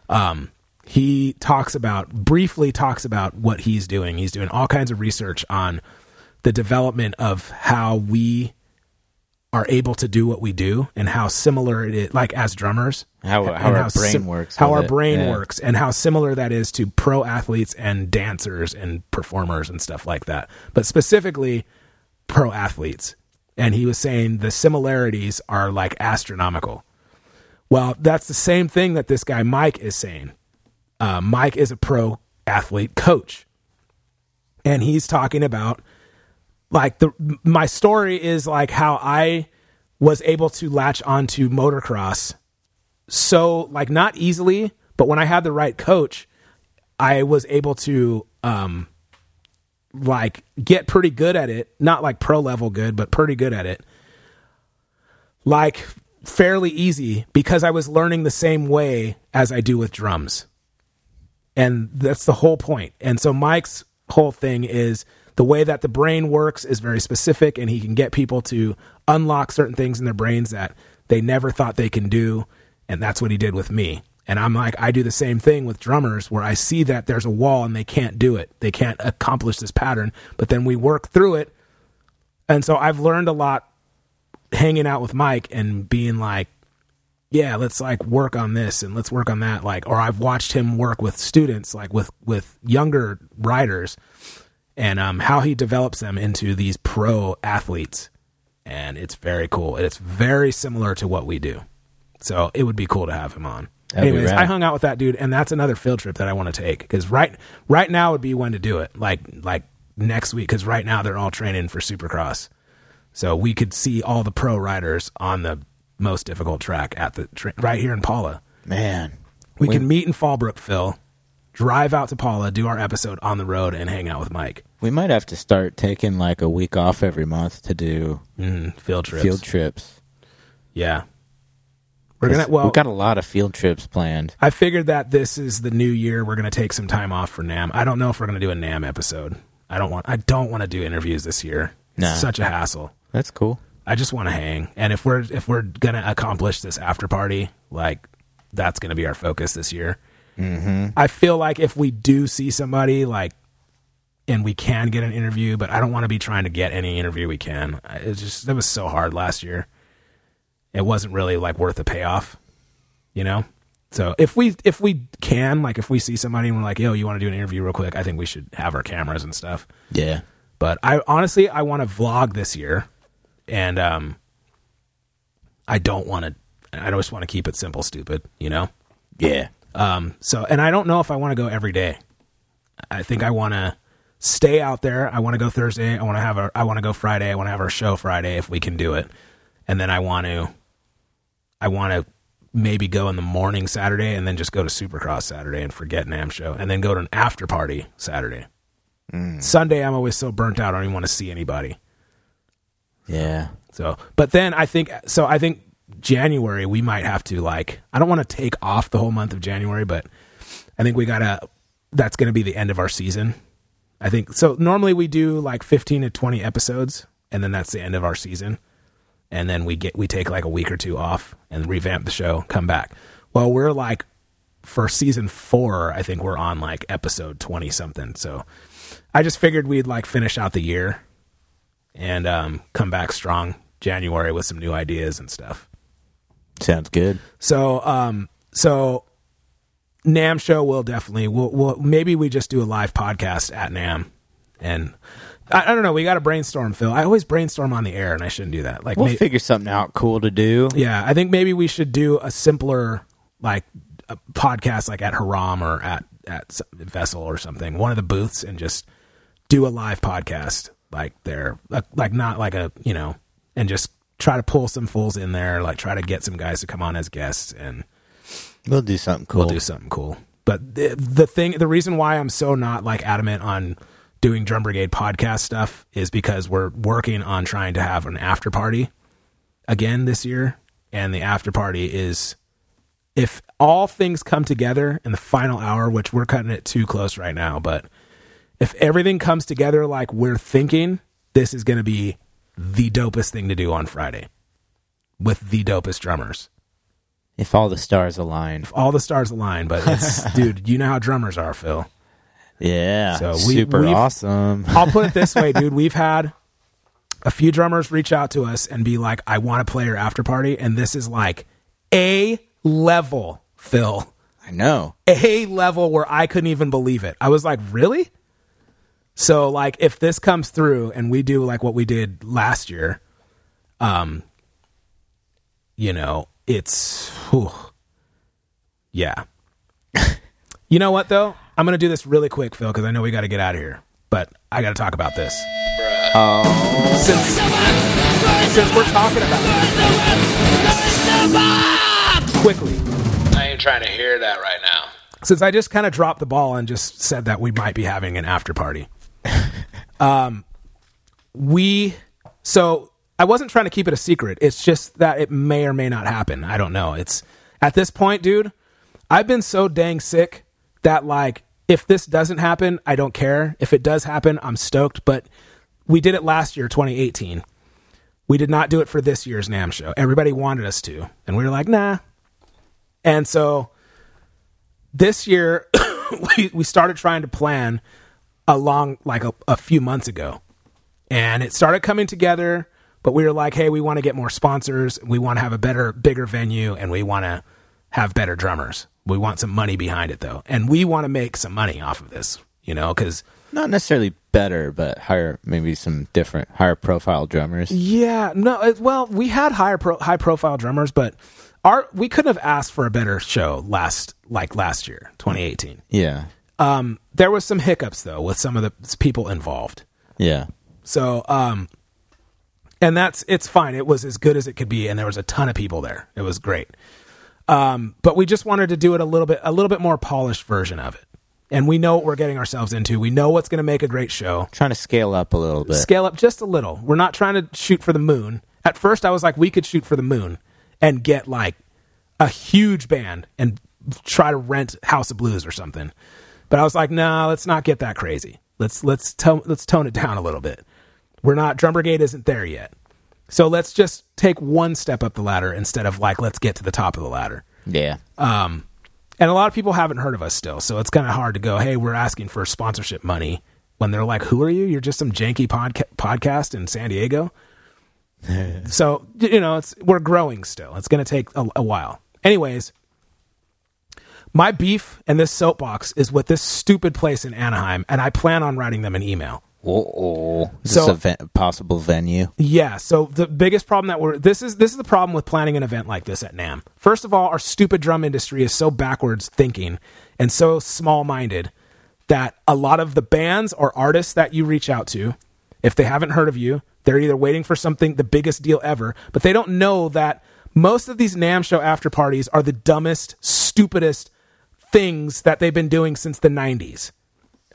Um, he talks about briefly talks about what he's doing. He's doing all kinds of research on the development of how we are able to do what we do and how similar it is like as drummers How- how our brain sim- works how our it. brain Yeah. works and how similar that is to pro athletes and dancers and performers and stuff like that but specifically pro athletes and he was saying the similarities are like astronomical well that's the same thing that this guy mike is saying uh, mike is a pro athlete coach and he's talking about like the my story is like how I was able to latch onto motocross so like not easily, but when I had the right coach, I was able to um like get pretty good at it, not like pro level good, but pretty good at it. Like fairly easy because I was learning the same way as I do with drums. And that's the whole point. And so Mike's whole thing is the way that the brain works is very specific and he can get people to unlock certain things in their brains that they never thought they can do. And that's what he did with me. And I'm like, I do the same thing with drummers where I see that there's a wall and they can't do it. They can't accomplish this pattern, but then we work through it. And so I've learned a lot hanging out with Mike and being like, yeah, let's like work on this and let's work on that. Like, or I've watched him work with students, like with with younger riders, and um, how he develops them into these pro athletes, and it's very cool. It's very similar to what we do, so it would be cool to have him on. That'd Anyways. I hung out with that dude, and that's another field trip that I want to take because right right now would be when to do it. Like like next week because right now they're all training for Supercross, so we could see all the pro riders on the most difficult track at the tra- right here in Pala. Man, We, can meet in Fallbrook, Phil. Drive out to Pala, do our episode on the road, and hang out with Mike. we might have to start taking like a week off every month to do Mm, field trips. field trips. yeah. We're gonna. Well, we've got a lot of field trips planned. I figured that this is the new year. We're gonna take some time off for NAMM. I don't know if we're gonna do a NAMM episode. I don't want. I don't want to do interviews this year. It's Nah. such a hassle. That's cool. I just want to hang. And if we're if we're gonna accomplish this after party, like that's gonna be our focus this year. Mm-hmm. I feel like if we do see somebody, like, and we can get an interview, but I don't want to be trying to get any interview we can. I- It's just that was so hard last year. It wasn't really like worth the payoff, you know. So if we if we can, like, if we see somebody and we're like, "Yo, you want to do an interview real quick?" I think we should have our cameras and stuff. Yeah. But I honestly I want to vlog this year, and um, I don't want to. I just want to keep it simple, stupid. You know. Yeah. Um. So, and I don't know if I want to go every day. I think I want to stay out there. I want to go Thursday. I want to have a. I want to go Friday. I want to have our show Friday if we can do it, and then I want to. I want to maybe go in the morning Saturday and then just go to Supercross Saturday and forget NAMM show and then go to an after party Saturday. Sunday, I'm always so burnt out. I don't even want to see anybody. Yeah. So, but then I think so. I think January we might have to like. I don't want to take off the whole month of January, but I think we gotta. That's going to be the end of our season. I think so. Normally we do like 15 to 20 episodes, and then that's the end of our season. And then we get we take like a week or two off and revamp the show, come back. Well, we're like for season four. I think we're on like episode 20 something. So I just figured we'd like finish out the year and um, come back strong January with some new ideas and stuff. Sounds good. So, um, so NAMM show will definitely we'll, we'll maybe we just do a live podcast at NAMM, and I, I don't know. We got to brainstorm, Phil. I always brainstorm on the air, and I shouldn't do that. Like, We'll may- figure something out cool to do. yeah, I think maybe we should do a simpler like a podcast, like at Haram or at at Vessel or something, one of the booths, and just do a live podcast like there, like, like not like a you know, and just try to pull some fools in there, like try to get some guys to come on as guests and We'll do something cool. we'll do something cool. But the, the thing, the reason why I'm so not like adamant on doing Drum Brigade podcast stuff is because we're working on trying to have an after party again this year, and the after party is if all things come together in the final hour, which we're cutting it too close right now, but if everything comes together like we're thinking, this is going to be the dopest thing to do on Friday with the dopest drummers If all the stars align. If all the stars align, but it's dude, you know how drummers are, Phil. Yeah. So we- super awesome. I'll put it this way, dude. We've had a few drummers reach out to us and be like, I want to play your after party. And this is like a level, Phil. I know. A level where I couldn't even believe it. I was like, really? So like if this comes through and we do like what we did last year, um you know, it's whew, yeah. you know what though? I'm gonna do this really quick, Phil, because I know we got to get out of here. But I got to talk about this. Since, since we're talking about it, quickly, I ain't trying to hear that right now. since I just kind of dropped the ball and just said that we might be having an after party. Um, we so I wasn't trying to keep it a secret. It's just that it may or may not happen. I don't know. It's at this point, dude. I've been so dang sick that like if this doesn't happen, I don't care. If it does happen, I'm stoked. But we did it last year, 2018. We did not do it for this year's NAMM show. Everybody wanted us to, and we were like, nah. And so this year we, we started trying to plan along like a, a few months ago and it started coming together but we were like hey we want to get more sponsors we want to have a better bigger venue and we want to have better drummers we want some money behind it though and we want to make some money off of this you know because Not necessarily better, but higher, maybe some different, higher profile drummers. Yeah, no. It, well, we had higher pro, high profile drummers, but our we couldn't have asked for a better show last like last year, 2018. Yeah. Um, there was some hiccups though with some of the people involved. Yeah. So, um, and that's it's fine. It was as good as it could be, and there was a ton of people there. It was great. Um, but we just wanted to do it a little bit, a little bit more polished version of it. And we know what we're getting ourselves into. We know what's going to make a great show. Trying to scale up a little bit. Scale up just a little. We're not trying to shoot for the moon. At first, I was like, we could shoot for the moon and get like a huge band and try to rent House of Blues or something. But I was like, nah, let's not get that crazy. Let's let's tone let's tone it down a little bit. We're not Drum Brigade isn't there yet. So let's just take one step up the ladder instead of like let's get to the top of the ladder. yeah. Um, and a lot of people haven't heard of us still, so it's kind of hard to go, "Hey, we're asking for sponsorship money." When they're like, "Who are you? You're just some janky podca- podcast in San Diego." so you know, it's we're growing still. It's going to take a, a while. Anyways, my beef and this soapbox is with this stupid place in Anaheim, and I plan on writing them an email. Oh, Is So- this a possible venue? Yeah. So the biggest problem that we're this is this is the problem with planning an event like this at NAMM. First of all, our stupid drum industry is so backwards thinking and so small minded that a lot of the bands or artists that you reach out to, if they haven't heard of you, they're either waiting for something the biggest deal ever, but they don't know that most of these NAMM show after parties are the dumbest, stupidest things that they've been doing since the 90s.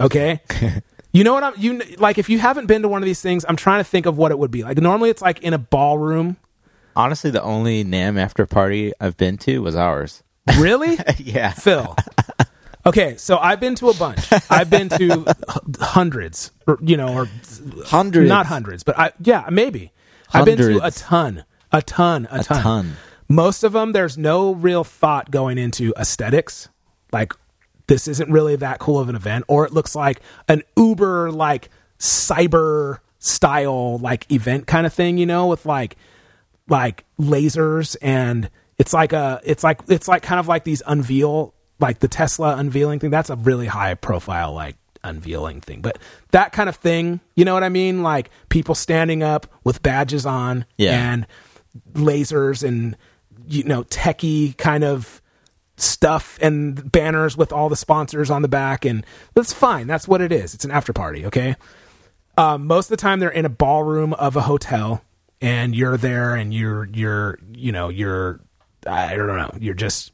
Okay? you know what I'm you like if you haven't been to one of these things, I'm trying to think of what it would be. Like normally it's like in a ballroom. Honestly, the only NAMM after party I've been to was ours. Really? yeah. Phil. Okay, so I've been to a bunch. I've been to h- hundreds, or, you know, or Hundreds. not hundreds, but I yeah, maybe. I've been to a ton, a ton, a, A ton. ton. Most of them, there's no real thought going into aesthetics. Like, this isn't really that cool of an event, or it looks like an Uber, like cyber style, like event kind of thing, you know, with like, like lasers and it's like a, it's like, it's like kind of like these unveil, like the Tesla unveiling thing. That's a really high profile, like unveiling thing. But that kind of thing, you know what I mean? Like people standing up with badges on Yeah. and lasers and you know techie kind of stuff and banners with all the sponsors on the back and that's fine. That's what it is. It's an after party okay? Um, most of the time they're in a ballroom of a hotel and you're there and you're you're you know you're i don't know you're just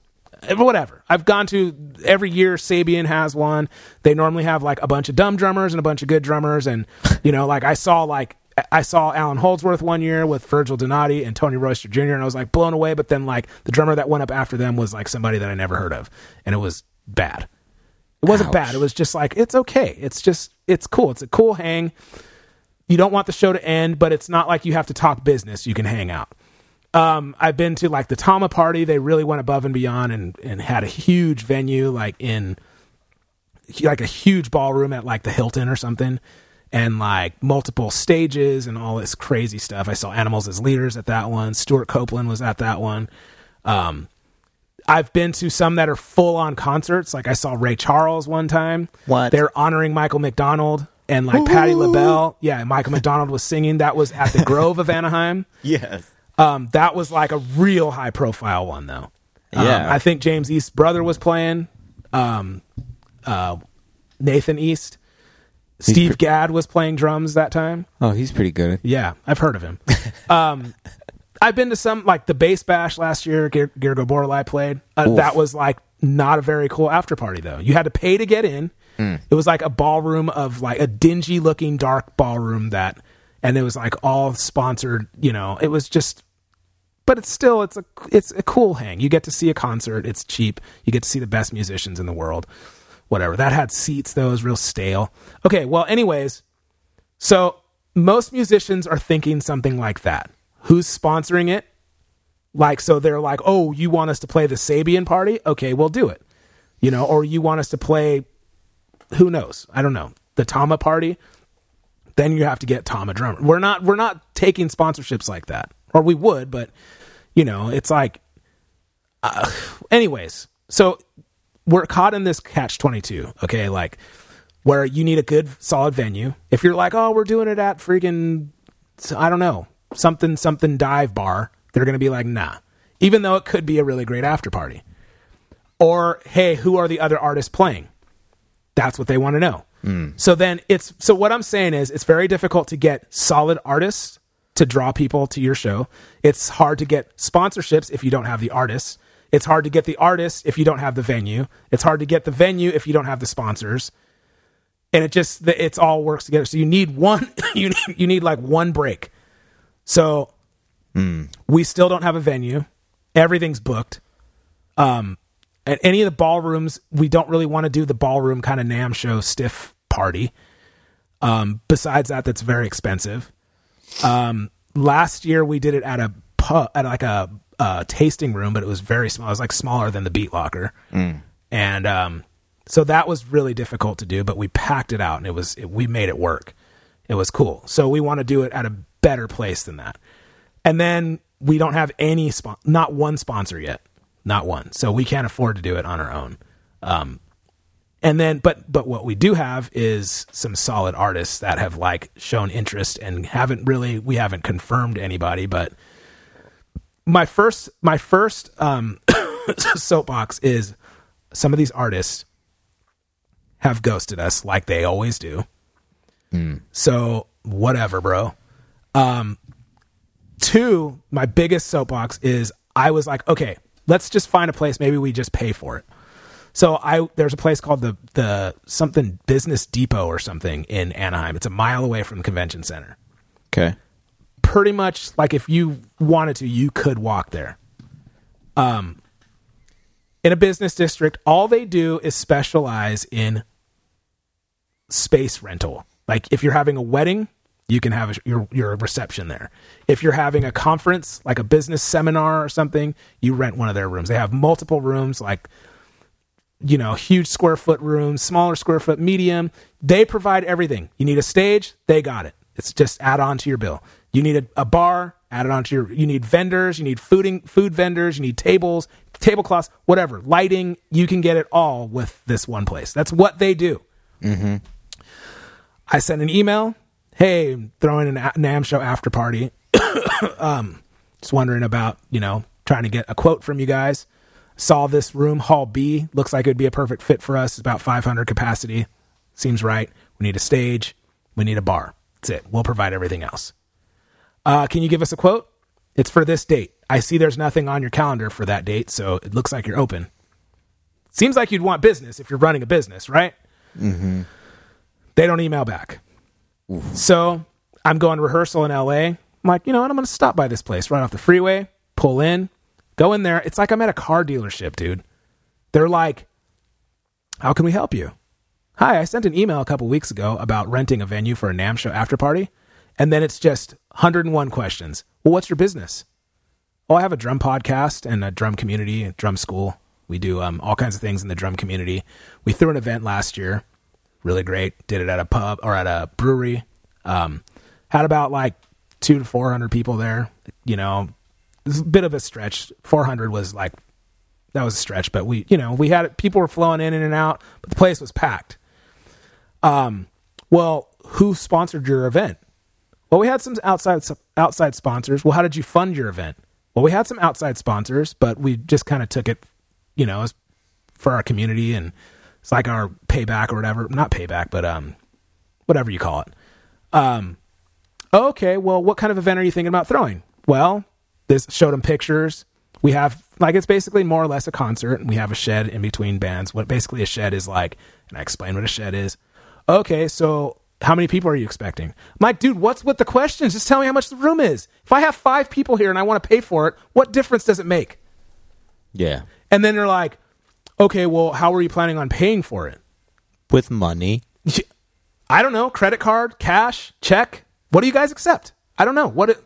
whatever. I've gone to every year sabian has one. They normally have like a bunch of dumb drummers and a bunch of good drummers and you know like i saw like I saw Allan Holdsworth one year with Virgil Donati and Tony Royster Jr. and I was like blown away. But then like the drummer that went up after them was like somebody that I never heard of, and it was bad. It wasn't Ouch. bad. It was just like it's okay. It's just it's cool. It's a cool hang. You don't want the show to end, but it's not like you have to talk business. You can hang out. Um, I've been to like the Tama party. They really went above and beyond and and had a huge venue like in like a huge ballroom at like the Hilton or something, and like multiple stages and all this crazy stuff. I saw Animals as Leaders at that one. Stewart Copeland was at that one. Um, I've been to some that are full on concerts. Like I saw Ray Charles one time. What? They're honoring Michael McDonald and like Patti LaBelle. Yeah, Michael McDonald was singing. That was at the Grove of Anaheim. Yes. Um, that was like a real high profile one though. Um, Yeah. I think James East's brother was playing. Um, uh, Nathan East. Steve Gadd was playing drums that time. Oh, he's pretty good. Yeah, I've heard of him. um, I've been to some like the bass bash last year. Ger- Gergo Borlai played. Uh, that was like not a very cool after party though. You had to pay to get in. It was like a ballroom of like a dingy looking dark ballroom that, and it was like all sponsored. You know, it was just. But it's still it's a it's a cool hang. You get to see a concert. It's cheap. You get to see the best musicians in the world. Whatever. That had seats though. Was real stale. Okay. Well, anyways, so most musicians are thinking something like that. Who's sponsoring it? Like, so they're like, oh, you want us to play the Sabian party? Okay, we'll do it. You know, or you want us to play, who knows? I don't know, the Tama party? Then you have to get Tama drummer. We're not, we're not taking sponsorships like that, or we would, but you know, it's like, uh, anyways. So we're caught in this catch twenty two. Okay, like where you need a good solid venue. If you're like, oh, we're doing it at freaking, I don't know, something something dive bar, they're gonna be like, nah. Even though it could be a really great after party. Or hey, who are the other artists playing? That's what they want to know. Hmm. So then it's so what I'm saying is it's very difficult to get solid artists to draw people to your show. It's hard to get sponsorships if you don't have the artists. It's hard to get the artists if you don't have the venue. It's hard to get the venue if you don't have the sponsors. And it just it's all works together. So you need one you need, you need like one break. So we still don't have a venue. Everything's booked. Um at any of the ballrooms, we don't really want to do the ballroom kind of NAMM show stiff party. Um, besides that, that's very expensive. Um, last year we did it at a pub, at like a, uh tasting room, but it was very small. It was like smaller than the Beat Locker, and um, so that was really difficult to do. But we packed it out, and it was it, we made it work. It was cool. So we want to do it at a better place than that. And then we don't have any spon- not one sponsor yet, not one. So we can't afford to do it on our own. Um, and then, but but what we do have is some solid artists that have like shown interest and haven't really we haven't confirmed anybody. But my first my first um, soapbox is some of these artists have ghosted us like they always do. So whatever, bro. Um, two, my biggest soapbox is I was like, okay, let's just find a place. Maybe we just pay for it. So I there's a place called the the something Business Depot or something in Anaheim. It's a mile away from the convention center. Okay. Pretty much like if you wanted to, you could walk there. Um in a business district, all they do is specialize in space rental. Like if you're having a wedding, you can have a, your your reception there. If you're having a conference, like a business seminar or something, you rent one of their rooms. They have multiple rooms, like you know, huge square foot rooms, smaller square foot, medium. They provide everything. You need a stage, they got it. It's just add on to your bill. You need a, a bar, add it on to your. You need vendors, you need fooding, food vendors, you need tables, tablecloths, whatever, lighting. You can get it all with this one place. That's what they do. I sent an email. Hey, throwing an NAMM show after party. um, just wondering about you know trying to get a quote from you guys. Saw this room, Hall B. Looks like it'd be a perfect fit for us. It's about 500 capacity. Seems right. We need a stage. We need a bar. That's it. We'll provide everything else. Uh, can you give us a quote? It's for this date. I see there's nothing on your calendar for that date, so it looks like you're open. Seems like you'd want business if you're running a business, right? Mm-hmm. They don't email back. So I'm going to rehearsal in LA. I'm like, you know what? I'm going to stop by this place right off the freeway, pull in, go in there. It's like I'm at a car dealership, dude. They're like, how can we help you? Hi, I sent an email a couple weeks ago about renting a venue for a NAMM show after party. And then it's just 101 questions. Well, what's your business? Oh, I have a drum podcast and a drum community, a drum school. We do um, all kinds of things in the drum community. We threw an event last year, really great. Did it at a pub or at a brewery. Um, had about like two to four hundred people there. You know, it's a bit of a stretch. Four hundred was like that was a stretch, but we, you know, we had people were flowing in and out, but the place was packed. Um, well, who sponsored your event? Well, we had some outside outside sponsors. Well, how did you fund your event? Well, we had some outside sponsors, but we just kind of took it, you know, as for our community and it's like our payback or whatever. Not payback, but um, whatever you call it. Um, okay, well, what kind of event are you thinking about throwing? Well, this showed them pictures. We have like it's basically more or less a concert, and we have a shed in between bands. What basically a shed is like, and I explain what a shed is. Okay, so how many people are you expecting? I'm like, dude, what's with the questions? Just tell me how much the room is. If I have five people here and I want to pay for it, what difference does it make? Yeah. And then they're like, okay, well, how are you planning on paying for it? With money. I don't know. Credit card, cash, check. What do you guys accept? I don't know. What? It,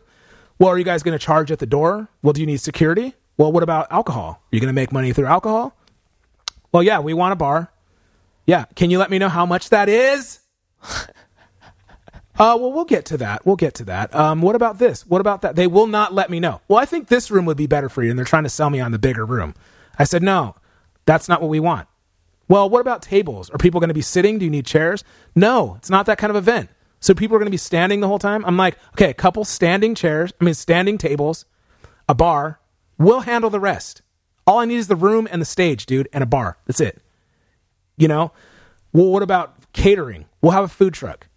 well, are you guys going to charge at the door? Well, do you need security? Well, what about alcohol? Are you going to make money through alcohol? Well, yeah, we want a bar. Yeah. Can you let me know how much that is? Uh, well, we'll get to that. We'll get to that. Um, what about this? What about that? They will not let me know. Well, I think this room would be better for you, and they're trying to sell me on the bigger room. I said, no, that's not what we want. Well, what about tables? Are people going to be sitting? Do you need chairs? No, it's not that kind of event. So people are going to be standing the whole time. I'm like, okay, a couple standing chairs, I mean, standing tables, a bar. We'll handle the rest. All I need is the room and the stage, dude, and a bar. That's it. You know? Well, what about catering? We'll have a food truck.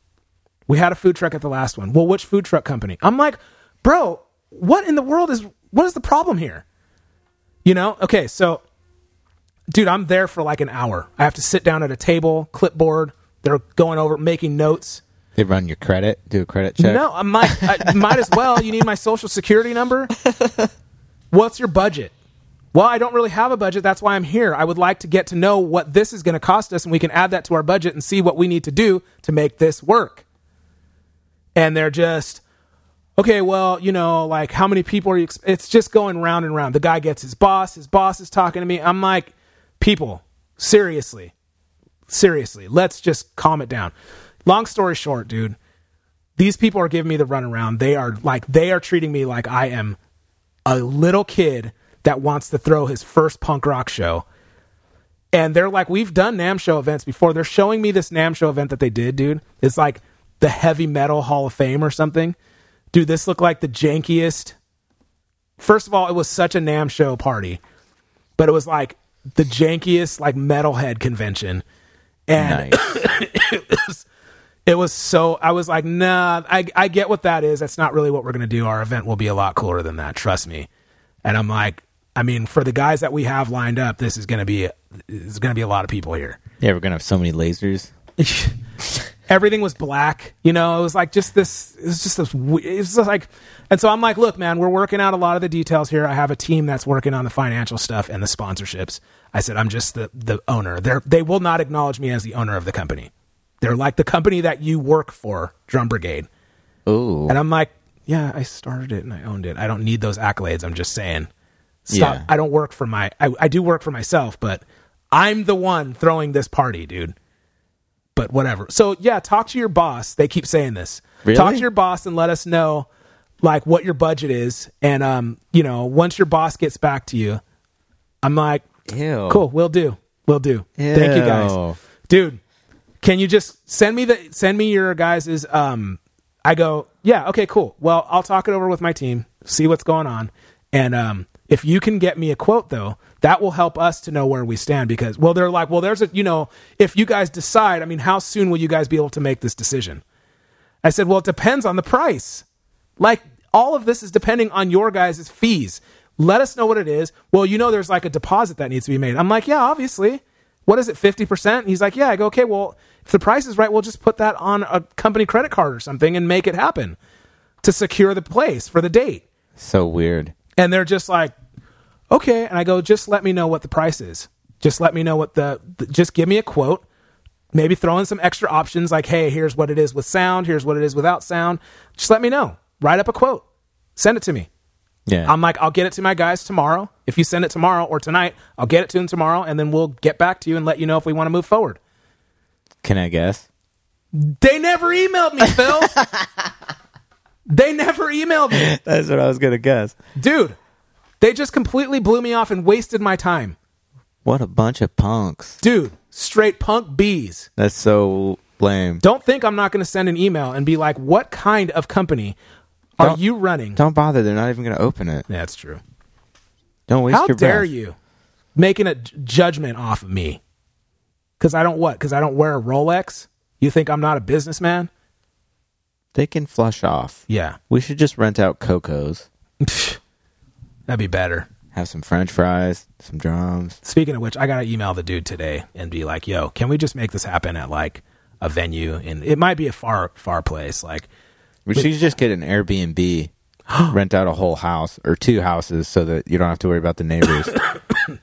We had a food truck at the last one. Well, which food truck company? I'm like, bro, what in the world is what is the problem here? You know? Okay, so dude, I'm there for like an hour. I have to sit down at a table, clipboard. They're going over, making notes. They run your credit, do a credit check. No, I might, I might as well. You need my social security number. What's your budget? Well, I don't really have a budget. That's why I'm here. I would like to get to know what this is going to cost us, and we can add that to our budget and see what we need to do to make this work. And they're just, okay, well, you know, like how many people are you? Ex-? It's just going round and round. The guy gets his boss. His boss is talking to me. I'm like, people, seriously, seriously, let's just calm it down. Long story short, dude, these people are giving me the runaround. They are like, they are treating me like I am a little kid that wants to throw his first punk rock show. And they're like, we've done NAMM show events before. They're showing me this NAMM show event that they did, dude. It's like the Heavy Metal Hall of Fame or something. Dude, this looked like the jankiest. First of all, it was such a NAMM show party, but it was like the jankiest, like metalhead convention. And Nice. it was it was so I was like, nah, I I get what that is. That's not really what we're gonna do. Our event will be a lot cooler than that, trust me. And I'm like, I mean, for the guys that we have lined up, this is gonna be there's gonna be a lot of people here. yeah, we're gonna have so many lasers. Everything was black, you know. It was like just this. It was just this. It was just like, and so I'm like, look, man, we're working out a lot of the details here. I have a team that's working on the financial stuff and the sponsorships. I said, I'm just the the owner. They they will not acknowledge me as the owner of the company. They're like the company that you work for, Drum Brigade. Ooh, And I'm like, yeah, I started it and I owned it. I don't need those accolades. I'm just saying, stop. Yeah. I don't work for my. I, I do work for myself, but I'm the one throwing this party, dude. But whatever. So yeah, talk to your boss. They keep saying this. Really? Talk to your boss and let us know, like what your budget is, and um, you know, once your boss gets back to you, I'm like, Ew. cool, we'll do, we'll do. Thank you guys, dude. Can you just send me the send me your guys's um I go, yeah, okay, cool. Well, I'll talk it over with my team, see what's going on. And um if you can get me a quote though, that will help us to know where we stand because well they're like, well there's a you know, if you guys decide, I mean, how soon will you guys be able to make this decision? I said, well, it depends on the price. Like all of this is depending on your guys' fees. Let us know what it is. Well, you know, there's like a deposit that needs to be made. I'm like, yeah, obviously. What is it, 50%? He's like, yeah. I go, okay, well, if the price is right, we'll just put that on a company credit card or something and make it happen to secure the place for the date. So weird. And they're just like, okay. And I go, just let me know what the price is. Just let me know what the, the just give me a quote. Maybe throw in some extra options like, hey, here's what it is with sound. Here's what it is without sound. Just let me know. Write up a quote. Send it to me. Yeah. I'm like, I'll get it to my guys tomorrow. If you send it tomorrow or tonight, I'll get it to them tomorrow, and then we'll get back to you and let you know if we want to move forward. Can I guess? They never emailed me, Phil. they never emailed me. That's what I was gonna guess. Dude, they just completely blew me off and wasted my time. What a bunch of punks. Dude, straight punk bees. That's so lame. Don't think I'm not going to send an email and be like, what kind of company are Don't- you running? Don't bother. They're not even gonna open it. Yeah, that's true. Don't waste your. How your dare breath. you making a j- judgment off of me? Because I don't what? Because I don't wear a Rolex? You think I'm not a businessman? They can flush off. Yeah. We should just rent out Cocos, That'd be better. have some French fries, some drums. Speaking of which, I got to email the dude today and be like, yo, can we just make this happen at like a venue? And it might be a far, far place. Like, We should just get an Airbnb, rent out a whole house or two houses so that you don't have to worry about the neighbors.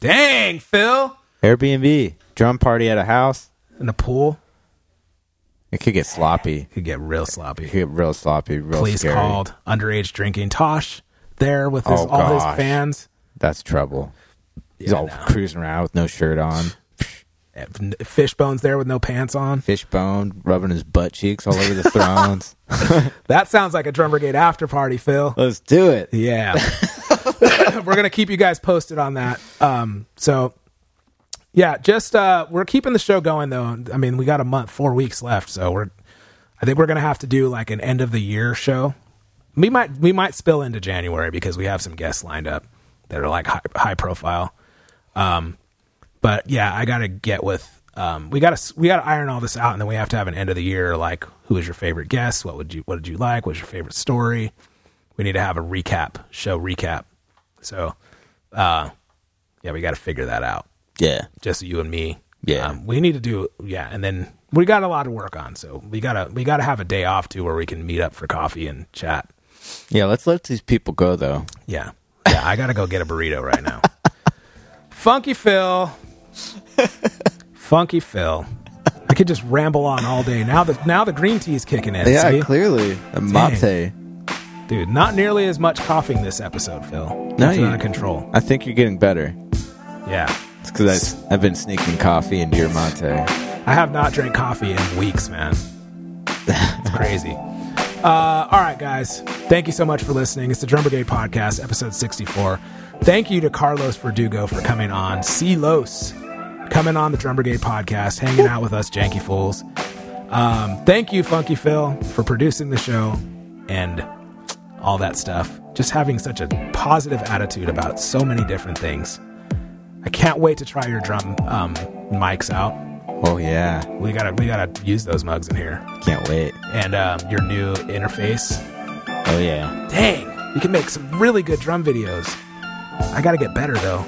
dang, Phil. Airbnb, drum party at a house. In the pool It could get sloppy. It could get real It sloppy. could get real sloppy, real Police scary. called, underage drinking. Tosh there with his, Oh, all his fans. That's trouble. He's Yeah, all no. cruising around with no shirt on, Fishbones there with no pants on. fishbone, rubbing his butt cheeks all over the thrones. That sounds like a drum brigade after party, Phil. Let's do it. Yeah. we're going to keep you guys posted on that. Um, so yeah, just, uh, we're keeping the show going though. I mean, we got a month, four weeks left. So we're, I think we're going to have to do like an end of the year show. We might, we might spill into January because we have some guests lined up that are like high, high profile. Um, but yeah, I got to get with, um, we got to we got to iron all this out, and then we have to have an end of the year like who is your favorite guest? What would you what did you like? What's your favorite story? We need to have a recap show recap. So, uh, yeah, we got to figure that out. Yeah. Just you and me. Yeah. um, we need to do yeah, and then we got a lot to work on. So we gotta we gotta have a day off too, where we can meet up for coffee and chat. Yeah, let's let these people go though. Yeah. Yeah, I gotta go get a burrito right now. Funky Phil. Funky Phil. I could just ramble on all day. Now the now the green tea is kicking in. Yeah, see? clearly. A mate. Dude, not nearly as much coughing this episode, Phil. No, you- out of control. I think you're getting better. Yeah. It's because I've been sneaking coffee into your mate. I have not drank coffee in weeks, man. It's crazy. Uh, all right, guys. Thank you so much for listening. It's the Drum Brigade Podcast, episode 64. Thank you to Carlos Verdugo for coming on. C. Los coming on the Drum Brigade Podcast, hanging out with us, janky fools. Um, thank you, Funky Phil, for producing the show and all that stuff. Just having such a positive attitude about so many different things. I can't wait to try your drum um, mics out. Oh yeah, We gotta we gotta use those mugs in here. can't wait. And um, your new interface. Oh yeah, Dang, you can make some really good drum videos. I gotta get better though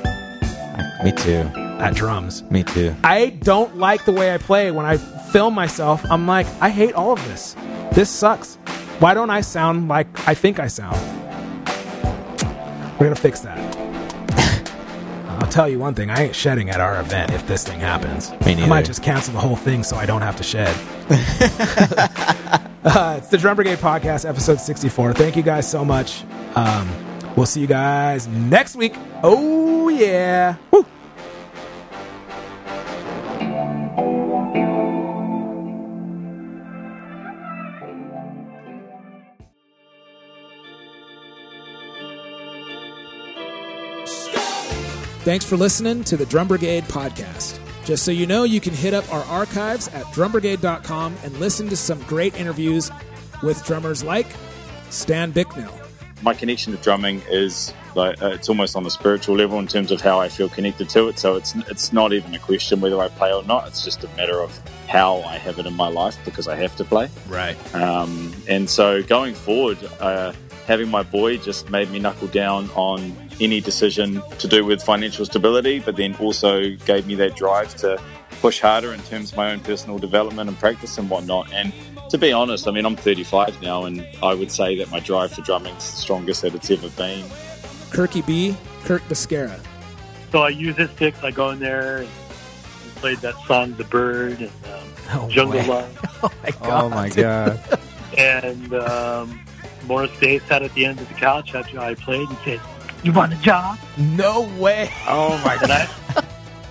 me too. at drums. Me too. I don't like the way I play when I film myself. I'm like, I hate all of this. This sucks. Why don't I sound like I think I sound? We're gonna fix that. Tell you one thing: I ain't shedding at our event if this thing happens. Me I might just cancel the whole thing so I don't have to shed. uh, it's the Drum Brigade Podcast, episode 64. Thank you guys so much. Um, we'll see you guys next week. Oh yeah. Woo. Thanks for listening to the Drum Brigade podcast. Just so you know, you can hit up our archives at drumbrigade.com and listen to some great interviews with drummers like Stan Bicknell, my connection to drumming is like uh, it's almost on a spiritual level in terms of how I feel connected to it. So it's it's not even a question whether I play or not. It's just a matter of how I have it in my life because I have to play. right? Um, and so going forward, uh, having my boy just made me knuckle down on any decision to do with financial stability, but then also gave me that drive to push harder in terms of my own personal development and practice and whatnot. And to be honest, I mean, I'm 35 now, and I would say that my drive for drumming is the strongest that it's ever been. Kirky B, Kirk Biscara. So I use this sticks. I go in there and played that song, "The Bird" and um, Oh, "Jungle boy. Love." Oh my god! Oh my god. And um, Morris Day sat at the end of the couch after I played and said, "You want a job?" No way! Oh my And I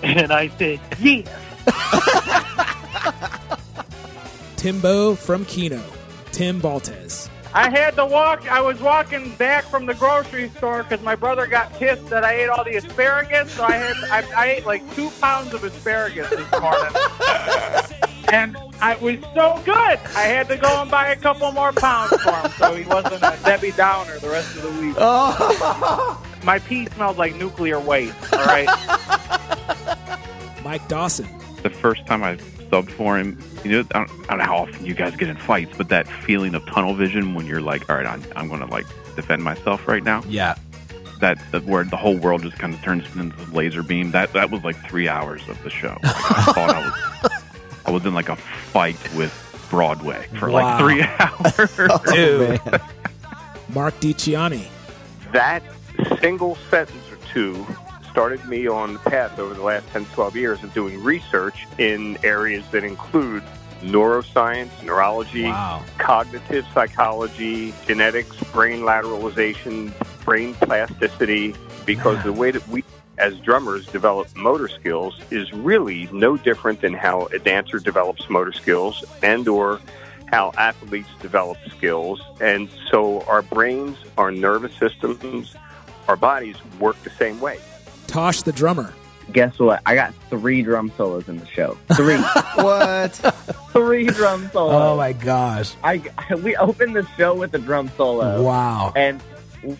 and I said, "Yes." Timbo from Kino, Tim Baltez. I had to walk. I was walking back from the grocery store because my brother got pissed that I ate all the asparagus. So I had I, I ate like two pounds of asparagus this morning, and I, it was so good. I had to go and buy a couple more pounds for him, so he wasn't a Debbie Downer the rest of the week. Oh. My pee smelled like nuclear waste. All right. Mike Dawson. the first time I subbed for him, you know, I don't, I don't know how often you guys get in fights, but that feeling of tunnel vision when you're like, all right, I'm, I'm going to like defend myself right now. Yeah. That, that where the whole world just kind of turns into a laser beam. That that was like three hours of the show. Like, I thought I was, I was in like a fight with Broadway for Wow. like three hours. Oh, Dude. Marc Dicciani. that single sentence or two started me on the path over the last 10 12 years of doing research in areas that include neuroscience, neurology, Wow. cognitive psychology, genetics, brain lateralization, brain plasticity, because the way that we as drummers develop motor skills is really no different than how a dancer develops motor skills and or how athletes develop skills. And so our brains, our nervous systems, our bodies work the same way. Tosh the drummer. Guess what? I got three drum solos in the show. Three. what? three drum solos. Oh my gosh! I we opened the show with a drum solo. Wow. And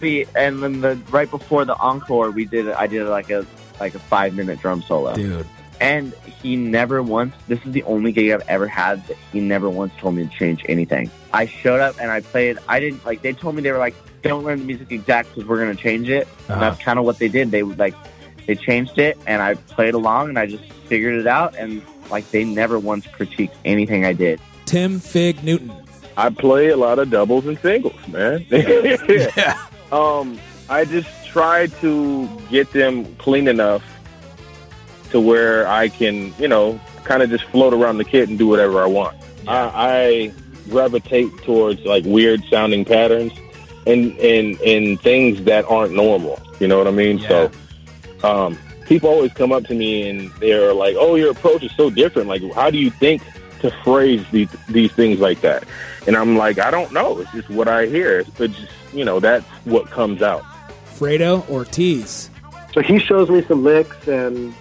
we and then the right before the encore we did I did like a like a five minute drum solo. Dude. And he never once, this is the only gig I've ever had that he never once told me to change anything. I showed up and I played, I didn't, like, they told me they were like, don't learn the music exact because we're going to change it. Uh-huh. And that's kind of what they did. They would, like, they changed it and I played along and I just figured it out. And, like, they never once critiqued anything I did. Tim Fig Newton. I play a lot of doubles and singles, man. yeah. Um, I just try to get them clean enough to where I can, you know, kind of just float around the kit and do whatever I want. I, I gravitate towards like weird sounding patterns and and and things that aren't normal. You know what I mean? So, um, people always come up to me and they're like, "Oh, your approach is so different. Like, how do you think to phrase these these things like that?" And I'm like, "I don't know. It's just what I hear. It's just you know that's what comes out." Fredo Ortiz. So he shows me some licks, and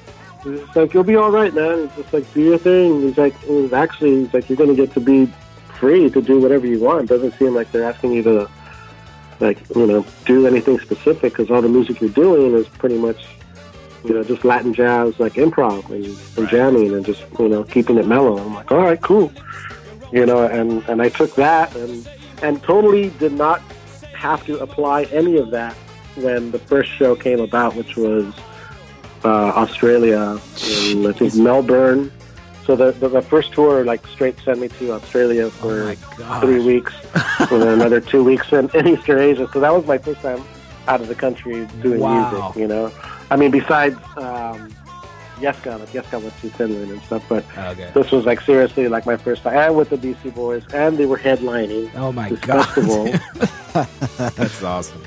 he's just like, "You'll be all right, man." He's just like, "Do your thing." He's like, he's actually, he's like, "You're going to get to be free to do whatever you want." Doesn't seem like they're asking you to, like, you know, do anything specific because all the music you're doing is pretty much, you know, just Latin jazz, like improv and, and jamming and just, you know, keeping it mellow. I'm like, all right, cool, you know, and and I took that and and totally did not have to apply any of that when the first show came about, which was uh, Australia, in, I think Melbourne. So the, the the first tour like straight sent me to Australia for three weeks, and then another two weeks in, in Eastern Asia. So that was my first time out of the country doing Wow. music. You know, I mean, besides um, Yeska, like Yeska went to Finland and stuff, but oh, Okay. this was like seriously like my first time, and with the Beastie Boys, and they were headlining Oh my this God. festival. That's awesome.